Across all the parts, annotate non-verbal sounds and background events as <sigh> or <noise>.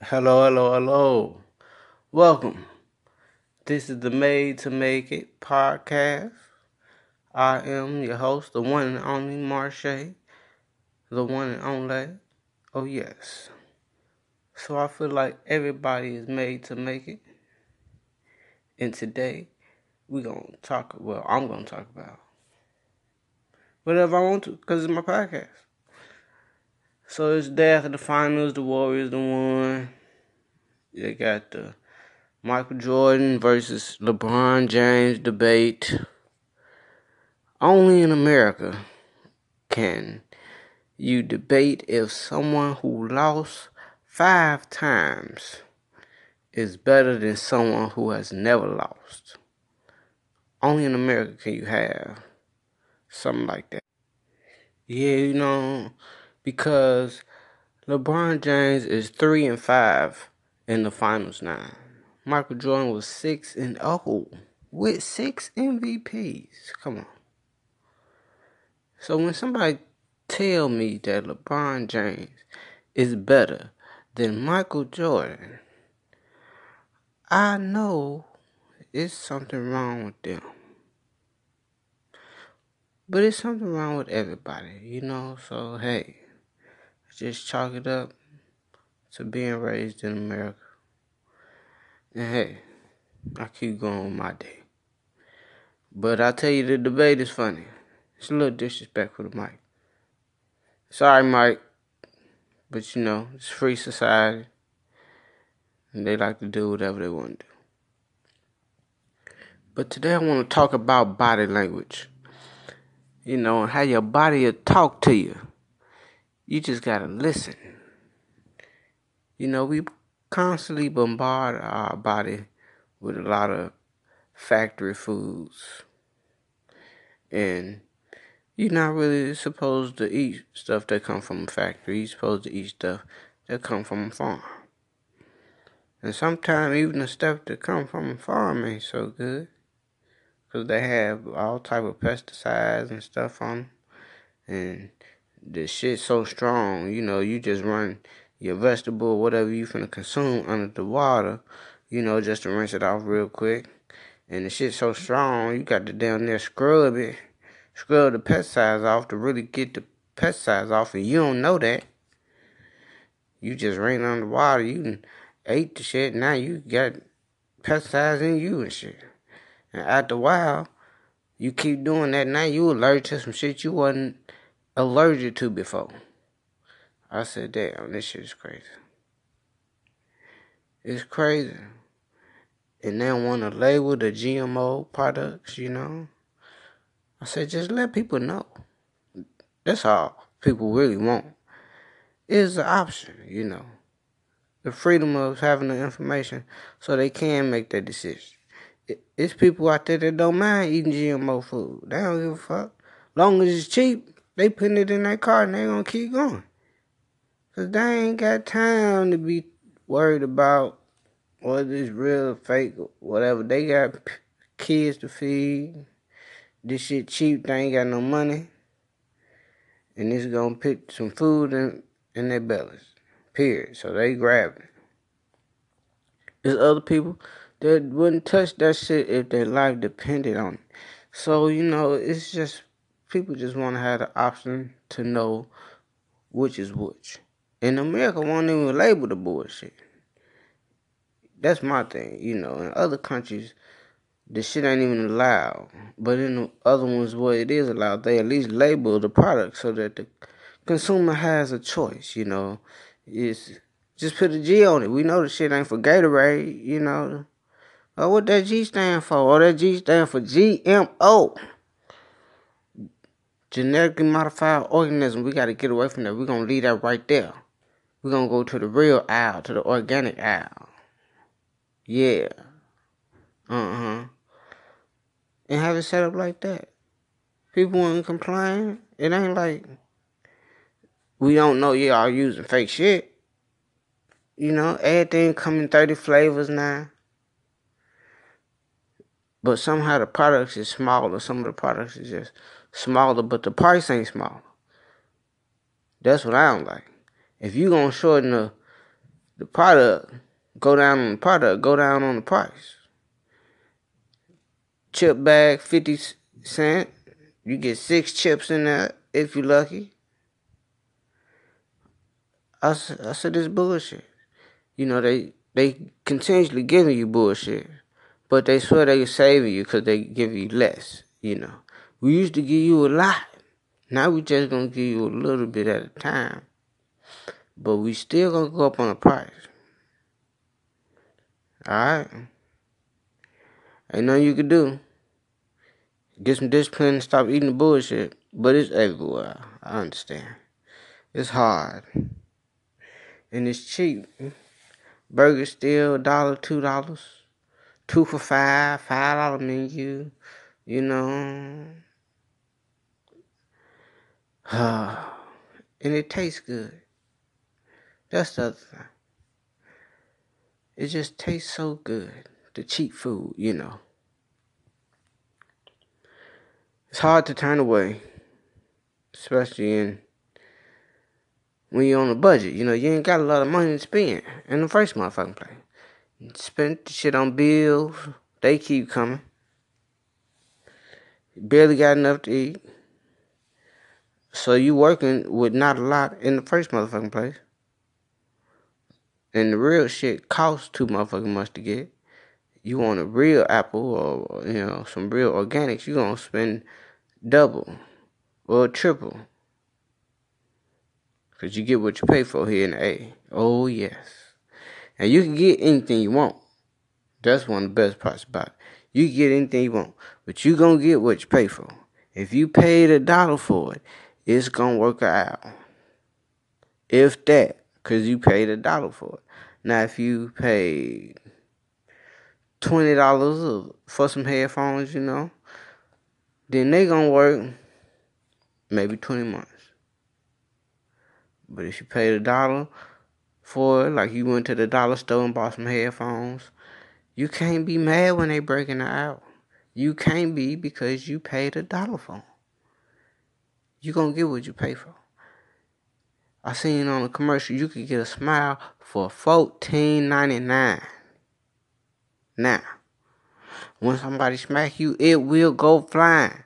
Hello, hello, hello. Welcome. This is the Made to Make It podcast. I am your host, the one and only Marche, the one and only. Oh, yes. So I feel like everybody is made to make it. And today, we're going to talk, well, I'm going to talk about whatever I want to because it's my podcast. So it's after the finals, the Warriors the one. They got the Michael Jordan versus LeBron James debate. Only in America can you debate if someone who lost five times is better than someone who has never lost. Only in America can you have something like that. Yeah, you know, because LeBron James is three and five in the finals now. Michael Jordan was six and oh with six MVPs. Come on. So when somebody tell me that LeBron James is better than Michael Jordan, I know it's something wrong with them. But it's something wrong with everybody, you know? So, hey, just chalk it up to being raised in America. And hey, I keep going my day. But I tell you, the debate is funny. It's a little disrespectful to Mike. Sorry, Mike. But you know, it's free society. And they like to do whatever they want to do. But today I want to talk about body language you know, how your body will talk to you. You just gotta listen. You know, we constantly bombard our body with a lot of factory foods. And you're not really supposed to eat stuff that come from a factory. You're supposed to eat stuff that come from a farm. And sometimes even the stuff that come from a farm ain't so good because they have all type of pesticides and stuff on them. And the shit so strong, you know, you just run your vegetable, whatever you finna consume under the water, you know, just to rinse it off real quick. And the shit so strong, you got to down there scrub it, scrub the pesticides off to really get the pesticides off, and you don't know that. You just ran under water, you ate the shit, now you got pesticides in you and shit. And after a while, you keep doing that, now you allergic to some shit you wasn't allergic to before. I said, damn, this shit is crazy. It's crazy. And they want to label the GMO products, you know. I said, just let people know. That's all people really want. Is the option, you know. The freedom of having the information so they can make that decision it's people out there that don't mind eating GMO food. They don't give a fuck. Long as it's cheap, they putting it in their car and they gonna keep going. Cause they ain't got time to be worried about whether it's real or fake or whatever. They got kids to feed. This shit cheap, they ain't got no money. And it's gonna put some food in, in their bellies. Period. So they grab it. There's other people that wouldn't touch that shit if their life depended on it. So, you know, it's just people just want to have the option to know which is which. In America, won't even label the bullshit. That's my thing, you know. In other countries, the shit ain't even allowed. But in the other ones where it is allowed, they at least label the product so that the consumer has a choice, you know. It's just put a G on it. We know the shit ain't for Gatorade, you know. Oh, what that G stand for? Oh, that G stand for GMO. Genetically modified organism. We gotta get away from that. We're gonna leave that right there. We're gonna go to the real aisle, to the organic aisle. Yeah. Uh-huh. And have it set up like that. People wouldn't complain. It ain't like we don't know y'all using fake shit. You know, everything come in 30 flavors now. But somehow the products is smaller. Some of the products is just smaller, but the price ain't smaller. That's what I don't like. If you gonna shorten the the product go down on the product, go down on the price. Chip bag, 50 cent. You get six chips in there if you're lucky. I, I said, this bullshit. You know, they they continuously giving you bullshit, but they swear they saving you because they give you less. You know, we used to give you a lot. Now we just gonna give you a little bit at a time, but we still gonna go up on the price. All right, ain't nothing you can do. Get some discipline and stop eating the bullshit. But it's everywhere. I understand. It's hard and it's cheap. Burger still a dollar, two dollars, two for five, five dollar menu. You know, <sighs> and it tastes good. That's the other thing. It just tastes so good. The cheap food, you know. It's hard to turn away, especially in when you're on a budget. You know, you ain't got a lot of money to spend in the first motherfucking place. You spend the shit on bills, they keep coming. You barely got enough to eat. So you working with not a lot in the first motherfucking place. And the real shit costs too motherfucking much to get. You want a real apple or you know, some real organics, you gonna spend double or triple. Because you get what you pay for here in A. Oh, yes. And you can get anything you want. That's one of the best parts about it. You get anything you want, but you to get what you pay for. If you paid a dollar for it, it's to work out. If that, because you paid a dollar for it. Now, if you paid $20 for some headphones, you know, then they to work maybe 20 months. But if you paid a dollar for it, like you went to the dollar store and bought some headphones, you can't be mad when they breaking it out. You can't be because you paid a dollar for them. You gonna get what you pay for. I seen on the commercial you could get a smile for fourteen ninety nine. Now, when somebody smack you, it will go flying.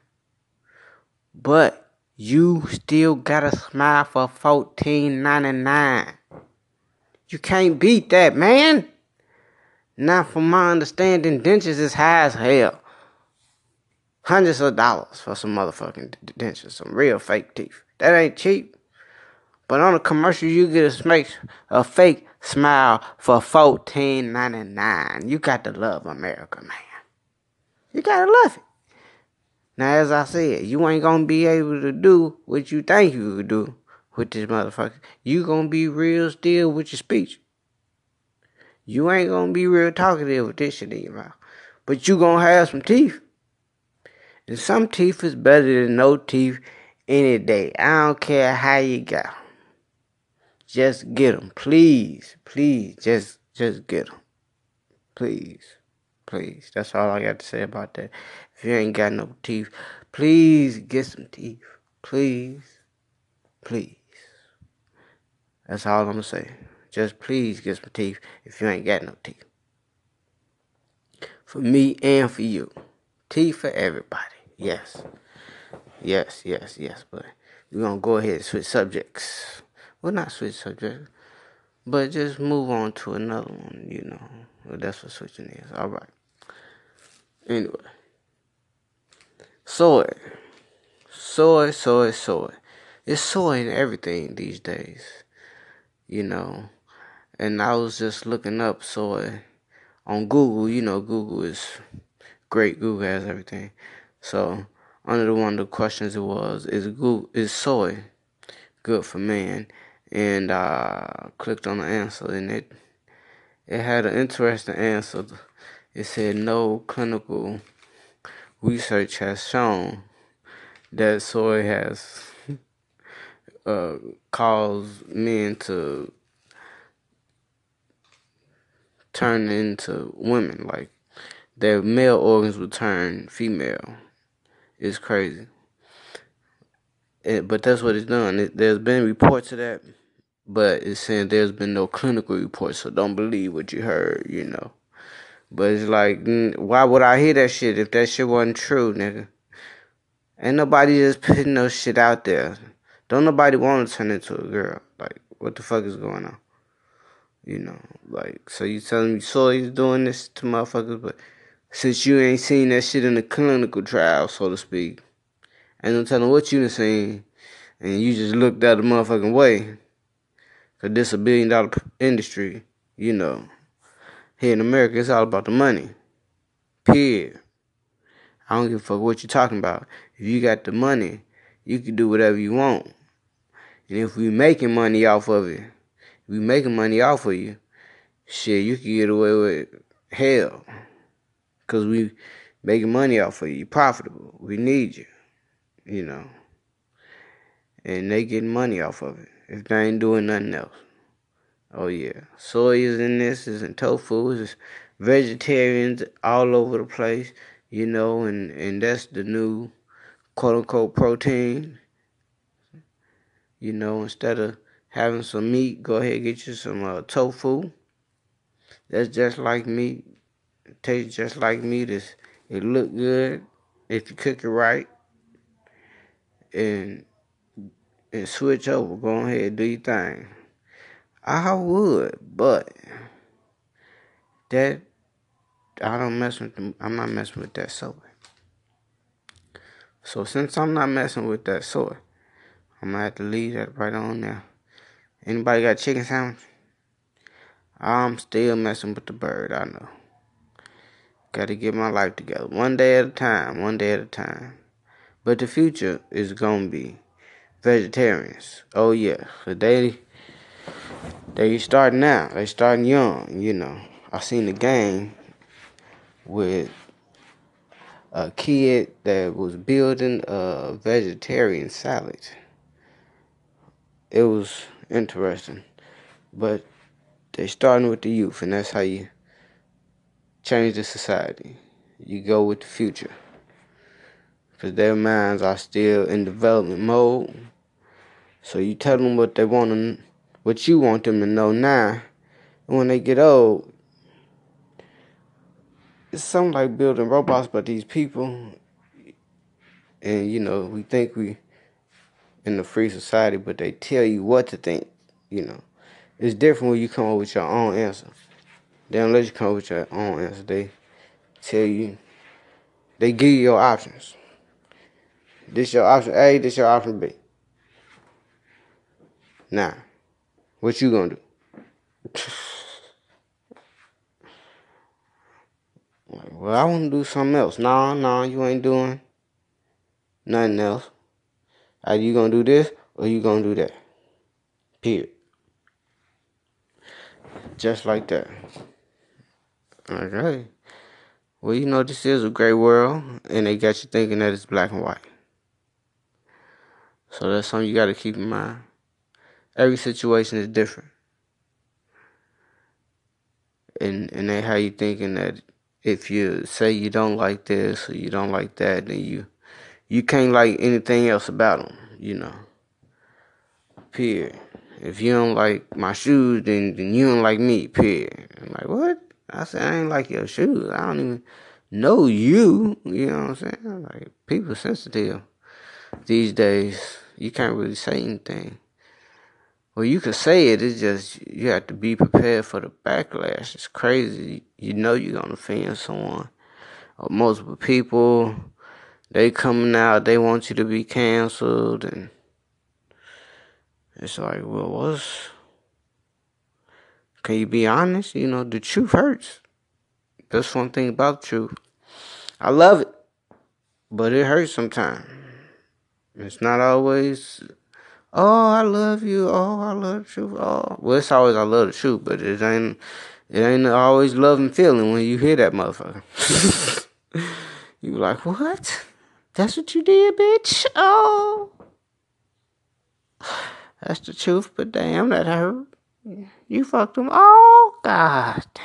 But you still gotta smile for fourteen ninety nine. You can't beat that, man. Now, from my understanding, dentures is high as hell. Hundreds of dollars for some motherfucking dentures, some real fake teeth. That ain't cheap. But on a commercial, you get a, a fake smile for fourteen ninety nine. You got to love America, man. You gotta love it. Now, as I said, you ain't gonna be able to do what you think you could do with this motherfucker. You gonna be real still with your speech. You ain't gonna be real talkative with this shit in your mouth. But you gonna have some teeth. And some teeth is better than no teeth any day. I don't care how you got Just get them. Please. Please. Just, just get them. Please. Please. That's all I got to say about that. If you ain't got no teeth, please get some teeth. Please. Please. That's all I'm gonna say. Just please get some teeth if you ain't got no teeth. For me and for you. Teeth for everybody. Yes. Yes, yes, yes. But we're gonna go ahead and switch subjects. Well not switch subjects. But just move on to another one, you know. Well, that's what switching is. Alright. Anyway. Soy. Soy, soy, soy. It's soy in everything these days. You know. And I was just looking up soy on Google. You know, Google is great. Google has everything. So, under the one of the questions it was, is Google, is soy good for man? And I clicked on the answer and it it had an interesting answer. It said no clinical research has shown that soy has <laughs> uh, caused men to turn into women. Like their male organs will turn female. It's crazy. It, but that's what it's done. It, there's been reports of that but it's saying there's been no clinical report, so don't believe what you heard, you know. But it's like, mm, why would I hear that shit if that shit wasn't true, nigga? Ain't nobody just putting no shit out there. Don't nobody want to turn into a girl. Like, what the fuck is going on? You know, like, so you telling me Soy's doing this to motherfuckers, but since you ain't seen that shit in the clinical trial, so to speak, ain't no telling what you done seen, and you just looked out the motherfucking way, cause this a billion dollar industry, you know. Here in America, it's all about the money. Period. I don't give a fuck what you're talking about. If you got the money, you can do whatever you want. And if we making money off of it, we making money off of you, shit, you can get away with hell. Cause we making money off of you. profitable. We need you. You know. And they getting money off of it. If they ain't doing nothing else. Oh yeah, soy is in this, is in tofu, is vegetarians all over the place, you know, and and that's the new quote unquote protein. You know, instead of having some meat, go ahead and get you some uh, tofu. That's just like meat. It tastes just like meat. It's, it look good if you cook it right. And and switch over. Go ahead, and do your thing. I would, but that I don't mess with them. I'm not messing with that soy. So since I'm not messing with that soy, I'm gonna have to leave that right on there. Anybody got chicken sandwich? I'm still messing with the bird. I know. Got to get my life together, one day at a time, one day at a time. But the future is gonna be vegetarians. Oh yeah, the they they starting now. They starting young, you know. I seen the game with a kid that was building a vegetarian salad. It was interesting. But they starting with the youth and that's how you change the society. You go with the future. Because their minds are still in development mode. So you tell them what they want to what you want them to know now. And when they get old, it's something like building robots, but these people, and you know, we think we in the free society, but they tell you what to think. You know, it's different when you come up with your own answer. They don't let you come up with your own answer. They tell you, they give you your options. This your option A, this your option B. Now, what you gonna do? well, I want to do something else. Nah, nah, you ain't doing nothing else. Are you gonna do this or you gonna do that? Period. Just like that. Okay. Well, you know, this is a great world, and they got you thinking that it's black and white. So that's something you got to keep in mind every situation is different. And and they how you thinking that if you say you don't like this or you don't like that, then you you can't like anything else about them, you know. Period. If you don't like my shoes, then then you don't like me. Period. I'm like, what? I said I ain't like your shoes. I don't even know you. You know what I'm saying? Like people sensitive these days. You can't really say anything. Well, you could say it. It's just you have to be prepared for the backlash. It's crazy. You know you're gonna offend someone or multiple people. They coming out. They want you to be canceled, and it's like, well, what's? Can you be honest? You know, the truth hurts. That's one thing about the truth. I love it, but it hurts sometimes. It's not always oh, I love you. Oh, I love the truth. Oh, well, it's always I love the truth, but it ain't it ain't always loving feeling when you hear that motherfucker. <laughs> you like, what? That's what you did, bitch. Oh, that's the truth. But damn, that hurt. You fucked him. Oh, god damn.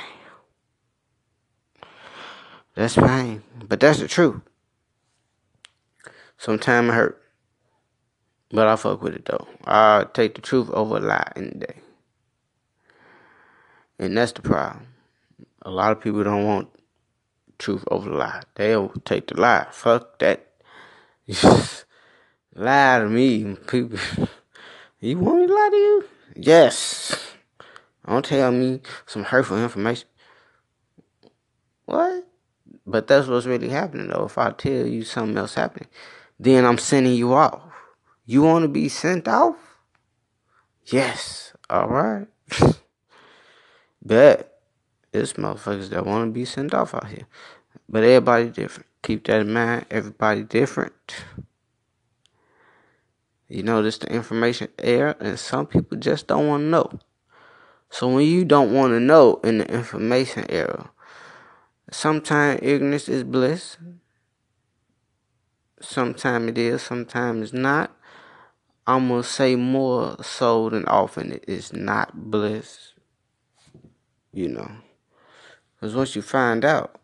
That's pain, but that's the truth. Sometimes it hurt. But I fuck with it though. I take the truth over a lie any day. And that's the problem. A lot of people don't want truth over lie. They'll take the lie. Fuck that. <laughs> lie to me. People <laughs> You want me to lie to you? Yes. Don't tell me some hurtful information. What? But that's what's really happening though. If I tell you something else happening, then I'm sending you off. You want to be sent off? Yes. All right. <laughs> Bet. There's motherfuckers that want to be sent off out here. But everybody different. Keep that in mind. Everybody different. You know, this the information era, and some people just don't want to know. So when you don't want to know in the information era, sometimes ignorance is bliss. Sometimes it is, sometimes it's not. I'm gonna say more so than often it is not bliss. You know, because once you find out,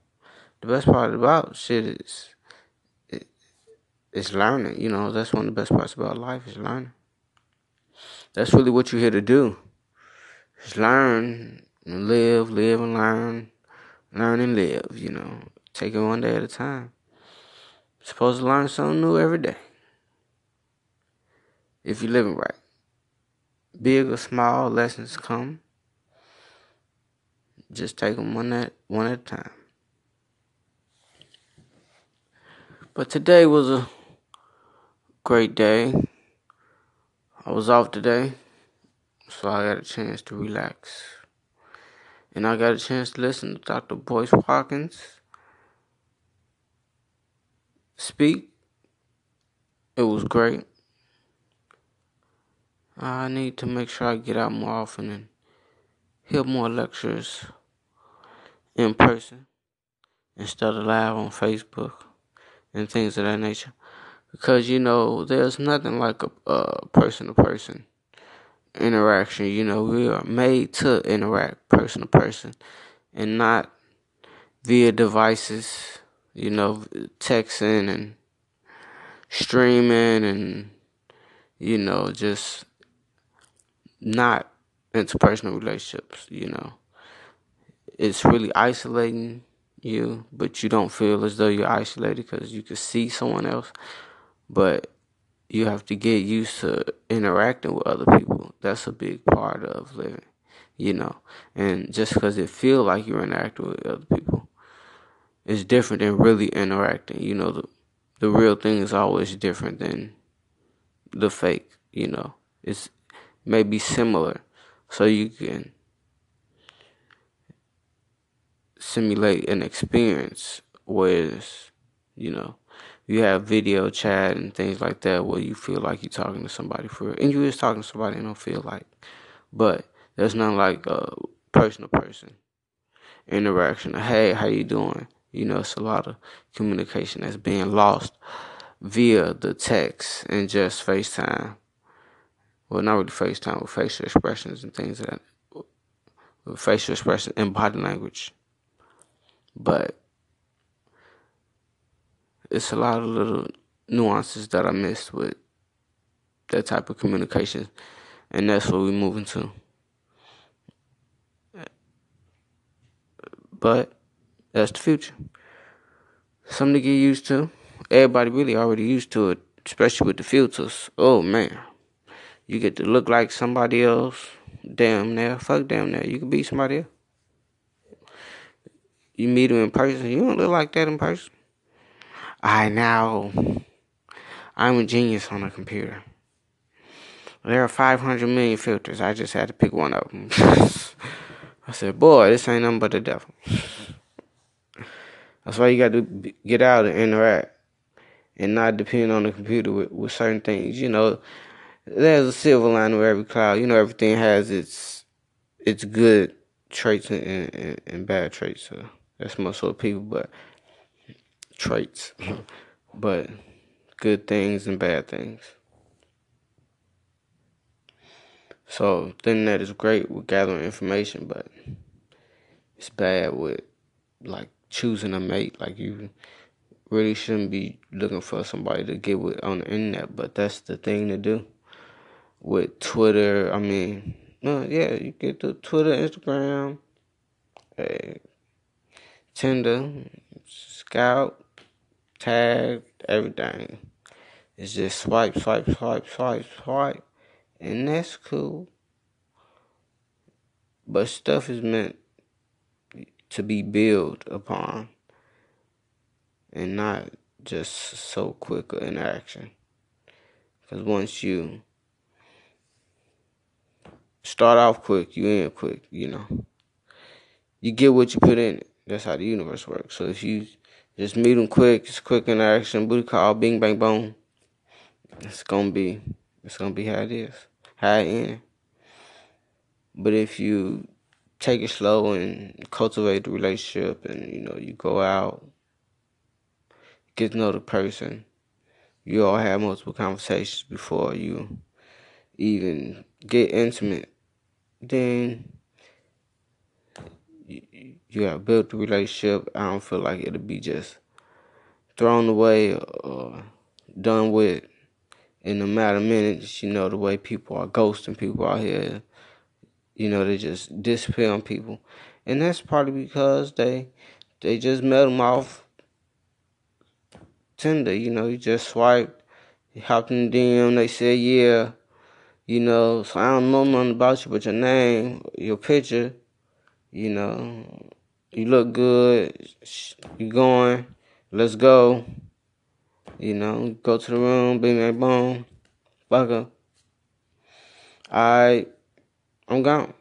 the best part about shit is it, it's learning. You know, that's one of the best parts about life is learning. That's really what you're here to do. Is learn and live, live and learn, learn and live. You know, take it one day at a time. supposed to learn something new every day if you're living right. Big or small lessons come. Just take them one at one at a time. But today was a great day. I was off today, so I got a chance to relax. And I got a chance to listen to Dr. Boyce Watkins speak. It was great. I need to make sure I get out more often and hear more lectures in person instead of live on Facebook and things of that nature. Because, you know, there's nothing like a person to person interaction. You know, we are made to interact person to person and not via devices, you know, texting and streaming and, you know, just not interpersonal relationships, you know. It's really isolating you, but you don't feel as though you're isolated because you can see someone else. But you have to get used to interacting with other people. That's a big part of living, you know. And just because it feels like you're interacting with other people, it's different than really interacting. You know, the the real thing is always different than the fake. You know, it's may be similar. So you can simulate an experience whereas you know you have video chat and things like that where you feel like you're talking to somebody for real. and you is talking to somebody and don't feel like. But there's nothing like a person to person interaction. Hey how you doing? You know it's a lot of communication that's being lost via the text and just facetime well, not really FaceTime, with facial expressions and things that, with facial expressions and body language. But it's a lot of little nuances that I missed with that type of communication, and that's what we're moving to. But that's the future. Something to get used to. Everybody really already used to it, especially with the filters. Oh man. You get to look like somebody else. Damn there. Fuck damn there. You can be somebody else. You meet him in person. You don't look like that in person. I now. I'm a genius on a computer. There are 500 million filters. I just had to pick one of them. <laughs> I said, boy, this ain't nothing but the devil. <laughs> That's why you got to get out and interact and not depend on the computer with, with certain things. You know, there's a silver lining with every cloud. You know, everything has its its good traits and, and, and bad traits. So that's most of people, but traits, <laughs> but good things and bad things. So the internet is great with gathering information, but it's bad with like choosing a mate. Like you, really shouldn't be looking for somebody to get with on the internet, but that's the thing to do. With Twitter, I mean, no, yeah, you get the Twitter, Instagram, hey, Tinder, Scout, Tag, everything. It's just swipe, swipe, swipe, swipe, swipe, and that's cool. But stuff is meant to be built upon and not just so quick an action. Because once you start off quick, you end quick, you know. You get what you put in it. That's how the universe works. So if you just meet them quick, it's quick interaction, booty call, bing, bang, boom, it's gonna be, it's gonna be how it is, how it ends. But if you take it slow and cultivate the relationship and, you know, you go out, get to know the person. You all have multiple conversations before you even get intimate. Then you, have built a relationship. I don't feel like it'll be just thrown away or done with in a matter of minutes. You know, the way people are ghosting people out here. You know, they just disappear on people. And that's probably because they they just met them off Tinder. You know, you just swipe, you hopped in the DM, they said, yeah, you know, so I don't know nothing about you but your name, your picture, you know, you look good, you going, let's go, you know, go to the room, bing, bang, boom, fuck her. Alright, I'm gone.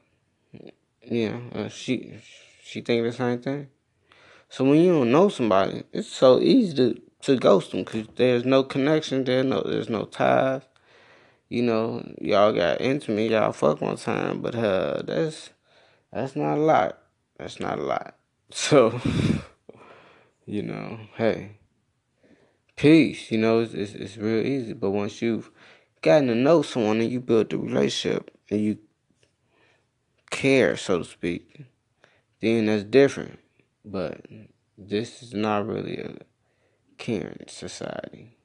Yeah, uh, she she think the same thing. So when you don't know somebody, it's so easy to to ghost them because there's no connection there. No, there's no ties. You know, y'all got intimate, y'all fuck one time, but uh, that's that's not a lot. That's not a lot. <laughs> So, you know, hey, peace. You know, it's, it's it's real easy. But once you've gotten to know someone and you build the relationship and you care, so to speak, then that's different. But this is not really a caring society.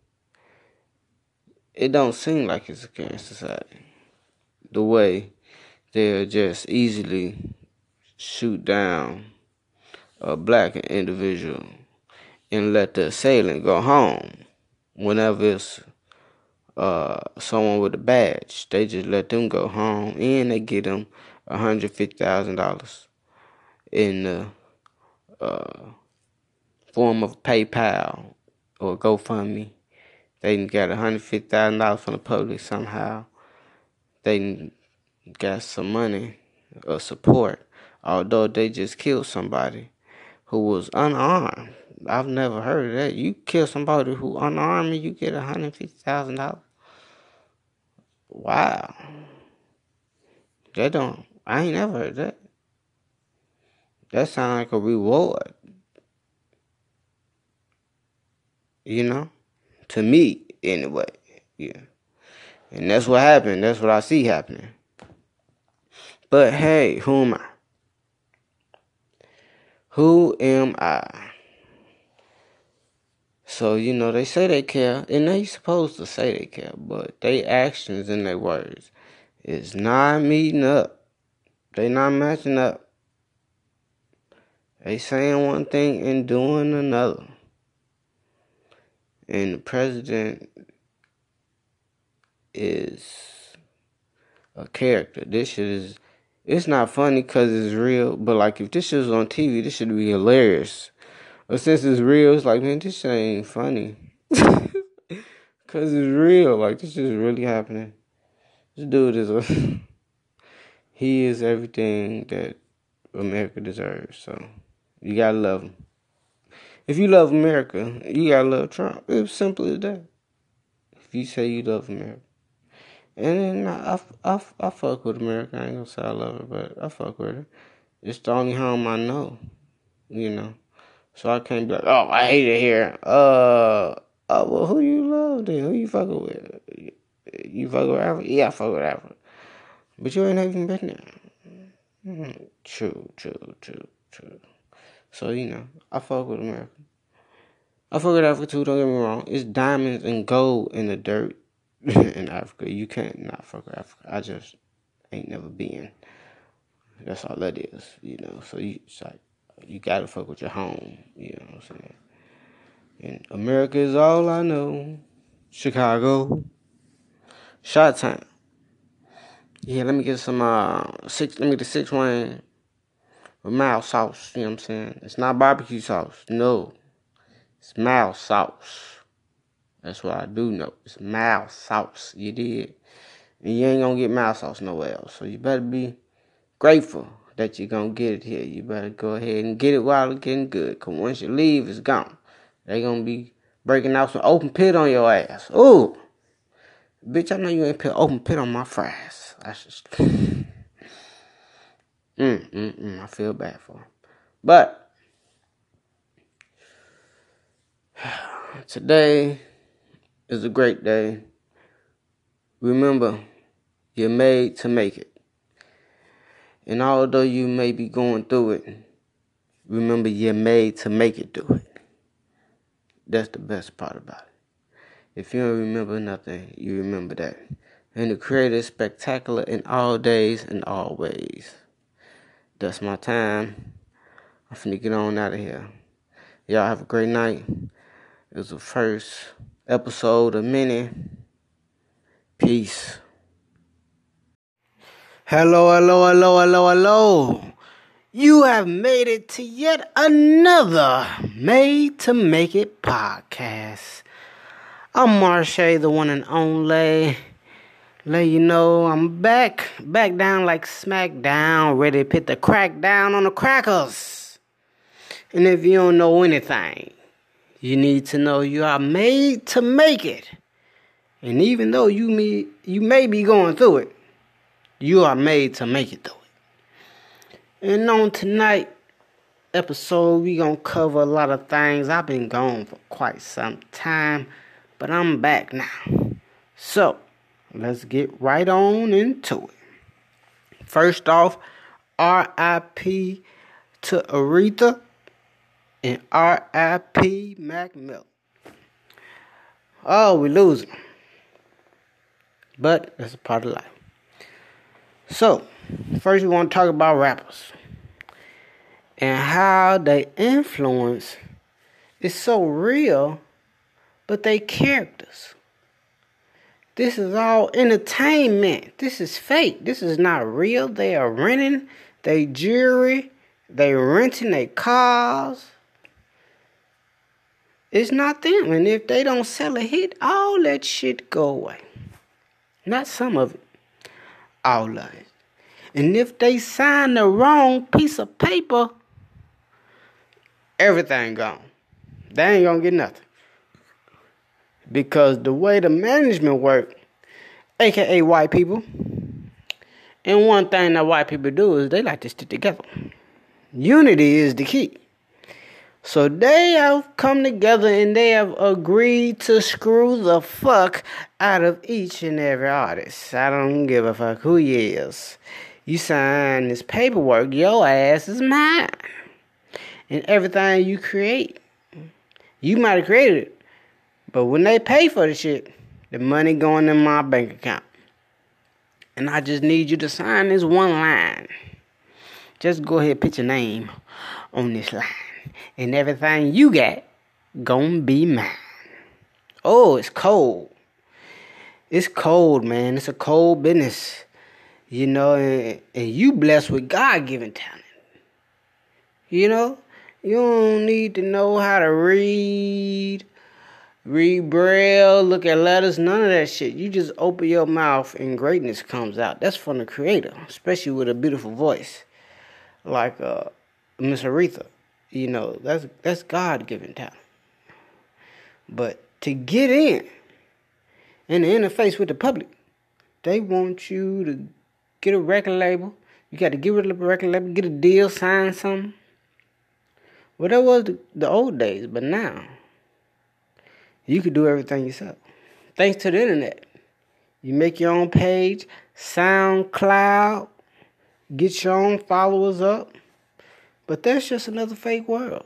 It don't seem like it's a caring society. The way they'll just easily shoot down a black individual and let the assailant go home whenever it's uh, someone with a badge. They just let them go home and they get them $150,000 in the uh, form of PayPal or GoFundMe. They got $150,000 from the public somehow. They got some money or support, although they just killed somebody who was unarmed. I've never heard of that. You kill somebody who unarmed and you get $150,000. Wow. They don't, I ain't never heard that. That sounds like a reward. You know? To me, anyway. Yeah. And that's what happened. That's what I see happening. But hey, who am I? Who am I? So, you know, they say they care, and they supposed to say they care, but they actions and their words is not meeting up. They not matching up. They saying one thing and doing another and the president is a character. This shit is it's not funny because it's real, but like if this shit was on TV, this should be hilarious. But since it's real, it's like man, this shit ain't funny. <laughs> Cause it's real, like this is really happening. This dude is a <laughs> he is everything that America deserves. So you gotta love him. If you love America, you gotta love Trump. It's simple as that. If you say you love America. And then I, I, I, fuck with America. I ain't gonna say I love it, but I fuck with it. It's the only home I know, you know. So I can't be like, oh, I hate it here. Uh, oh, well, who you love then? Who you fucking with? You fuck with Africa? Yeah, I fuck with Africa. But you ain't even been there. Mm-hmm. True, true, true, true. So, you know, I fuck with America. I fuck with Africa too, don't get me wrong. It's diamonds and gold in the dirt <laughs> in Africa. You can't not fuck with Africa. I just ain't never been. That's all that is, you know. So you like you gotta fuck with your home, you know what I'm saying? And America is all I know. Chicago. Shot time. Yeah, let me get some uh six let me get the six with mild sauce, you know what I'm saying? It's not barbecue sauce, no. It's mild sauce. That's what I do know. It's mild sauce. You did. And you ain't gonna get mild sauce nowhere else. So you better be grateful that you're gonna get it here. You better go ahead and get it while it's getting good. Cause once you leave, it's gone. They gonna be breaking out some open pit on your ass. Ooh. Bitch, I know you ain't put open pit on my fries. That's just <laughs> mm, mm, mm. I feel bad for him. But <sighs> Today is a great day. Remember, you're made to make it. And although you may be going through it, remember you're made to make it through it. That's the best part about it. If you don't remember nothing, you remember that. And the Creator is spectacular in all days and all ways. That's my time. I'm finna get on out of here. Y'all have a great night. It was the first episode of many. Peace. Hello, hello, hello, hello, hello. You have made it to yet another Made to Make It podcast. I'm Marshe, the one and only. Let you know I'm back, back down like SmackDown, ready to put the crack down on the crackers. And if you don't know anything, you need to know you are made to make it. And even though you may, you may be going through it, you are made to make it through it. And on tonight episode, we gonna cover a lot of things. I've been gone for quite some time, but I'm back now. So let's get right on into it. First off, R.I.P. to Aretha and R.I.P. Mac Miller. Oh, we losing. But that's a part of life. So, first we want to talk about rappers and how they influence is so real, but they characters. This is all entertainment. This is fake. This is not real. They are renting they jewelry. They renting their cars. It's not them. And if they don't sell a hit, all that shit go away. Not some of it. All of it. And if they sign the wrong piece of paper, everything gone. They ain't gonna get nothing. Because the way the management work, aka white people, and one thing that white people do is they like to stick together. Unity is the key. So they have come together and they have agreed to screw the fuck out of each and every artist. I don't give a fuck who he is. You sign this paperwork, your ass is mine. And everything you create, you might have created it. But when they pay for the shit, the money going in my bank account. And I just need you to sign this one line. Just go ahead put your name on this line and everything you got gonna be mine. Oh, it's cold. It's cold, man. It's a cold business. You know, and, and you blessed with God given talent. You know, you don't need to know how to read, read braille, look at letters, none of that shit. You just open your mouth and greatness comes out. That's from the creator, especially with a beautiful voice like uh, Miss Aretha. You know, that's that's God given talent. But to get in and to interface with the public, they want you to get a record label. You got to get rid of the record label, get a deal, sign something. Well, that was the, the old days, but now you can do everything yourself. Thanks to the internet. You make your own page, SoundCloud, get your own followers up. But that's just another fake world.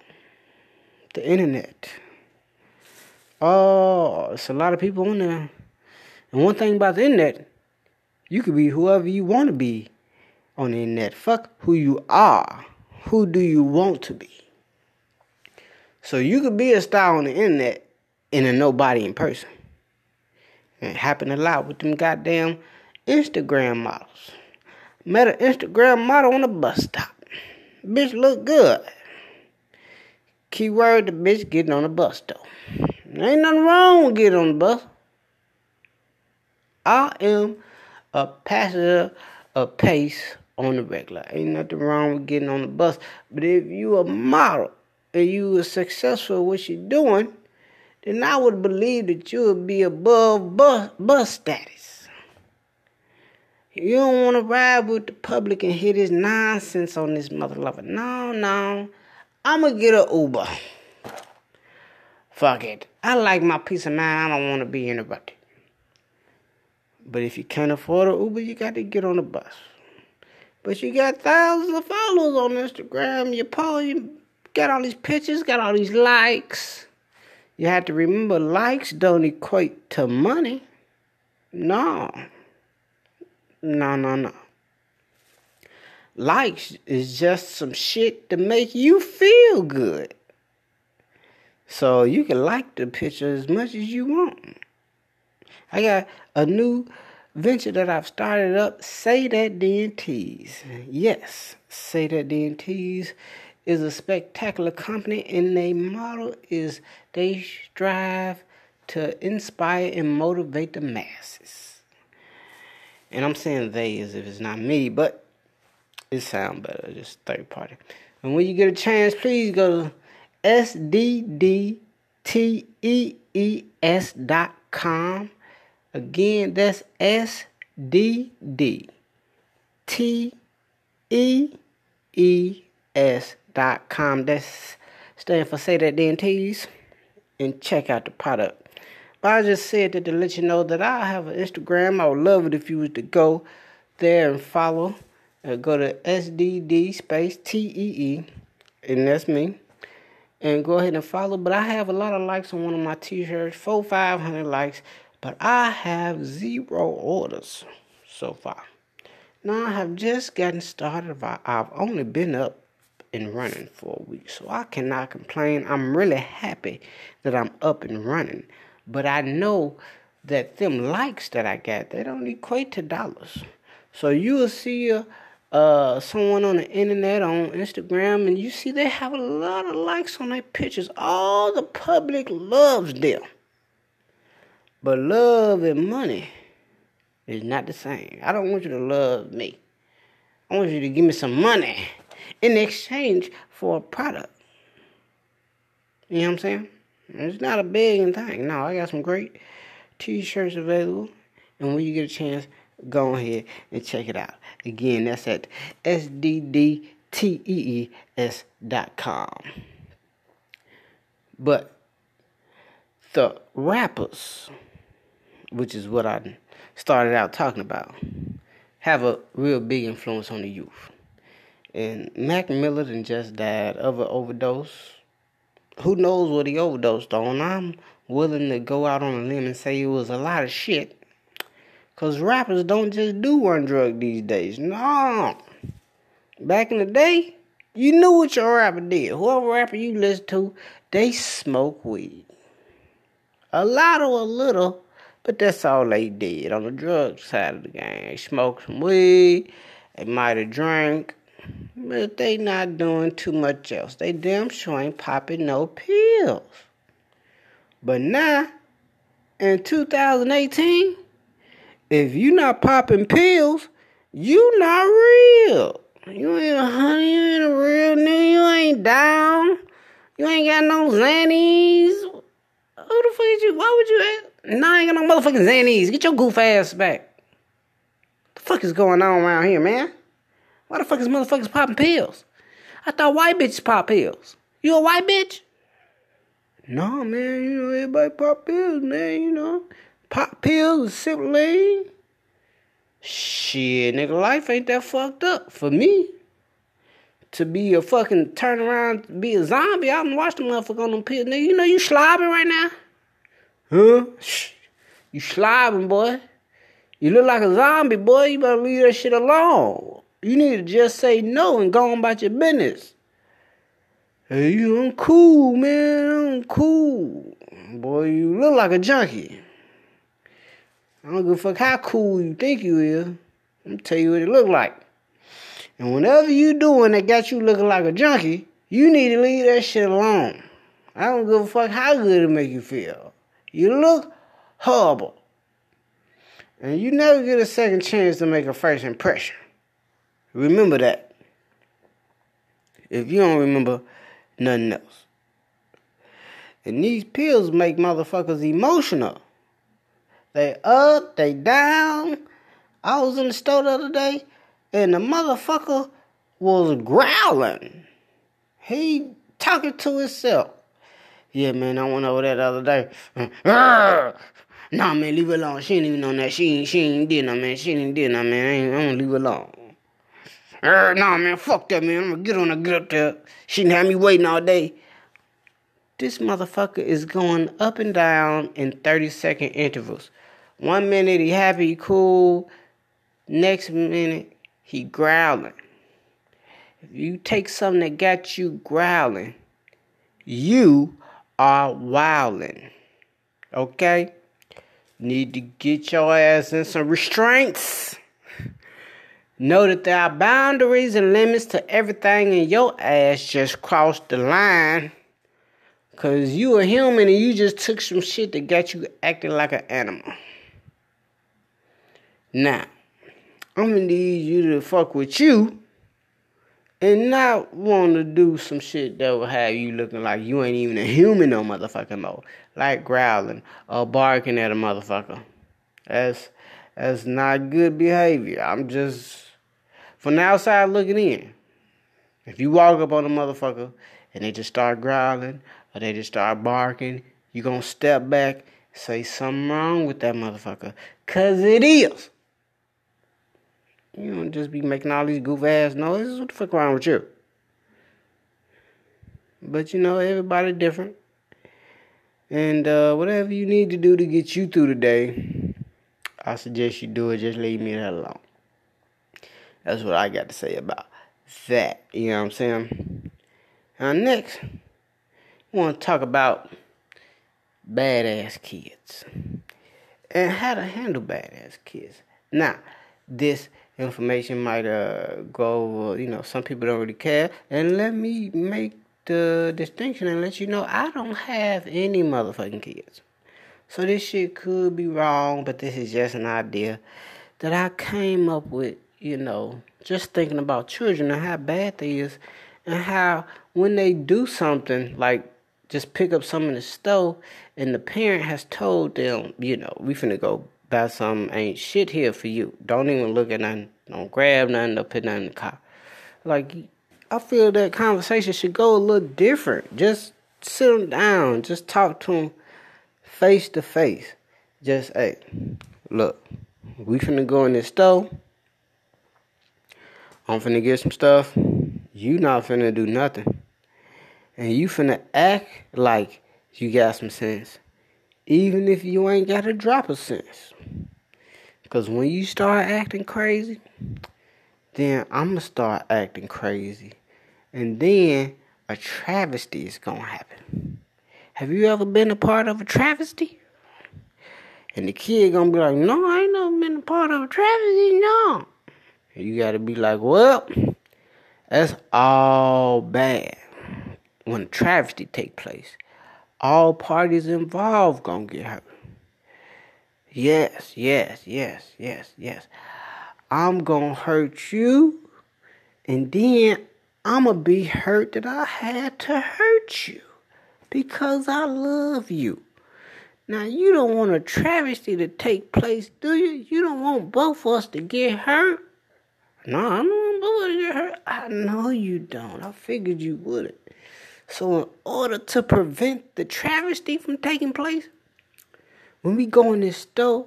The internet. Oh, it's a lot of people on there. And one thing about the internet, you could be whoever you want to be on the internet. Fuck who you are. Who do you want to be? So you could be a star on the internet and a nobody in person. It happened a lot with them goddamn Instagram models. Met an Instagram model on a bus stop. Bitch look good. Keyword the bitch getting on the bus though. Ain't nothing wrong with getting on the bus. I am a passenger of pace on the regular. Ain't nothing wrong with getting on the bus. But if you a model and you are successful in what you're doing, then I would believe that you would be above bus, bus status. You don't want to ride with the public and hear this nonsense on this mother lover. No, no. I'ma get a Uber. Fuck it. I like my peace of mind. I don't want to be interrupted. But if you can't afford an Uber, you got to get on the bus. But you got thousands of followers on Instagram. You you got all these pictures, got all these likes. You have to remember likes don't equate to money. No. No, no, no. Likes is just some shit to make you feel good. So you can like the picture as much as you want. I got a new venture that I've started up, Say That DNTs. Yes, Say That DNTs is a spectacular company and their model is they strive to inspire and motivate the masses. And I'm saying they as if it's not me, but it sounds better, just third party. And when you get a chance, please go to sddtees.com. Again, that's S T dot com. That's stand for say that DNTs and check out the product. But I just said that to let you know that I have an Instagram. I would love it if you was to go there and follow. Uh, go to SDD space T E E, and that's me and go ahead and follow. But I have a lot of likes on one of my t-shirts, four, five hundred likes, but I have zero orders so far. Now I have just gotten started. I've only been up and running for a week, so I cannot complain. I'm really happy that I'm up and running, but I know that them likes that I got they don't equate to dollars. So you will see uh, someone on the internet on Instagram and you see they have a lot of likes on their pictures. All the public loves them. But love and money is not the same. I don't want you to love me. I want you to give me some money in exchange for a product. You know what I'm saying? It's not a big thing. No, I got some great t-shirts available. And when you get a chance, go ahead and check it out. Again, that's at sddtees.com. But the rappers, which is what I started out talking about, have a real big influence on the youth. And Mac Miller and just died of an overdose. Who knows what he overdosed on? I'm willing to go out on a limb and say it was a lot of shit Cause rappers don't just do one drug these days. No. Back in the day, you knew what your rapper did. Whoever rapper you listen to, they smoke weed. A lot or a little, but that's all they did on the drug side of the game. They smoked some weed, they might have drank, but they not doing too much else. They damn sure ain't popping no pills. But now, in 2018, if you not popping pills, you not real. You ain't a honey, you ain't a real nigga, you ain't down. You ain't got no zannies. Who the fuck is you? Why would you ask? Nah, I ain't got no motherfucking zannies. Get your goof ass back. The fuck is going on around here, man? Why the fuck is motherfuckers popping pills? I thought white bitches pop pills. You a white bitch? No, man, you know, everybody pop pills, man, you know pop pills, sip lean. Shit, nigga, life ain't that fucked up for me. To be a fucking turn around, be a zombie, I'm watching the motherfucker on them pills. Nigga, you know you slobbing right now. Huh? Shh. You slobbing, boy. You look like a zombie, boy. You better leave that shit alone. You need to just say no and go on about your business. Hey, you, I'm cool, man. I'm cool. Boy, you look like a junkie. I don't give a fuck how cool you think you is. I'm tell you what it look like. And whatever you doing that got you looking like a junkie, you need to leave that shit alone. I don't give a fuck how good it make you feel. You look horrible. And you never get a second chance to make a first impression. Remember that. If you don't remember nothing else. And these pills make motherfuckers emotional. They up, they down. I was in the store the other day and the motherfucker was growling. He talking to himself. Yeah, man, I went over there the other day. <laughs> Nah, man, leave it alone. She ain't even on that. She ain't, she ain't did nothing, man. She ain't did nothing, man. I ain't, gonna leave it alone. Uh, nah, man, fuck that, man. I'm gonna get on the get up there. She didn't have me waiting all day. This motherfucker is going up and down in 30 second intervals. One minute he happy, cool. Next minute he growling. If you take something that got you growling, you are wilding. Okay? Need to get your ass in some restraints. Know that there are boundaries and limits to everything, and your ass just crossed the line. Cause you a human and you just took some shit that got you acting like an animal. Now, I'm gonna need you to fuck with you and not want to do some shit that will have you looking like you ain't even a human no motherfucker no. Like growling or barking at a motherfucker. That's that's not good behavior. I'm just from the outside looking in. If you walk up on a motherfucker and they just start growling or they just start barking, you gonna step back, say something wrong with that motherfucker. Cause it is. You don't just be making all these goof ass noises. What the fuck wrong with you? But you know, everybody different. And uh, whatever you need to do to get you through the day, I suggest you do it. Just leave me that alone. That's what I got to say about that. You know what I'm saying? Now, next, I want to talk about badass kids and how to handle badass kids. Now, this information might uh, go over, you know, some people don't really care. And let me make the distinction and let you know I don't have any motherfucking kids. So this shit could be wrong, but this is just an idea that I came up with you know, just thinking about children and how bad they is and how when they do something like just pick up something in the store and the parent has told them, you know, we finna go buy some ain't shit here for you. Don't even look at nothing. Don't grab nothing, don't put nothing in the car. Like I feel that conversation should go a little different. Just sit them down. Just talk to them face to face. Just hey, look, we finna go in this store. I'm finna get some stuff. You not finna do nothing. And you finna act like you got some sense. Even if you ain't got a drop of sense. Because when you start acting crazy, then I'm going to start acting crazy. And then a travesty is to happen. Have you ever been a part of a travesty? And the kid to be like, no, I ain't never been a part of a travesty, no. You got to be like, well, that's all bad. When travesty take place, all parties involved gonna get hurt. Yes, yes, yes, yes, yes. I'm gonna hurt you, and then I'm gonna be hurt that I had to hurt you because I love you. Now, you don't want a travesty to take place, do you? You don't want both of us to get hurt. No, I don't get hurt. I know you don't. I figured you wouldn't. So, in order to prevent the travesty from taking place, when we go in this store,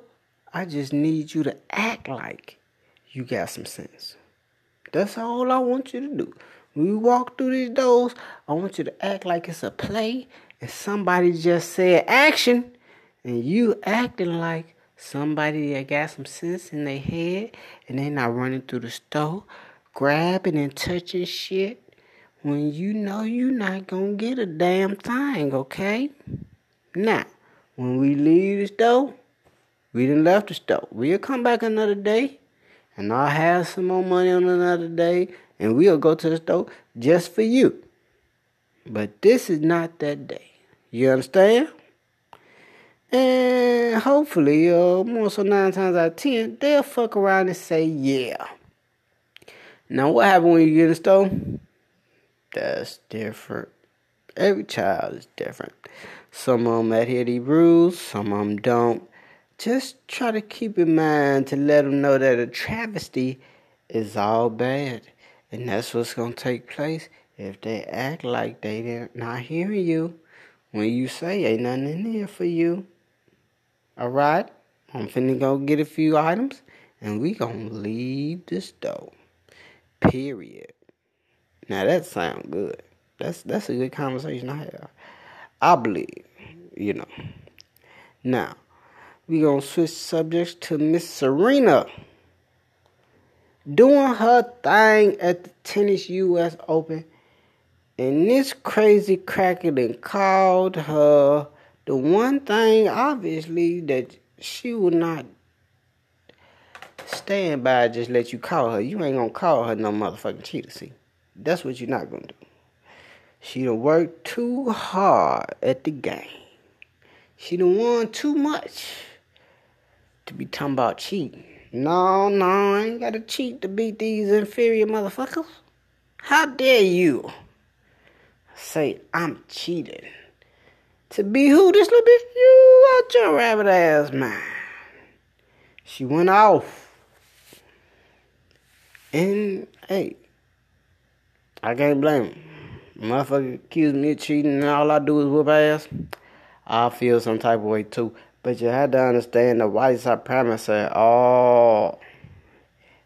I just need you to act like you got some sense. That's all I want you to do. When we walk through these doors, I want you to act like it's a play and somebody just said action and you acting like somebody that got some sense in their head and they not running through the store, grabbing and touching shit when you know you not gonna get a damn thing, okay? Now, when we leave the store, we done left the store. We'll come back another day and I'll have some more money on another day and we'll go to the store just for you. But this is not that day. You understand? And hopefully, uh, more so nine times out of ten, they'll fuck around and say, yeah. Now, what happens when you get in the store? That's different. Every child is different. Some of them adhere to rules, some of them don't. Just try to keep in mind to let them know that a travesty is all bad. And that's what's going to take place if they act like they're not hearing you when you say ain't nothing in there for you. Alright? I'm finna go get a few items and we gonna leave the store. Period. Now that sounds good. That's that's a good conversation I have. I believe, you know. Now, we gonna switch subjects to Miss Serena. Doing her thing at the Tennis US Open. And this crazy cracker then called her the one thing, obviously, that she will not stand by just let you call her. You ain't gonna call her no motherfucking cheater, see. That's what you're not gonna do. She done worked too hard at the game. She done won too much to be talking about cheating. No, no, I ain't gotta cheat to beat these inferior motherfuckers. How dare you say I'm cheating? To be who this little bitch? You out your rabbit ass mind. She went off. And hey, I can't blame him. Motherfucker accused me of cheating and all I do is whoop ass. I feel some type of way too. But you had to understand the white supremacy. Oh,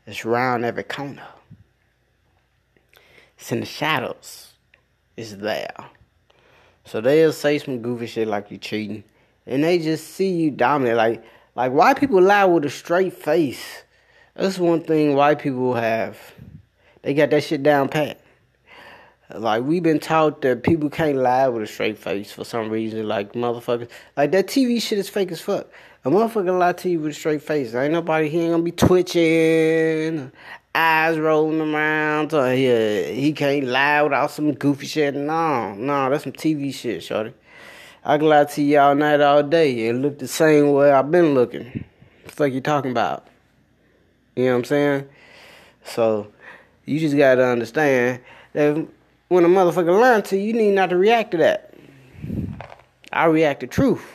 it's around every corner. It's in the shadows. It's there. So they'll say some goofy shit like you cheating, and they just see you dominant. Like like white people lie with a straight face. That's one thing white people have. They got that shit down pat. Like we've been taught that people can't lie with a straight face for some reason. Like motherfuckers, like that TV shit is fake as fuck. A motherfucker lie to you with a straight face. Ain't nobody here gonna be twitching eyes rolling around. So he, he can't lie without some goofy shit. No, no, that's some TV shit, shorty. I can lie to you all night, all day, and look the same way I've been looking. The fuck you talking about? You know what I'm saying? So, you just gotta understand that when a motherfucker lie to you, you need not to react to that. I react to truth.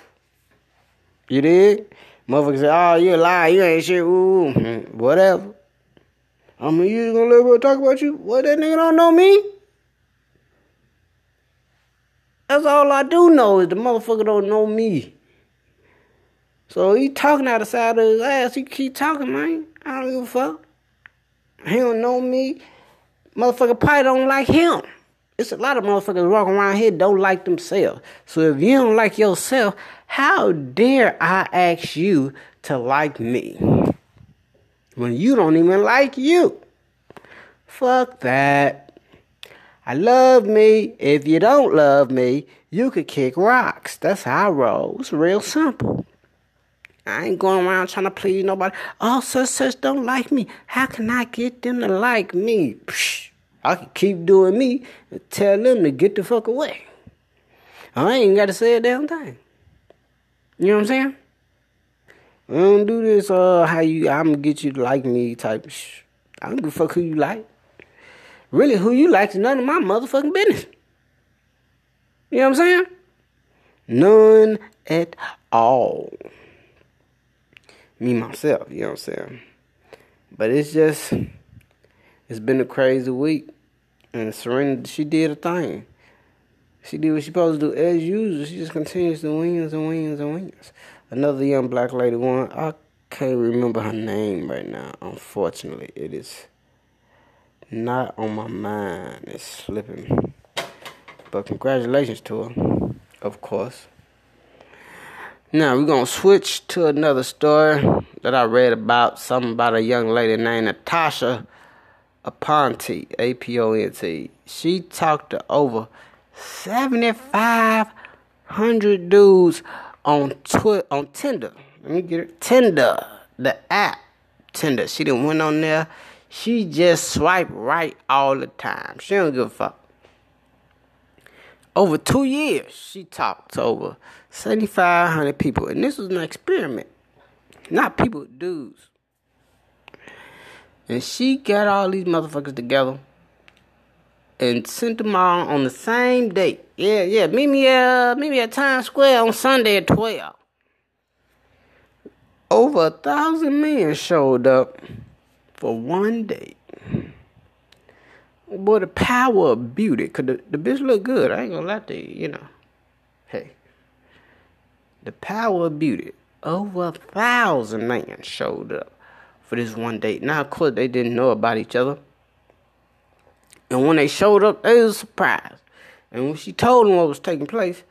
You did? Motherfucker say, oh, you a lie, you ain't shit, ooh, mm-hmm. whatever. I mean, you gonna let her talk about you? What, that nigga don't know me? That's all I do know is the motherfucker don't know me. So he talking out the side of his ass. He keep talking, man. I don't give a fuck. He don't know me. Motherfucker probably don't like him. It's a lot of motherfuckers walking around here don't like themselves. So if you don't like yourself, how dare I ask you to like me? When you don't even like you. Fuck that. I love me. If you don't love me, you could kick rocks. That's how I roll. It's real simple. I ain't going around trying to please nobody. Oh, such such don't like me. How can I get them to like me? Psh, I can keep doing me and tell them to get the fuck away. I ain't got to say a damn thing. You know what I'm saying? I don't do this, uh, how you, I'm gonna get you to like me type sh- I don't give a fuck who you like. Really, who you like is none of my motherfucking business. You know what I'm saying? None at all. Me, myself, you know what I'm saying? But it's just, it's been a crazy week. And Serena, she did a thing. She did what she supposed to do as usual. She just continues to wins and wins and wins. Another young black lady won. I can't remember her name right now. Unfortunately, it is not on my mind. It's slipping. But congratulations to her, of course. Now we're gonna switch to another story that I read about. Something about a young lady named Natasha Aponte, A P O N T. She talked to over seventy five hundred dudes on Twi- on Tinder. Let me get it. Tinder, the app Tinder. She didn't went on there. She just swipe right all the time. She don't give a fuck. Over two years, she talked to over 7,500 people. And this was an experiment. Not people, dudes. And she got all these motherfuckers together and sent them all on the same date. Yeah, yeah. Meet me, uh, meet me at Times Square on Sunday at 12. Over a thousand men showed up for one date. Boy, the power of beauty. Cause the, the bitch look good. I ain't gonna lie to you, you know. Hey. The power of beauty. Over a thousand men showed up for this one date. Now, of course, they didn't know about each other. And when they showed up, they was surprised. And when she told them what was taking place,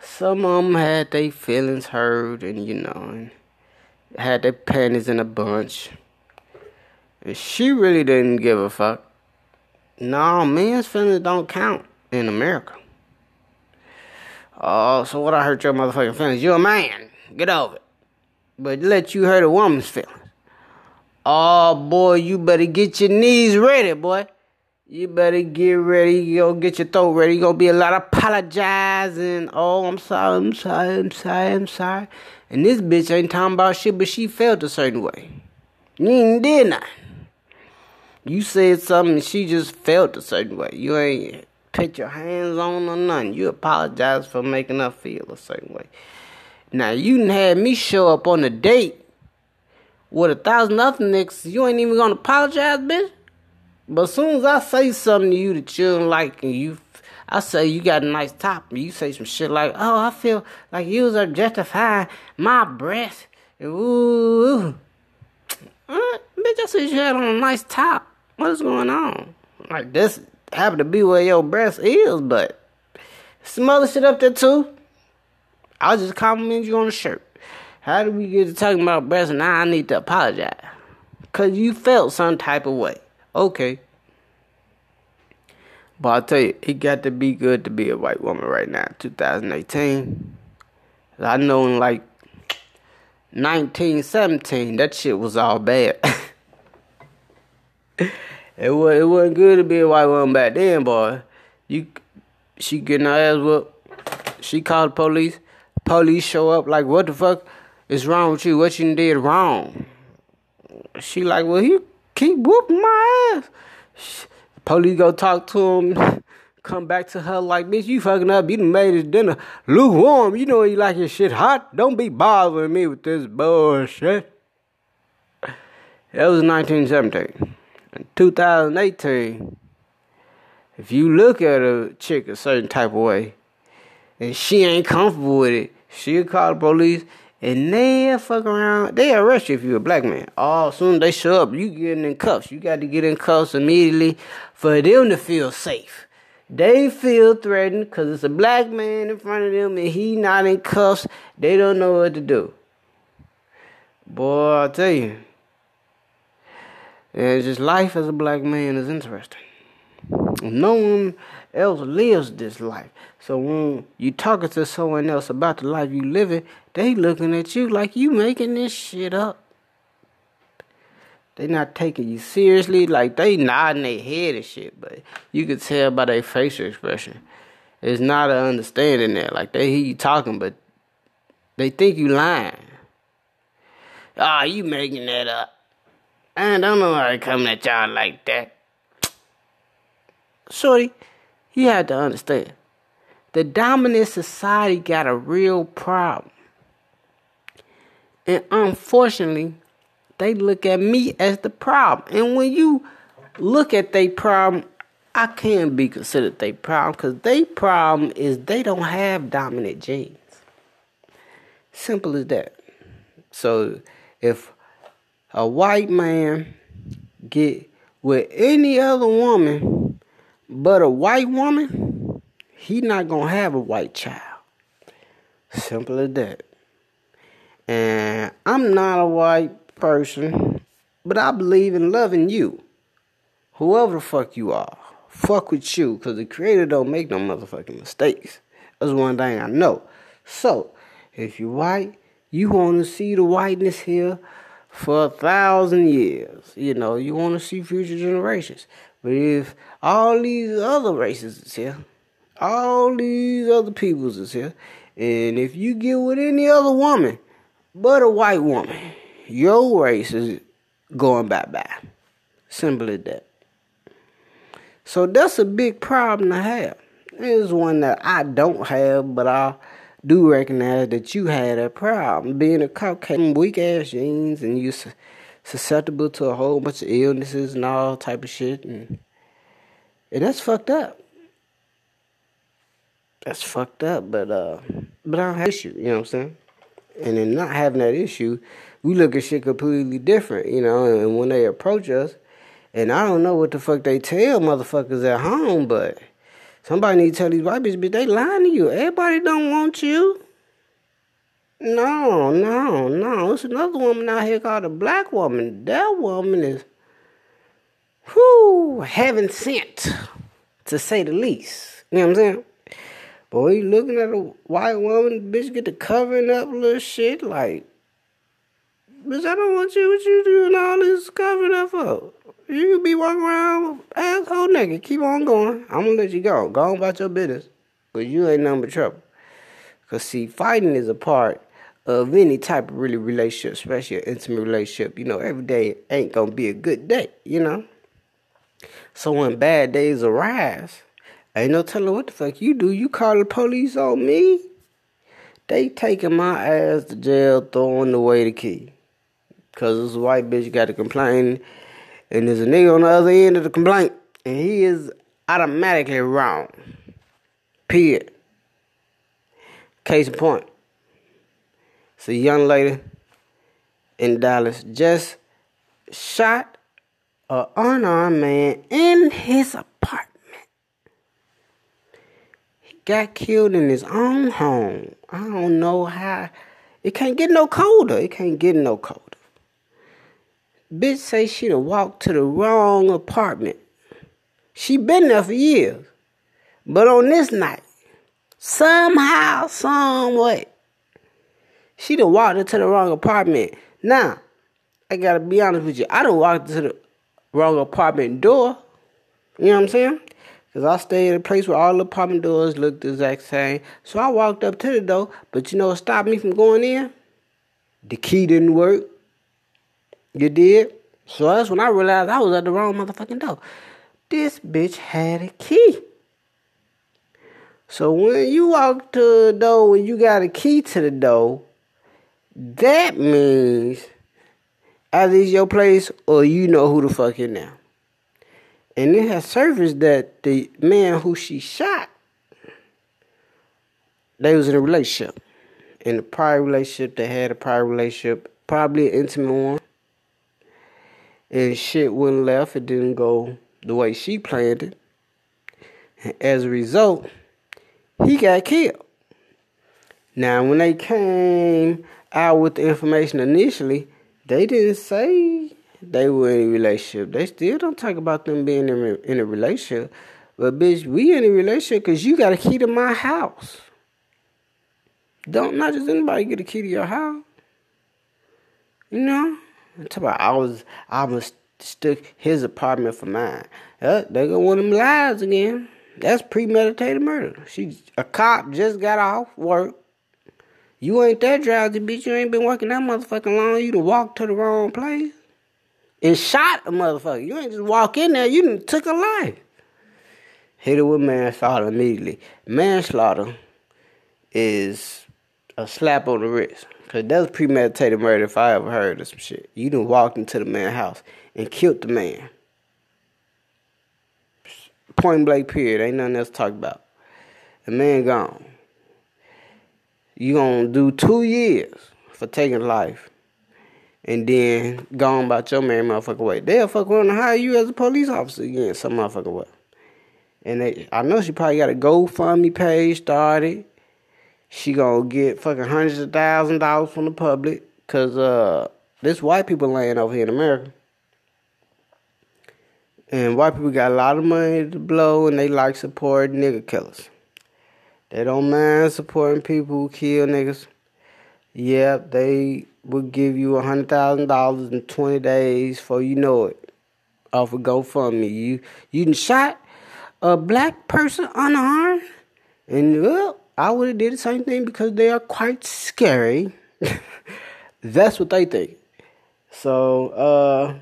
some of them had their feelings hurt and, you know, and had their panties in a bunch. And she really didn't give a fuck. No, men's feelings don't count in America. Oh, so what I hurt your motherfucking feelings? You're a man. Get over it. But let you hurt a woman's feelings. Oh boy, you better get your knees ready, boy. You better get ready. You go get your throat ready. Gonna be a lot of apologizing. Oh, I'm sorry, I'm sorry, I'm sorry, I'm sorry. And this bitch ain't talking about shit, but she felt a certain way. You ain't did nothing. You said something and she just felt a certain way. You ain't put your hands on or nothing. You apologize for making her feel a certain way. Now you didn't have me show up on a date with a thousand other niggas. You ain't even gonna apologize, bitch. But as soon as I say something to you that you don't like and you I say you got a nice top and you say some shit like, oh, I feel like you was objectifying my breast. Ooh. Uh, bitch, I said you had on a nice top. What's going on? Like this happen to be where your breast is, but some other shit up there too. I'll just compliment you on the shirt. How do we get to talking about breasts and I need to apologize? Cause you felt some type of way. Okay. But I'll tell you, it got to be good to be a white woman right now, 2018. I know in like 1917, that shit was all bad. <laughs> it was it wasn't good to be a white woman back then, boy. You, she getting her ass whooped. She called the police. Police show up like, what the fuck is wrong with you? What you did wrong? She like, well, he keep whooping my ass. Police go talk to him. <laughs> Come back to her like, bitch, you fucking up. You done made his dinner lukewarm. You know you like your shit hot. Don't be bothering me with this bullshit. That was 1917. In 2018, if you look at a chick a certain type of way, and she ain't comfortable with it, she'll call the police and they'll fuck around. They arrest you if you're a black man. Oh, soon they show up, you getting in cuffs. You got to get in cuffs immediately for them to feel safe. They feel threatened because it's a black man in front of them and he not in cuffs. They don't know what to do. Boy, I tell you. And just life as a black man is interesting. No one else lives this life. So when you talking to someone else about the life you living, they looking at you like you making this shit up. They not taking you seriously, like they nodding their head and shit, but you could tell by their facial expression. It's not an understanding there. Like they hear you talking, but they think you lying. Ah, oh, you making that up. I don't know how they coming at y'all like that. Shorty, you have to understand. The dominant society got a real problem. And unfortunately, they look at me as the problem. And when you look at their problem, I can't be considered their problem because their problem is they don't have dominant genes. Simple as that. So if a white man get with any other woman but a white woman, he not gonna have a white child. Simple as that. And I'm not a white person, but I believe in loving you. Whoever the fuck you are. Fuck with you, cause the creator don't make no motherfucking mistakes. That's one thing I know. So, if you're white, you wanna see the whiteness here for a thousand years. You know, you wanna see future generations. But if all these other races is here, all these other peoples is here, and if you get with any other woman but a white woman, your race is going bye bye. Simple as that. So that's a big problem to have. It's one that I don't have, but I do recognize that you had a problem. Being a Caucasian, weak ass genes, and you susceptible to a whole bunch of illnesses and all type of shit, and and that's fucked up. That's fucked up, but uh, but I don't have issue. You know what I'm saying? And then not having that issue, we look at shit completely different. You know, and when they approach us, and I don't know what the fuck they tell motherfuckers at home, but somebody need to tell these white bitches, bitch, they lying to you. Everybody don't want you. No, no, no. It's another woman out here called a black woman. That woman is, whoo, heaven sent, to say the least. You know what I'm saying? Boy, you looking at a white woman, bitch, get the covering up little shit, like, bitch, I don't want you, what you doing all this covering up for? You be walking around asshole naked. Keep on going. I'm gonna let you go. Go on about your business. But you ain't nothing but trouble. Cause see, fighting is a part of any type of really relationship, especially an intimate relationship. You know, every day ain't gonna be a good day, you know? So when bad days arise, ain't no telling what the fuck you do. You call the police on me, they taking my ass to jail, throwing away the key. Cause this white bitch got to complain, and there's a nigga on the other end of the complaint, and he is automatically wrong. Period. Case in point. It's a young lady in Dallas just shot an unarmed man in his apartment. He got killed in his own home. I don't know how. It can't get no colder. It can't get no colder. Bitch say she'd have walked to the wrong apartment. She been there for years. But on this night, somehow, some way, she done walked into the wrong apartment. Now, I gotta be honest with you. I done walked to the wrong apartment door. You know what I'm saying? Because I stayed in a place where all the apartment doors look the exact same. So I walked up to the door, but you know what stopped me from going in? The key didn't work. You did? So that's when I realized I was at the wrong motherfucking door. This bitch had a key. So when you walk to the door, and you got a key to the door, that means either it's your place or you know who the fuck in there. And it has surfaced that the man who she shot, they was in a relationship. In a prior relationship, they had a prior relationship, probably an intimate one. And shit went left. It didn't go the way she planned it. And as a result, he got killed. Now, when they came out with the information initially, they didn't say they were in a relationship. They still don't talk about them being in a, in a relationship. But bitch, we in a relationship because you got a key to my house. Don't not just anybody get a key to your house. You know? Talk about I was I was stuck his apartment for mine. Uh, they go one of them lies again. That's premeditated murder. She a cop just got off work you ain't that drowsy, bitch. You ain't been working that motherfucking long. You to walk to the wrong place and shot a motherfucker. You ain't just walk in there. You took a life. Hit it with manslaughter immediately. Manslaughter is a slap on the wrist. Cause that's premeditated murder if I ever heard of some shit. You done walked into the man's house and killed the man. Point blank period. Ain't nothing else to talk about. The man gone you gonna do two years for taking life and then going about your man motherfucker way. They'll fuck around and hire you as a police officer again, some motherfucker way. And they, I know she probably got a GoFundMe page started. she gonna get fucking hundreds of thousand dollars from the public because uh, this white people laying over here in America. And white people got a lot of money to blow and they like supporting nigga killers. They don't mind supporting people who kill niggas. Yep, they will give you a hundred thousand dollars in twenty days before you know it. Off of GoFundMe. You you can shot a black person unarmed and well I would have did the same thing because they are quite scary. <laughs> That's what they think. So, uh,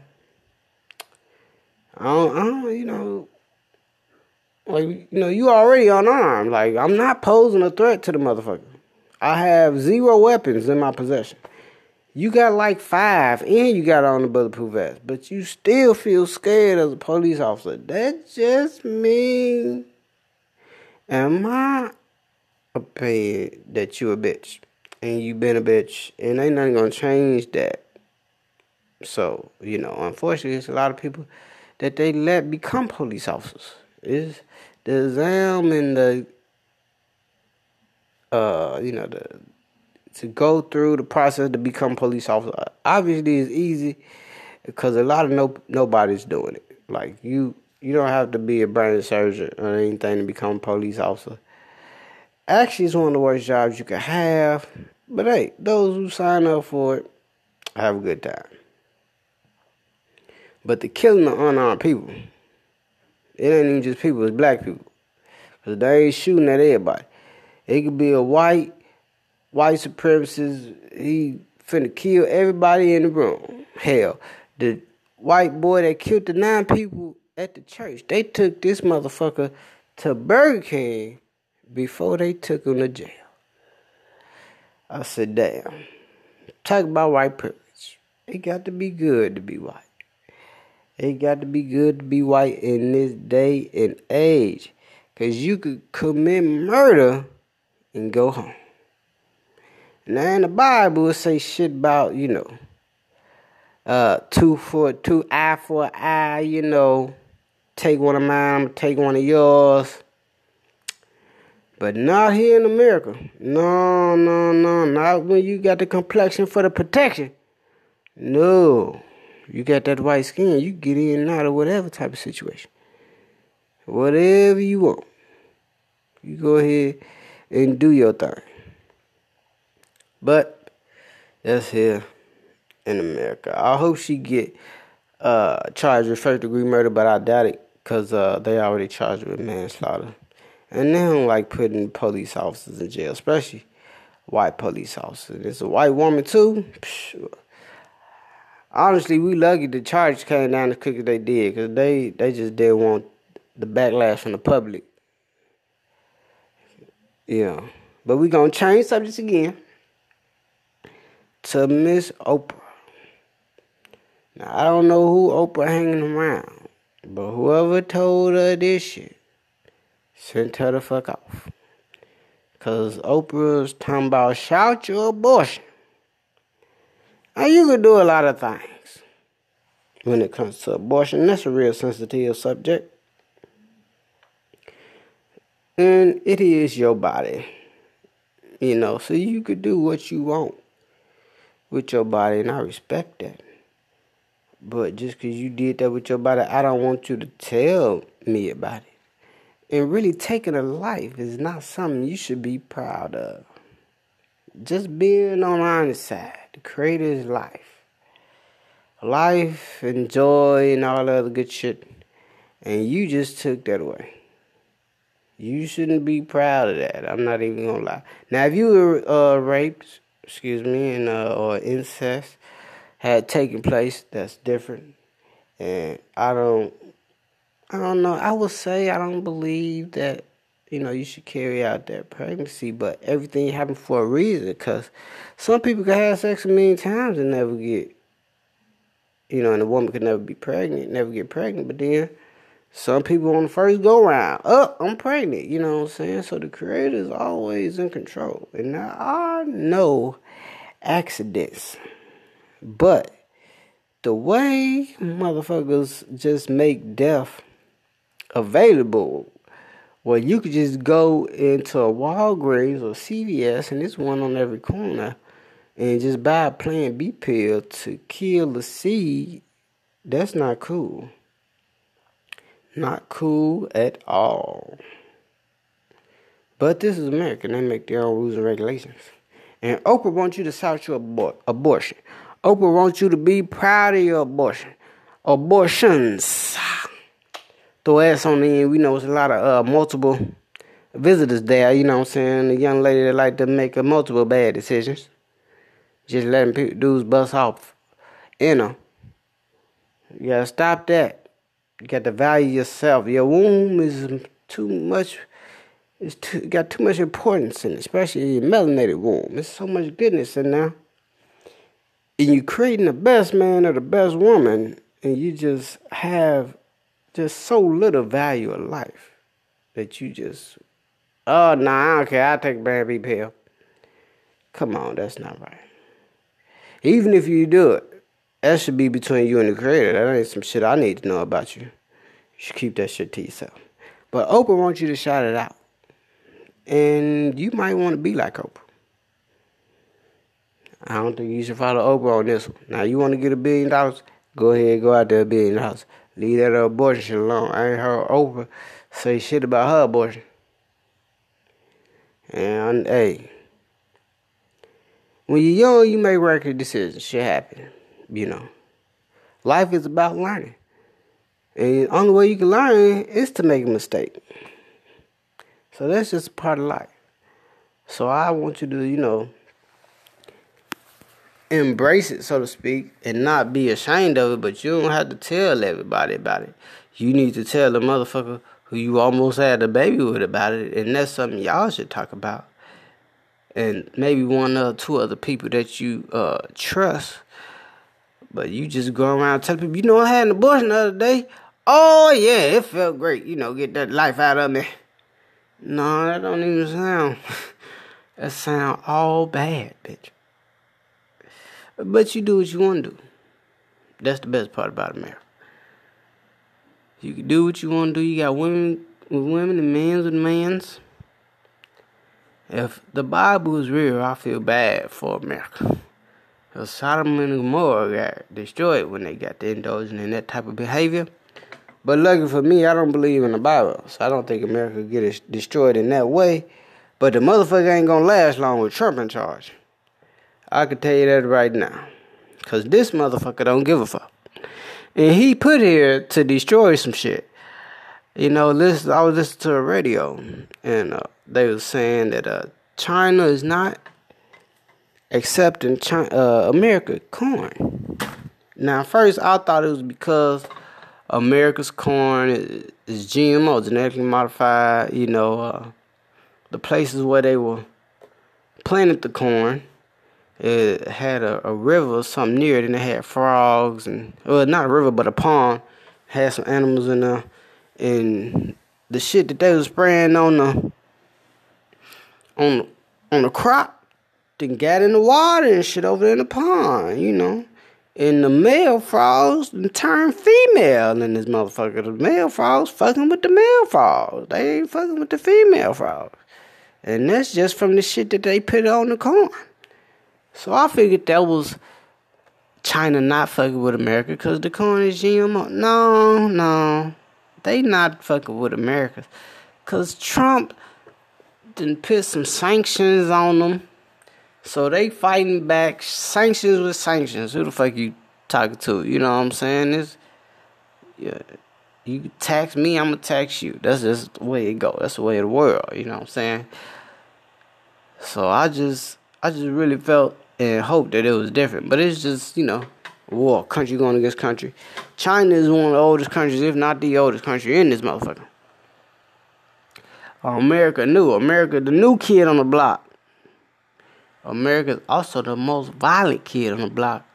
I don't, I don't, you know, like, you know, you already unarmed. Like, I'm not posing a threat to the motherfucker. I have zero weapons in my possession. You got like five, and you got on the bulletproof vest, but you still feel scared as a police officer. That just means, am I opinion that you a bitch and you been a bitch and ain't nothing gonna change that. So, you know, unfortunately it's a lot of people that they let become police officers. Is the exam and the uh, you know, the to go through the process to become police officer obviously is easy because a lot of no nobody's doing it. Like you you don't have to be a brain surgeon or anything to become a police officer Actually, it's one of the worst jobs you can have. But hey, those who sign up for it have a good time. But the killing of unarmed people, it ain't even just people, it's black people. Because they ain't shooting at everybody. It could be a white, white supremacist, he finna kill everybody in the room. Hell, the white boy that killed the nine people at the church, they took this motherfucker to Burger King before they took him to jail. I said, damn. Talk about white privilege. It got to be good to be white. It got to be good to be white in this day and age. Because you could commit murder and go home. Now in the Bible it say shit about, you know, uh, two for two eye for eye, you know, take one of mine, take one of yours. But not here in America. No, no, no. Not when you got the complexion for the protection. No. You got that white skin, you get in and out of whatever type of situation. Whatever you want. You go ahead and do your thing. But that's here in America. I hope she get uh, charged with first degree murder, but I doubt it because uh, they already charged with manslaughter. And they don't like putting police officers in jail, especially white police officers. It's a white woman too. Honestly, we lucky the charge came down as quick as they did, cause they they just didn't want the backlash from the public. Yeah, but we gonna change subjects again to Miss Oprah. Now I don't know who Oprah hanging around, but whoever told her this shit Sent her the fuck off. Cause Oprah's talking about shout your abortion. And you can do a lot of things when it comes to abortion. That's a real sensitive subject. And it is your body. You know, so you could do what you want with your body, and I respect that. But just because you did that with your body, I don't want you to tell me about it. And really taking a life is not something you should be proud of. Just being on the honest side, the creator's life. Life and joy and all the other good shit. And you just took that away. You shouldn't be proud of that. I'm not even gonna lie. Now, if you were uh, raped, excuse me, and uh, or incest had taken place, that's different. And I don't I don't know. I would say I don't believe that you know you should carry out that pregnancy, but everything happened for a reason. Because some people can have sex a million times and never get, you know, and a woman could never be pregnant, never get pregnant. But then some people on the first go round, oh, I'm pregnant. You know what I'm saying? So the creator is always in control, and there are no accidents, but the way motherfuckers just make death available Well, you could just go into a Walgreens or CVS, and there's one on every corner, and just buy a Plan B pill to kill the seed. That's not cool. Not cool at all. But this is America, and they make their own rules and regulations. And Oprah wants you to shout your abor- abortion. Oprah wants you to be proud of your abortion. Abortions throw ass on the end. We know it's a lot of uh, multiple visitors there. You know what I'm saying? The young lady that like to make a multiple bad decisions. Just letting dudes bust off in them. You gotta stop that. You got to value yourself. Your womb is too much. It's too got too much importance in it, especially your melanated womb. There's so much goodness in there. And you're creating the best man or the best woman, and you just have just so little value of life that you just, oh, no, nah, I don't care. I'll take Plan pill. Come on, that's not right. Even if you do it, that should be between you and the creator. That ain't some shit I need to know about you. You should keep that shit to yourself. But Oprah wants you to shout it out. And you might want to be like Oprah. I don't think you should follow Oprah on this one. Now, you want to get a billion dollars? Go ahead, go out there a billion dollars. Leave that abortion shit alone. I ain't heard Oprah say shit about her abortion. And hey, when you're young, you make record decisions. Shit happen, you know. Life is about learning, and the only way you can learn is to make a mistake. So that's just part of life. So I want you to, you know, embrace it, so to speak, and not be ashamed of it, but you don't have to tell everybody about it. You need to tell the motherfucker who you almost had a baby with about it, and that's something y'all should talk about. And maybe one or two other people that you uh, trust. But you just go around telling people, you know, I had an abortion the other day. Oh yeah, it felt great. You know, get that life out of me. No, that don't even sound. <laughs> that sound all bad, bitch. But you do what you want to do. That's the best part about America. You can do what you want to do. You got women with women and men's with men's. If the Bible is real, I feel bad for America. Sodom and Gomorrah got destroyed when they got the indulging in that type of behavior. But lucky for me, I don't believe in the Bible. So I don't think America get destroyed in that way. But the motherfucker ain't gonna last long with Trump in charge. I can tell you that right now. Because this motherfucker don't give a fuck. And he put here to destroy some shit. You know, this I was listening to a radio, and uh, they was saying that uh, China is not accepting China, uh, America corn. Now, first I thought it was because America's corn is, is GMO, genetically modified. You know, uh, the places where they were planted the corn it had a, a river or something near it, and it had frogs and well, not a river but a pond. Had some animals in there, and the shit that they was spraying on the on the, on the crop, then got in the water and shit over in the pond, you know. And the male frogs turned female in this motherfucker. The male frogs fucking with the male frogs. They ain't fucking with the female frogs. And that's just from the shit that they put on the corn. So I figured that was China not fucking with America because the corn is GMO. No, no. They not fucking with America. Because Trump didn't put some sanctions on them. So they fighting back sanctions with sanctions. Who the fuck you talking to? You know what I'm saying? It's, yeah, you tax me, I'm gonna tax you. That's just the way it go. That's the way of the world. You know what I'm saying? So I just I just really felt and hoped that it was different. But it's just, you know, war, country going against country. China is one of the oldest countries, if not the oldest country in this motherfucker. America new. America the new kid on the block. America's also the most violent kid on the block.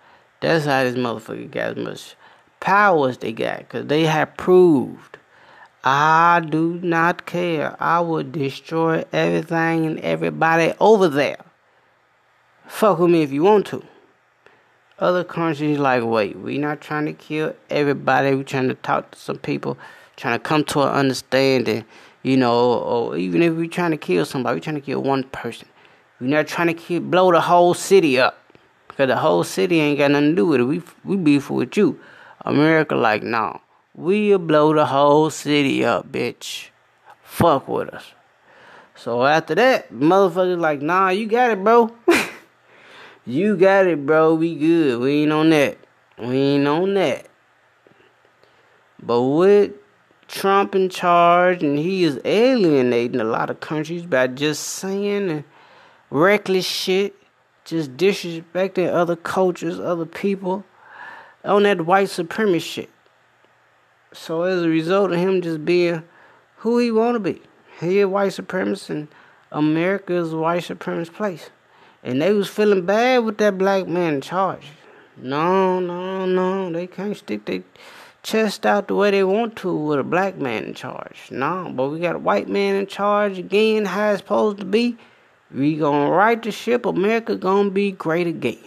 That's how this motherfucker got as much power as they got. Because they have proved I do not care. I will destroy everything and everybody over there. Fuck with me if you want to. Other countries like, wait, we not trying to kill everybody. We trying to talk to some people, trying to come to an understanding. You know, or even if we're trying to kill somebody, we're trying to kill one person. We're not trying to kill, blow the whole city up. Because the whole city ain't got nothing to do with it. We, we beef with you. America, like, no. We'll blow the whole city up, bitch. Fuck with us. So after that, motherfuckers like, nah, you got it, bro. <laughs> you got it, bro. We good. We ain't on that. We ain't on that. But with Trump in charge, and he is alienating a lot of countries by just saying reckless shit, just disrespecting other cultures, other people, on that white supremacist shit. So as a result of him just being who he want to be, he a white supremacist, and America is a white supremacist place. And they was feeling bad with that black man in charge. No, no, no, they can't stick their chest out the way they want to with a black man in charge. No, but we got a white man in charge again, how it's supposed to be. We gonna right the ship. America gonna be great again.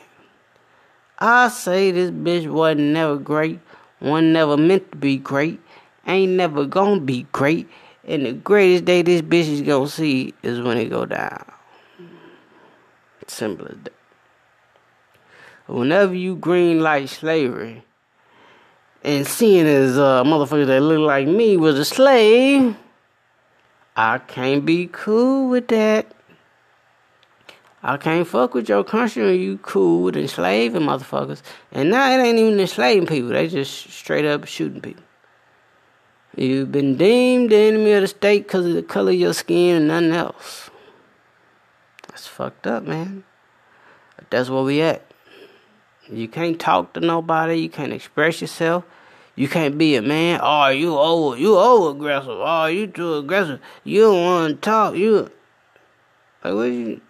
I say this bitch wasn't never great. One never meant to be great. Ain't never gonna be great. And the greatest day this bitch is gonna see is when it go down. Simple as that. Whenever you green light slavery, and seeing as uh, motherfuckers that look like me was a slave, I can't be cool with that. I can't fuck with your country when you cool with enslaving motherfuckers. And now it ain't even enslaving people, they just straight up shooting people. You've been deemed the enemy of the state because of the color of your skin and nothing else. That's fucked up, man. But that's where we at. You can't talk to nobody. You can't express yourself. You can't be a man. Oh, you over, you over aggressive. Oh, you too aggressive. You don't want to talk. You like what you?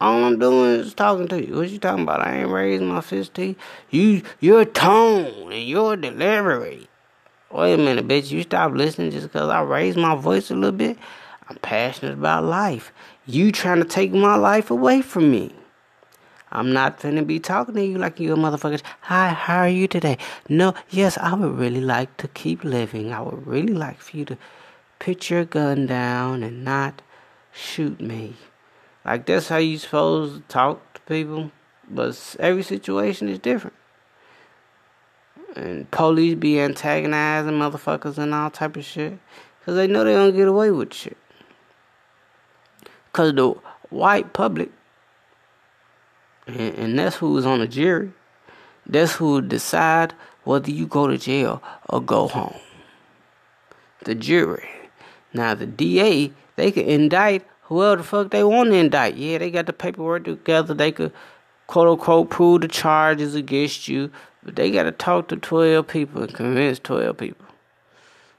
All I'm doing is talking to you. What you talking about? I ain't raising my fist to you. You, your tone and your delivery. Wait a minute, bitch. You stop listening just because I raised my voice a little bit. I'm passionate about life. You trying to take my life away from me. I'm not finna be talking to you like you motherfuckers. Hi, how are you today? No, yes, I would really like to keep living. I would really like for you to put your gun down and not shoot me. Like that's how you supposed to talk to people, but every situation is different. And police be antagonizing motherfuckers and all type of shit, cause they know they don't get away with shit. Cause the white public, and, and that's who's on the jury, that's who decide whether you go to jail or go home. The jury. Now the DA, they can indict whoever the fuck they want to indict. Yeah, they got the paperwork together. They could quote unquote prove the charges against you, but they got to talk to 12 people and convince 12 people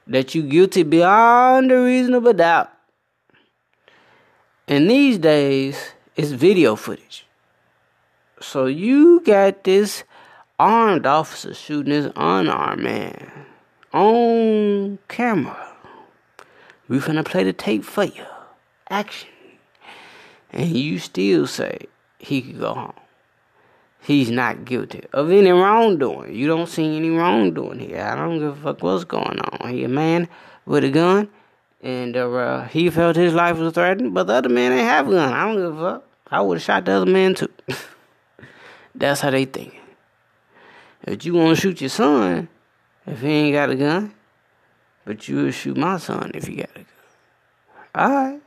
that you guilty beyond a reasonable doubt. And these days, it's video footage. So you got this armed officer shooting this unarmed man on camera. We finna play the tape for you action. And you still say he could go home. He's not guilty of any wrongdoing. You don't see any wrongdoing here. I don't give a fuck what's going on. He a man with a gun, and uh, he felt his life was threatened, but the other man ain't have a gun. I don't give a fuck. I would have shot the other man too. <laughs> That's how they think. If you want to shoot your son, if he ain't got a gun, but you will shoot my son if he got a gun. All right.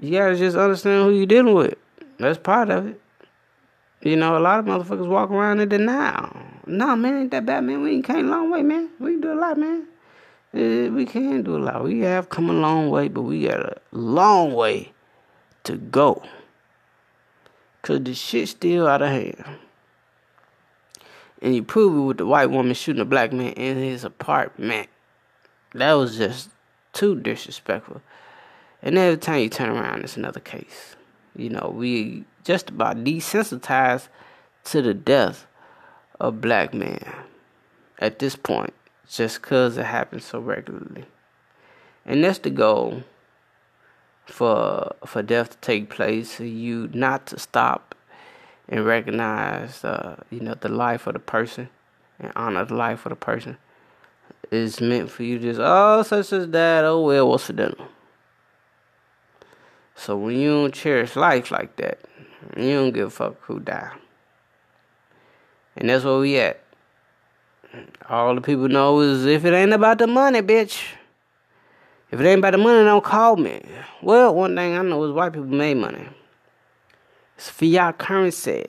You gotta just understand who you're dealing with. That's part of it. You know, a lot of motherfuckers walk around in denial. No, man, ain't that bad, man. We ain't came a long way, man. We can do a lot, man. Eh, we can do a lot. We have come a long way, but we got a long way to go. Cause the shit's still out of hand. And you prove it with the white woman shooting a black man in his apartment. That was just too disrespectful. And every time you turn around, it's another case. You know, we just about desensitized to the death of black men at this point, just because it happens so regularly. And that's the goal for for death to take place, you not to stop and recognize, uh, you know, the life of the person and honor the life of the person. is meant for you to just, oh, such as that, oh, well, what's for dinner? So when you don't cherish life like that, you don't give a fuck who die. And that's where we at. All the people know is if it ain't about the money, bitch. If it ain't about the money, don't call me. Well, one thing I know is white people made money. It's fiat currency.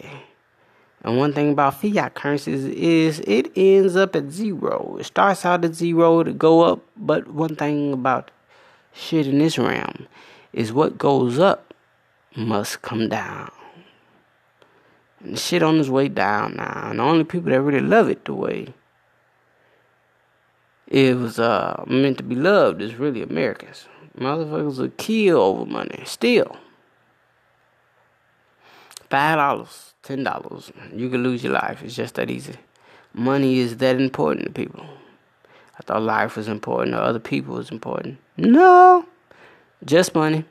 And one thing about fiat currencies is it ends up at zero. It starts out at zero to go up, but one thing about shit in this realm is what goes up must come down. And shit on its way down now. And the only people that really love it the way it was uh, meant to be loved is really Americans. Motherfuckers will kill over money. Still. Five dollars, ten dollars. You can lose your life. It's just that easy. Money is that important to people. I thought life was important or other people was important. No. Just money.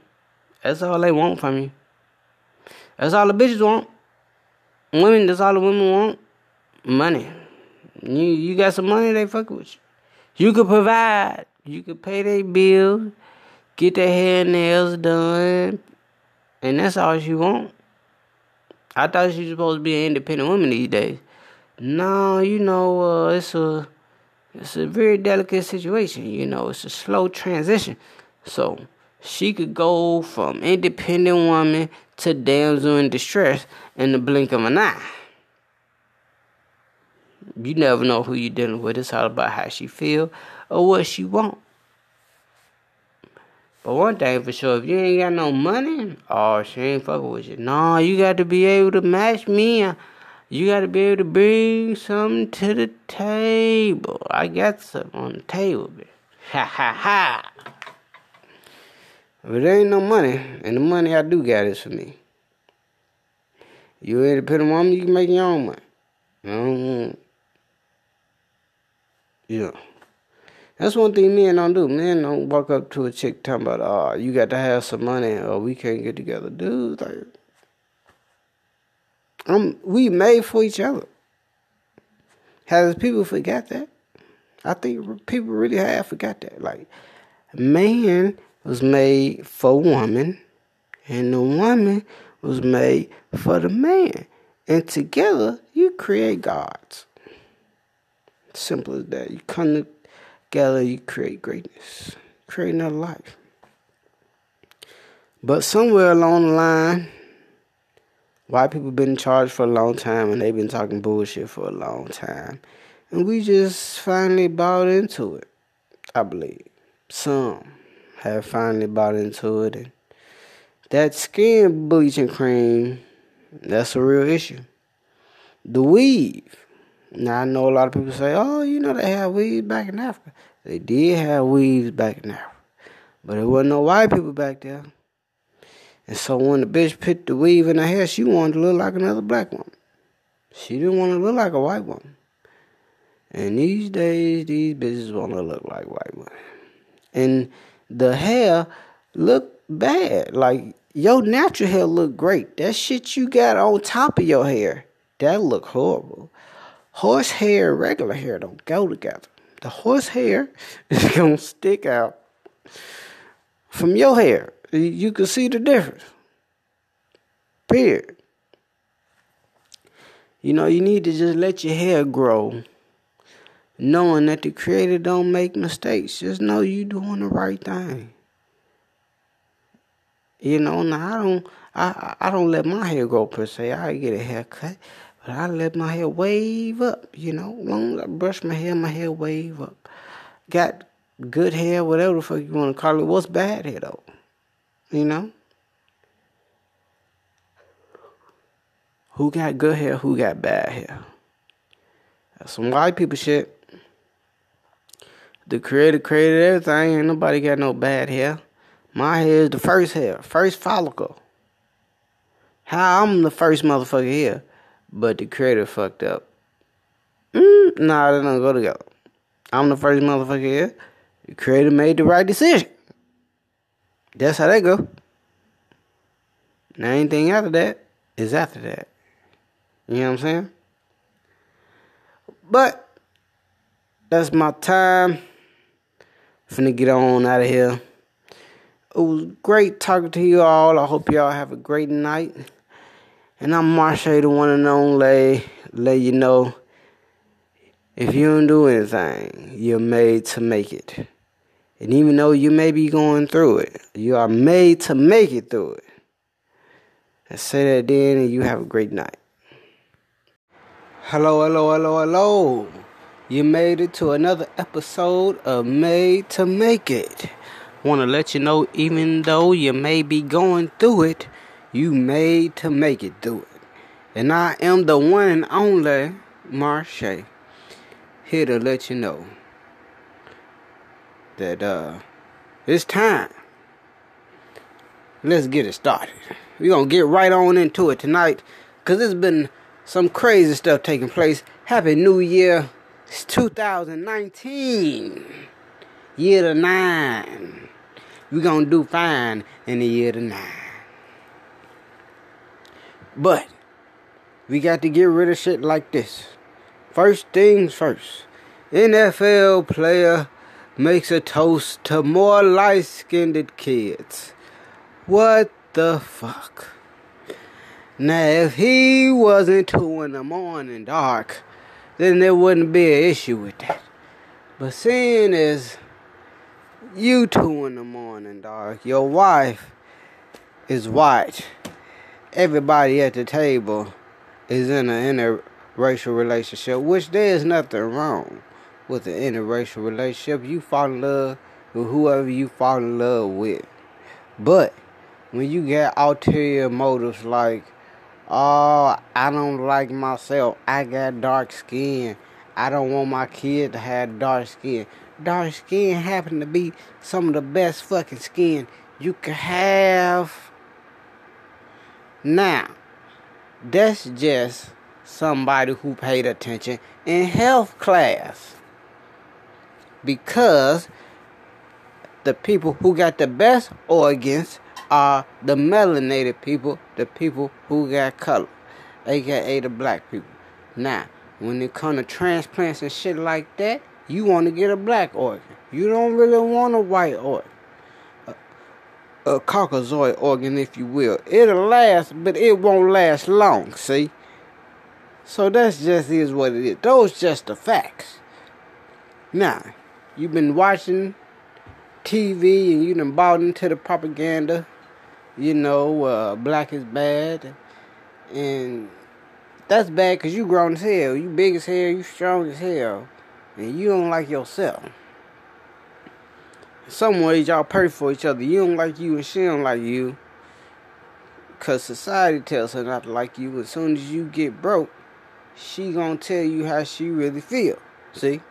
That's all they want from you. That's all the bitches want. Women, that's all the women want. Money. You you got some money, they fuck with you. You could provide. You could pay their bills, get their hair and nails done, and that's all she want. I thought she was supposed to be an independent woman these days. No, you know, uh, it's a it's a very delicate situation. You know, it's a slow transition. So she could go from independent woman to damsel in distress in the blink of an eye you never know who you're dealing with. It's all about how she feel or what she want. But one thing for sure, if you ain't got no money, oh, she ain't fucking with you. No, you got to be able to match me. You got to be able to bring something to the table. I got something on the table, bitch. Ha ha ha. But there ain't no money, and the money I do got is for me. You independent woman, you can make your own money. I yeah. That's one thing men don't do. Men don't walk up to a chick talking about, oh, you got to have some money or we can't get together. Dude, like, um, we made for each other. Has people forgot that? I think people really have forgot that. Like, man was made for woman, and the woman was made for the man. And together, you create gods. Simple as that. You come together, you create greatness, create another life. But somewhere along the line, white people been in charge for a long time and they've been talking bullshit for a long time. And we just finally bought into it, I believe. Some have finally bought into it. And that skin bleaching cream, that's a real issue. The weave, now I know a lot of people say, "Oh, you know they had weaves back in Africa." They did have weaves back in Africa, but there wasn't no white people back there. And so when the bitch put the weave in her hair, she wanted to look like another black woman. She didn't want to look like a white woman. And these days, these bitches want to look like white women. And the hair look bad. Like your natural hair look great. That shit you got on top of your hair, that look horrible. Horse hair and regular hair don't go together. The horse hair <laughs> is gonna stick out from your hair. You can see the difference. Period. You know, you need to just let your hair grow, knowing that the creator don't make mistakes. Just know you doing the right thing. You know, now I don't I I don't let my hair grow per se. I get a haircut. But I let my hair wave up, you know. Long as I brush my hair, my hair wave up. Got good hair, whatever the fuck you want to call it. What's bad hair though? You know? Who got good hair? Who got bad hair? That's some white people shit. The creator created everything. Ain't nobody got no bad hair. My hair is the first hair, first follicle. How I'm the first motherfucker here but the creator fucked up. Mm, nah, they don't go together. I'm the first motherfucker here. The creator made the right decision. That's how they go. Now anything after that is after that. You know what I'm saying? But that's my time. Finna get on out of here. It was great talking to you all. I hope y'all have a great night. And I'm Marshe, the one and only. Let you know if you don't do anything, you're made to make it. And even though you may be going through it, you are made to make it through it. And say that then, and you have a great night. Hello, hello, hello, hello. You made it to another episode of Made to Make It. Want to let you know, even though you may be going through it, you made to make it through it. And I am the one and only Marche here to let you know that uh, it's time. Let's get it started. We're going to get right on into it tonight because there's been some crazy stuff taking place. Happy New Year it's 2019. Year to nine. We're to do fine in the year to nine. But we got to get rid of shit like this. First things first. NFL player makes a toast to more light skinned kids. What the fuck? Now, if he wasn't two in the morning dark, then there wouldn't be an issue with that. But seeing as you two in the morning, dark, your wife is white, everybody at the table is in an interracial relationship, which there is nothing wrong with an interracial relationship. You fall in love with whoever you fall in love with. But when you get ulterior motives like Oh, I don't like myself. I got dark skin. I don't want my kid to have dark skin. Dark skin happen to be some of the best fucking skin you can have. Now, that's just somebody who paid attention in health class. Because the people who got the best organs are the melanated people, the people who got color, aka the black people. Now, when it comes to transplants and shit like that, you want to get a black organ. You don't really want a white organ. A, a caucasoid organ, if you will. It'll last, but it won't last long, see? So that's just is what it is. Those just the facts. Now, you've been watching TV and you done bought into the propaganda you know, uh, black is bad, and that's bad because you grown as hell, you big as hell, you strong as hell, and you don't like yourself. In some ways, y'all perfect for each other. You don't like you, and she don't like you, cause society tells her not to like you. As soon as you get broke, she gonna tell you how she really feel. See.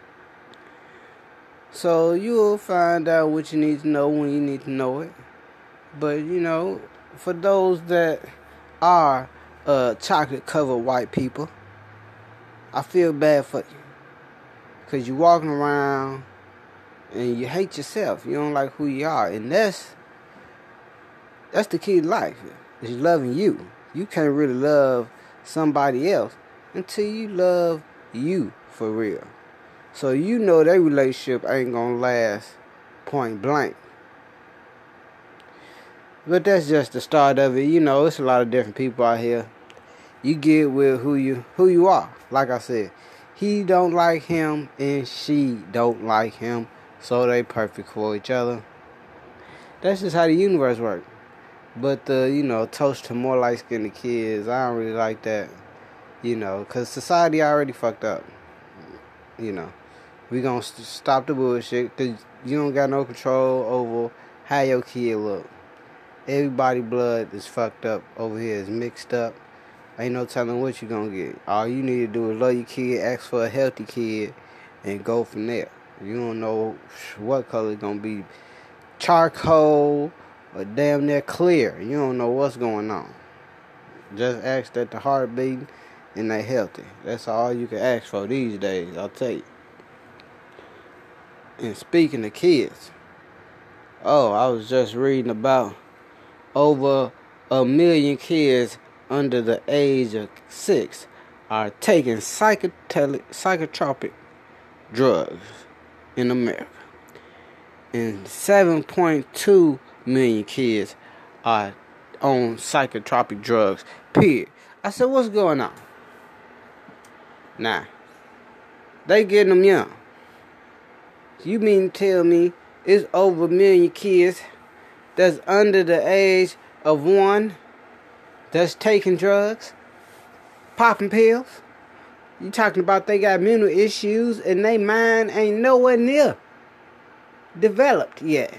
So you'll find out what you need to know when you need to know it. But you know, for those that are uh, chocolate covered white people, I feel bad for you. Cause you're walking around and you hate yourself. You don't like who you are. And that's that's the key to life. Is loving you. You can't really love somebody else until you love you for real. So you know that relationship ain't gonna last point blank. But that's just the start of it. You know, it's a lot of different people out here. You get with who you who you are. Like I said, he don't like him and she don't like him, so they perfect for each other. That's just how the universe works. But the you know toast to more light skinned kids, I don't really like that. You know, cause society already fucked up. You know, we gonna st- stop the bullshit, cause you don't got no control over how your kid look. Everybody blood is fucked up over here. It's mixed up. Ain't no telling what you're gonna get. All you need to do is love your kid, ask for a healthy kid, and go from there. You don't know what color gonna be. Charcoal or damn near clear. You don't know what's going on. Just ask that the heart beating and they healthy. That's all you can ask for these days, I'll tell you. And speaking of kids, oh, I was just reading about over a million kids under the age of six are taking psychotropic drugs in America. And 7.2 million kids are on psychotropic drugs. Period. I said, what's going on? Nah. They getting them young. You mean tell me it's over a million kids that's under the age of one that's taking drugs, popping pills? You talking about they got mental issues and they mind ain't nowhere near developed yet.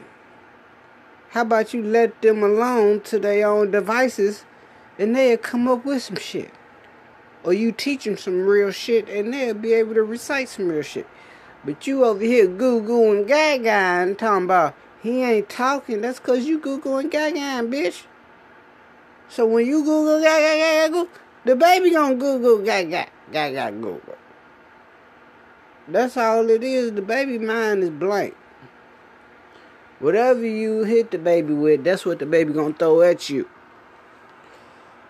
How about you let them alone to their own devices and they'll come up with some shit? Or you teach them some real shit and they'll be able to recite some real shit. But you over here goo and gaga and talking about he ain't talking. That's cause you goo and gaga, bitch. So when you Google gaga gaga, the baby gonna Google gaga gaga Google. That's all it is. The baby mind is blank. Whatever you hit the baby with, that's what the baby gonna throw at you.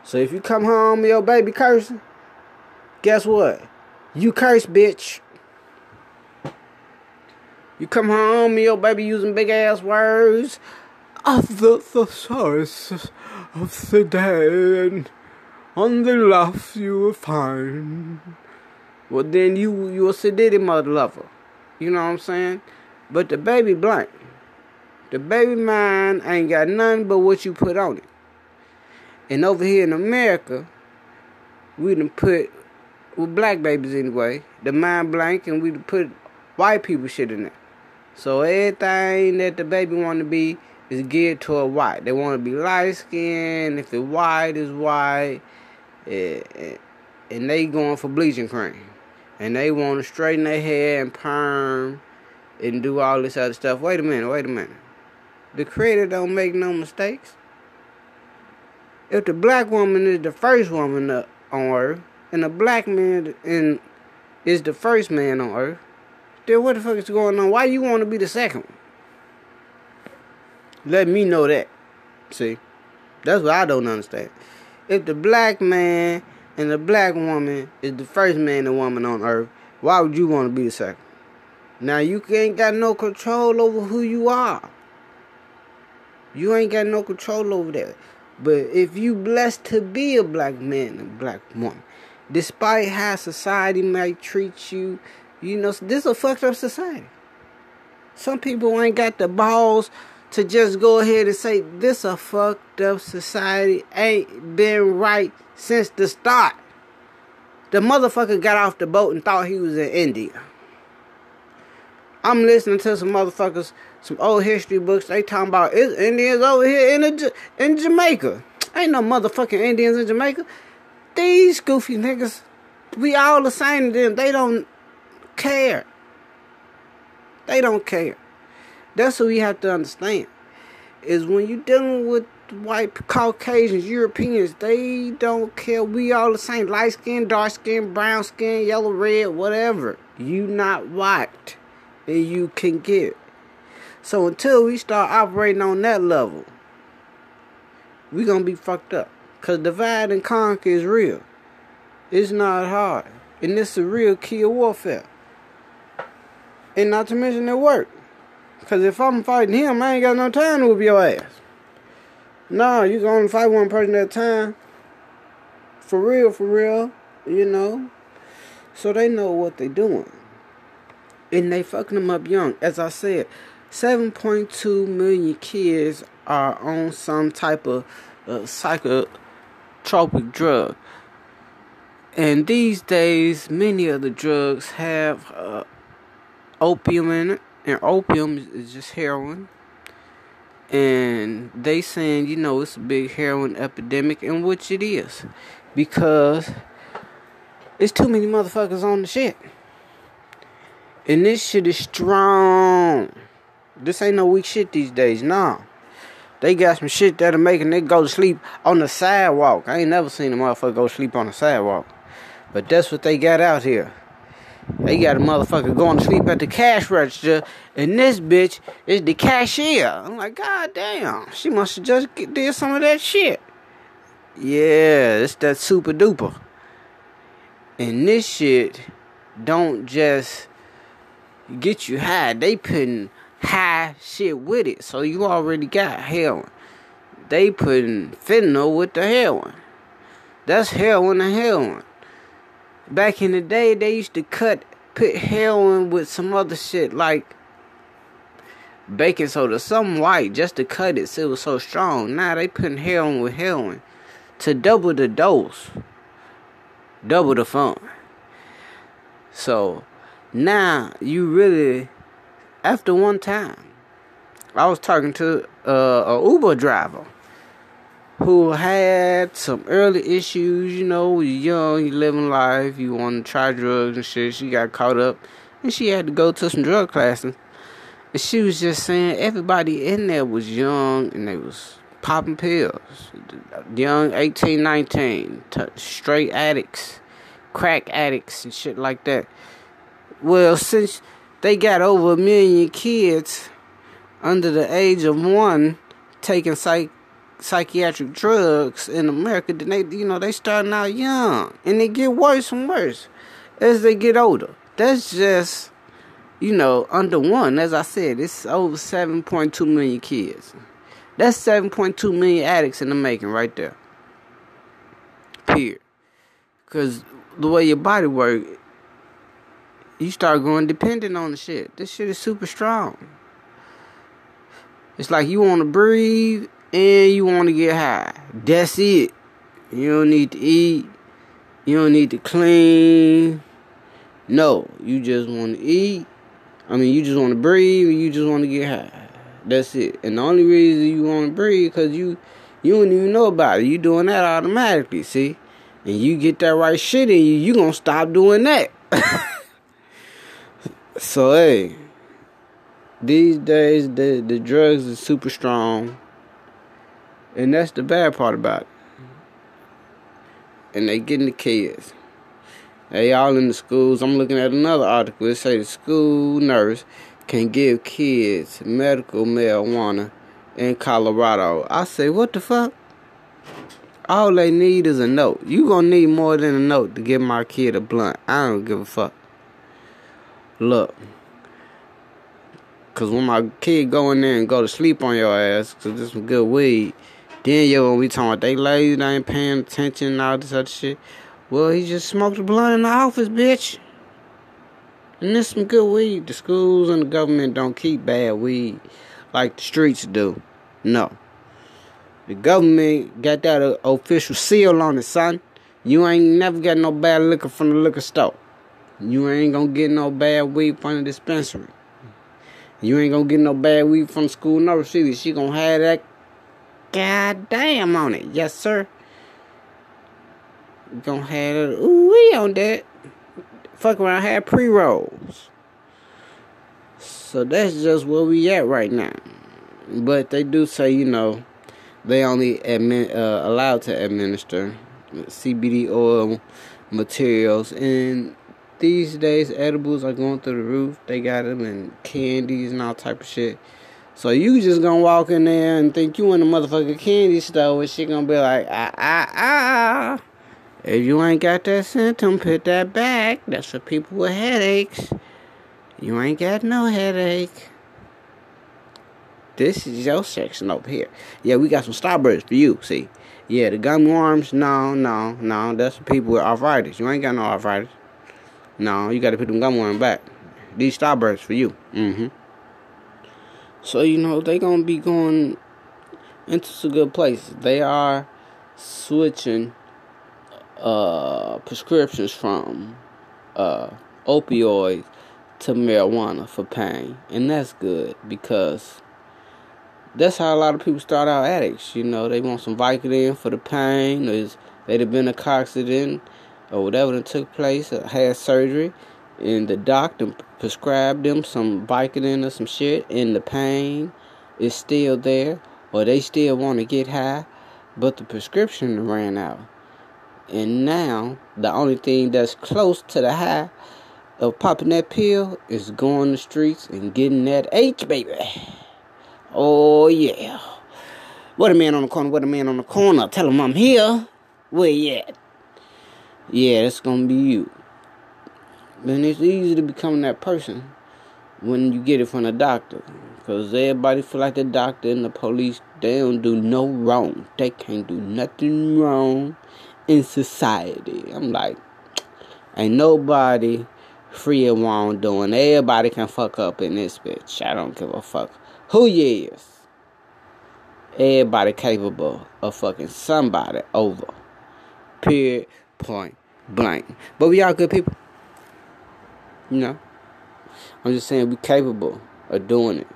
So if you come home your baby cursing, guess what? You curse, bitch. You come home and your baby using big ass words of the thesaurus of the dead. On the left you will find. Well then you you a sedated mother lover. You know what I'm saying? But the baby blank. The baby mind ain't got nothing but what you put on it. And over here in America, we done put, with black babies anyway, the mind blank and we done put white people shit in there. So everything that the baby want to be is geared toward white. They want to be light skinned. If the white is white, eh, eh, and they going for bleaching cream. And they want to straighten their hair and perm and do all this other stuff. Wait a minute, wait a minute. The creator don't make no mistakes. If the black woman is the first woman on earth, and the black man in, is the first man on earth, then what the fuck is going on? Why you want to be the second one? Let me know that. See? That's what I don't understand. If the black man and the black woman is the first man and woman on earth, why would you want to be the second? Now you ain't got no control over who you are. You ain't got no control over that. But if you blessed to be a black man and black woman, despite how society might treat you, you know, this is a fucked up society. Some people ain't got the balls to just go ahead and say this a fucked up society ain't been right since the start. The motherfucker got off the boat and thought he was in India. I'm listening to some motherfuckers, some old history books. They talking about it's Indians over here in the, in Jamaica. Ain't no motherfucking Indians in Jamaica. These goofy niggas, we all the same to them. They don't care. They don't care. That's what we have to understand. Is when you're dealing with white Caucasians, Europeans, they don't care. We all the same. Light skin, dark skin, brown skin, yellow, red, whatever. You not white and you can get. So until we start operating on that level, we gonna be fucked up. Cause divide and conquer is real. It's not hard. And it's a real key of warfare. And not to mention it work. Cause if I'm fighting him, I ain't got no time to whoop your ass. No, you gonna fight one person at a time. For real, for real. You know. So they know what they doing and they fucking them up young. As I said, 7.2 million kids are on some type of uh, psychotropic drug. And these days, many of the drugs have uh, opium in it, and opium is just heroin. And they saying, you know, it's a big heroin epidemic, and which it is, because it's too many motherfuckers on the shit. And this shit is strong. This ain't no weak shit these days, nah. They got some shit that'll make a nigga go to sleep on the sidewalk. I ain't never seen a motherfucker go sleep on the sidewalk. But that's what they got out here. They got a motherfucker going to sleep at the cash register, and this bitch is the cashier. I'm like, God damn, she must have just did some of that shit. Yeah, it's that super duper. And this shit don't just get you high. They putting high shit with it, so you already got heroin. They putting fentanyl with the heroin. That's heroin and heroin. Back in the day, they used to cut put heroin with some other shit like baking soda, something white, just to cut it so it was so strong. Now they putting heroin with heroin to double the dose, double the fun. So now you really, after one time, I was talking to uh, a Uber driver who had some early issues. You know, you're young, you living life, you want to try drugs and shit. She got caught up, and she had to go to some drug classes. And she was just saying everybody in there was young and they was popping pills. Young 18, 19, t- straight addicts, crack addicts and shit like that. Well, since they got over a million kids under the age of one taking psych psychiatric drugs in America, then they you know they starting out young and they get worse and worse as they get older. That's just you know under one. As I said, it's over seven point two million kids. That's seven point two million addicts in the making right there. Here, Because the way your body works, you start going dependent on the shit. This shit is super strong. It's like you want to breathe and you want to get high. That's it. You don't need to eat. You don't need to clean. No, you just want to eat. I mean, you just want to breathe you just want to get high. That's it. And the only reason you want to breathe because you you don't even know about it. You doing that automatically, see? And you get that right shit in you, you gonna stop doing that. <laughs> so hey, these days the the drugs are super strong. And that's the bad part about it. Mm-hmm. And they getting the kids. They all in the schools. I'm looking at another article. It say the school nurse can give kids medical marijuana in Colorado. I say, what the fuck? All they need is a note. You gonna need more than a note to give my kid a blunt. I don't give a fuck. Look. Cause when my kid go in there and go to sleep on your ass, cause this some good weed, then yo, when we talking about they lazy, they ain't paying attention and all this other shit. Well, he just smoked a blunt in the office, bitch. And this some good weed. The schools and the government don't keep bad weed like the streets do. No. The government got that uh, official seal on it, son. You ain't never got no bad liquor from the liquor store. You ain't gonna get no bad weed from the dispensary. You ain't gonna get no bad weed from the school nurse either. She gonna have that God damn on it. Yes, sir. Gonna have it. Ooh, we on that. Fuck around, have pre rolls. So that's just where we at right now. But they do say, you know, they only admin, uh, allowed to administer CBD oil materials. And these days, edibles are going through the roof. They got them in candies and all type of shit. So you just gonna walk in there and think you in the motherfucking candy store and she gonna be like, ah, ah, ah. If you ain't got that symptom, put that back. That's for people with headaches. You ain't got no headache. This is your section over here. Yeah, we got some Starbursts for you, see. Yeah, the gummy worms, no, no, no. That's for people with arthritis. You ain't got no arthritis. No, you gotta put them gummy worms back. These Starbursts for you. Mm-hmm. So, you know, they to be going into some good places. They are switching uh, prescriptions from uh, opioids to marijuana for pain. And that's good because that's how a lot of people start out addicts. You know, they want some Vicodin for the pain, or they'd have been a accident or whatever that took place, or had surgery, and the doctor prescribed them some Vicodin or some shit, and the pain is still there, or they still want to get high, but the prescription ran out. And now, the only thing that's close to the high of popping that pill is going the streets and getting that H, baby. Oh, yeah. What a man on the corner, what a man on the corner. Tell him I'm here. Where you at? Yeah, it's gonna be you. Then it's easy to become that person when you get it from the doctor. Because everybody feel like the doctor and the police, they don't do no wrong. They can't do nothing wrong in society. I'm like, ain't nobody free of wrongdoing. Everybody can fuck up in this bitch. I don't give a fuck who you is. Everybody capable of fucking somebody over. Period. Point blank. But we all good people. You know? I'm just saying we're capable of doing it.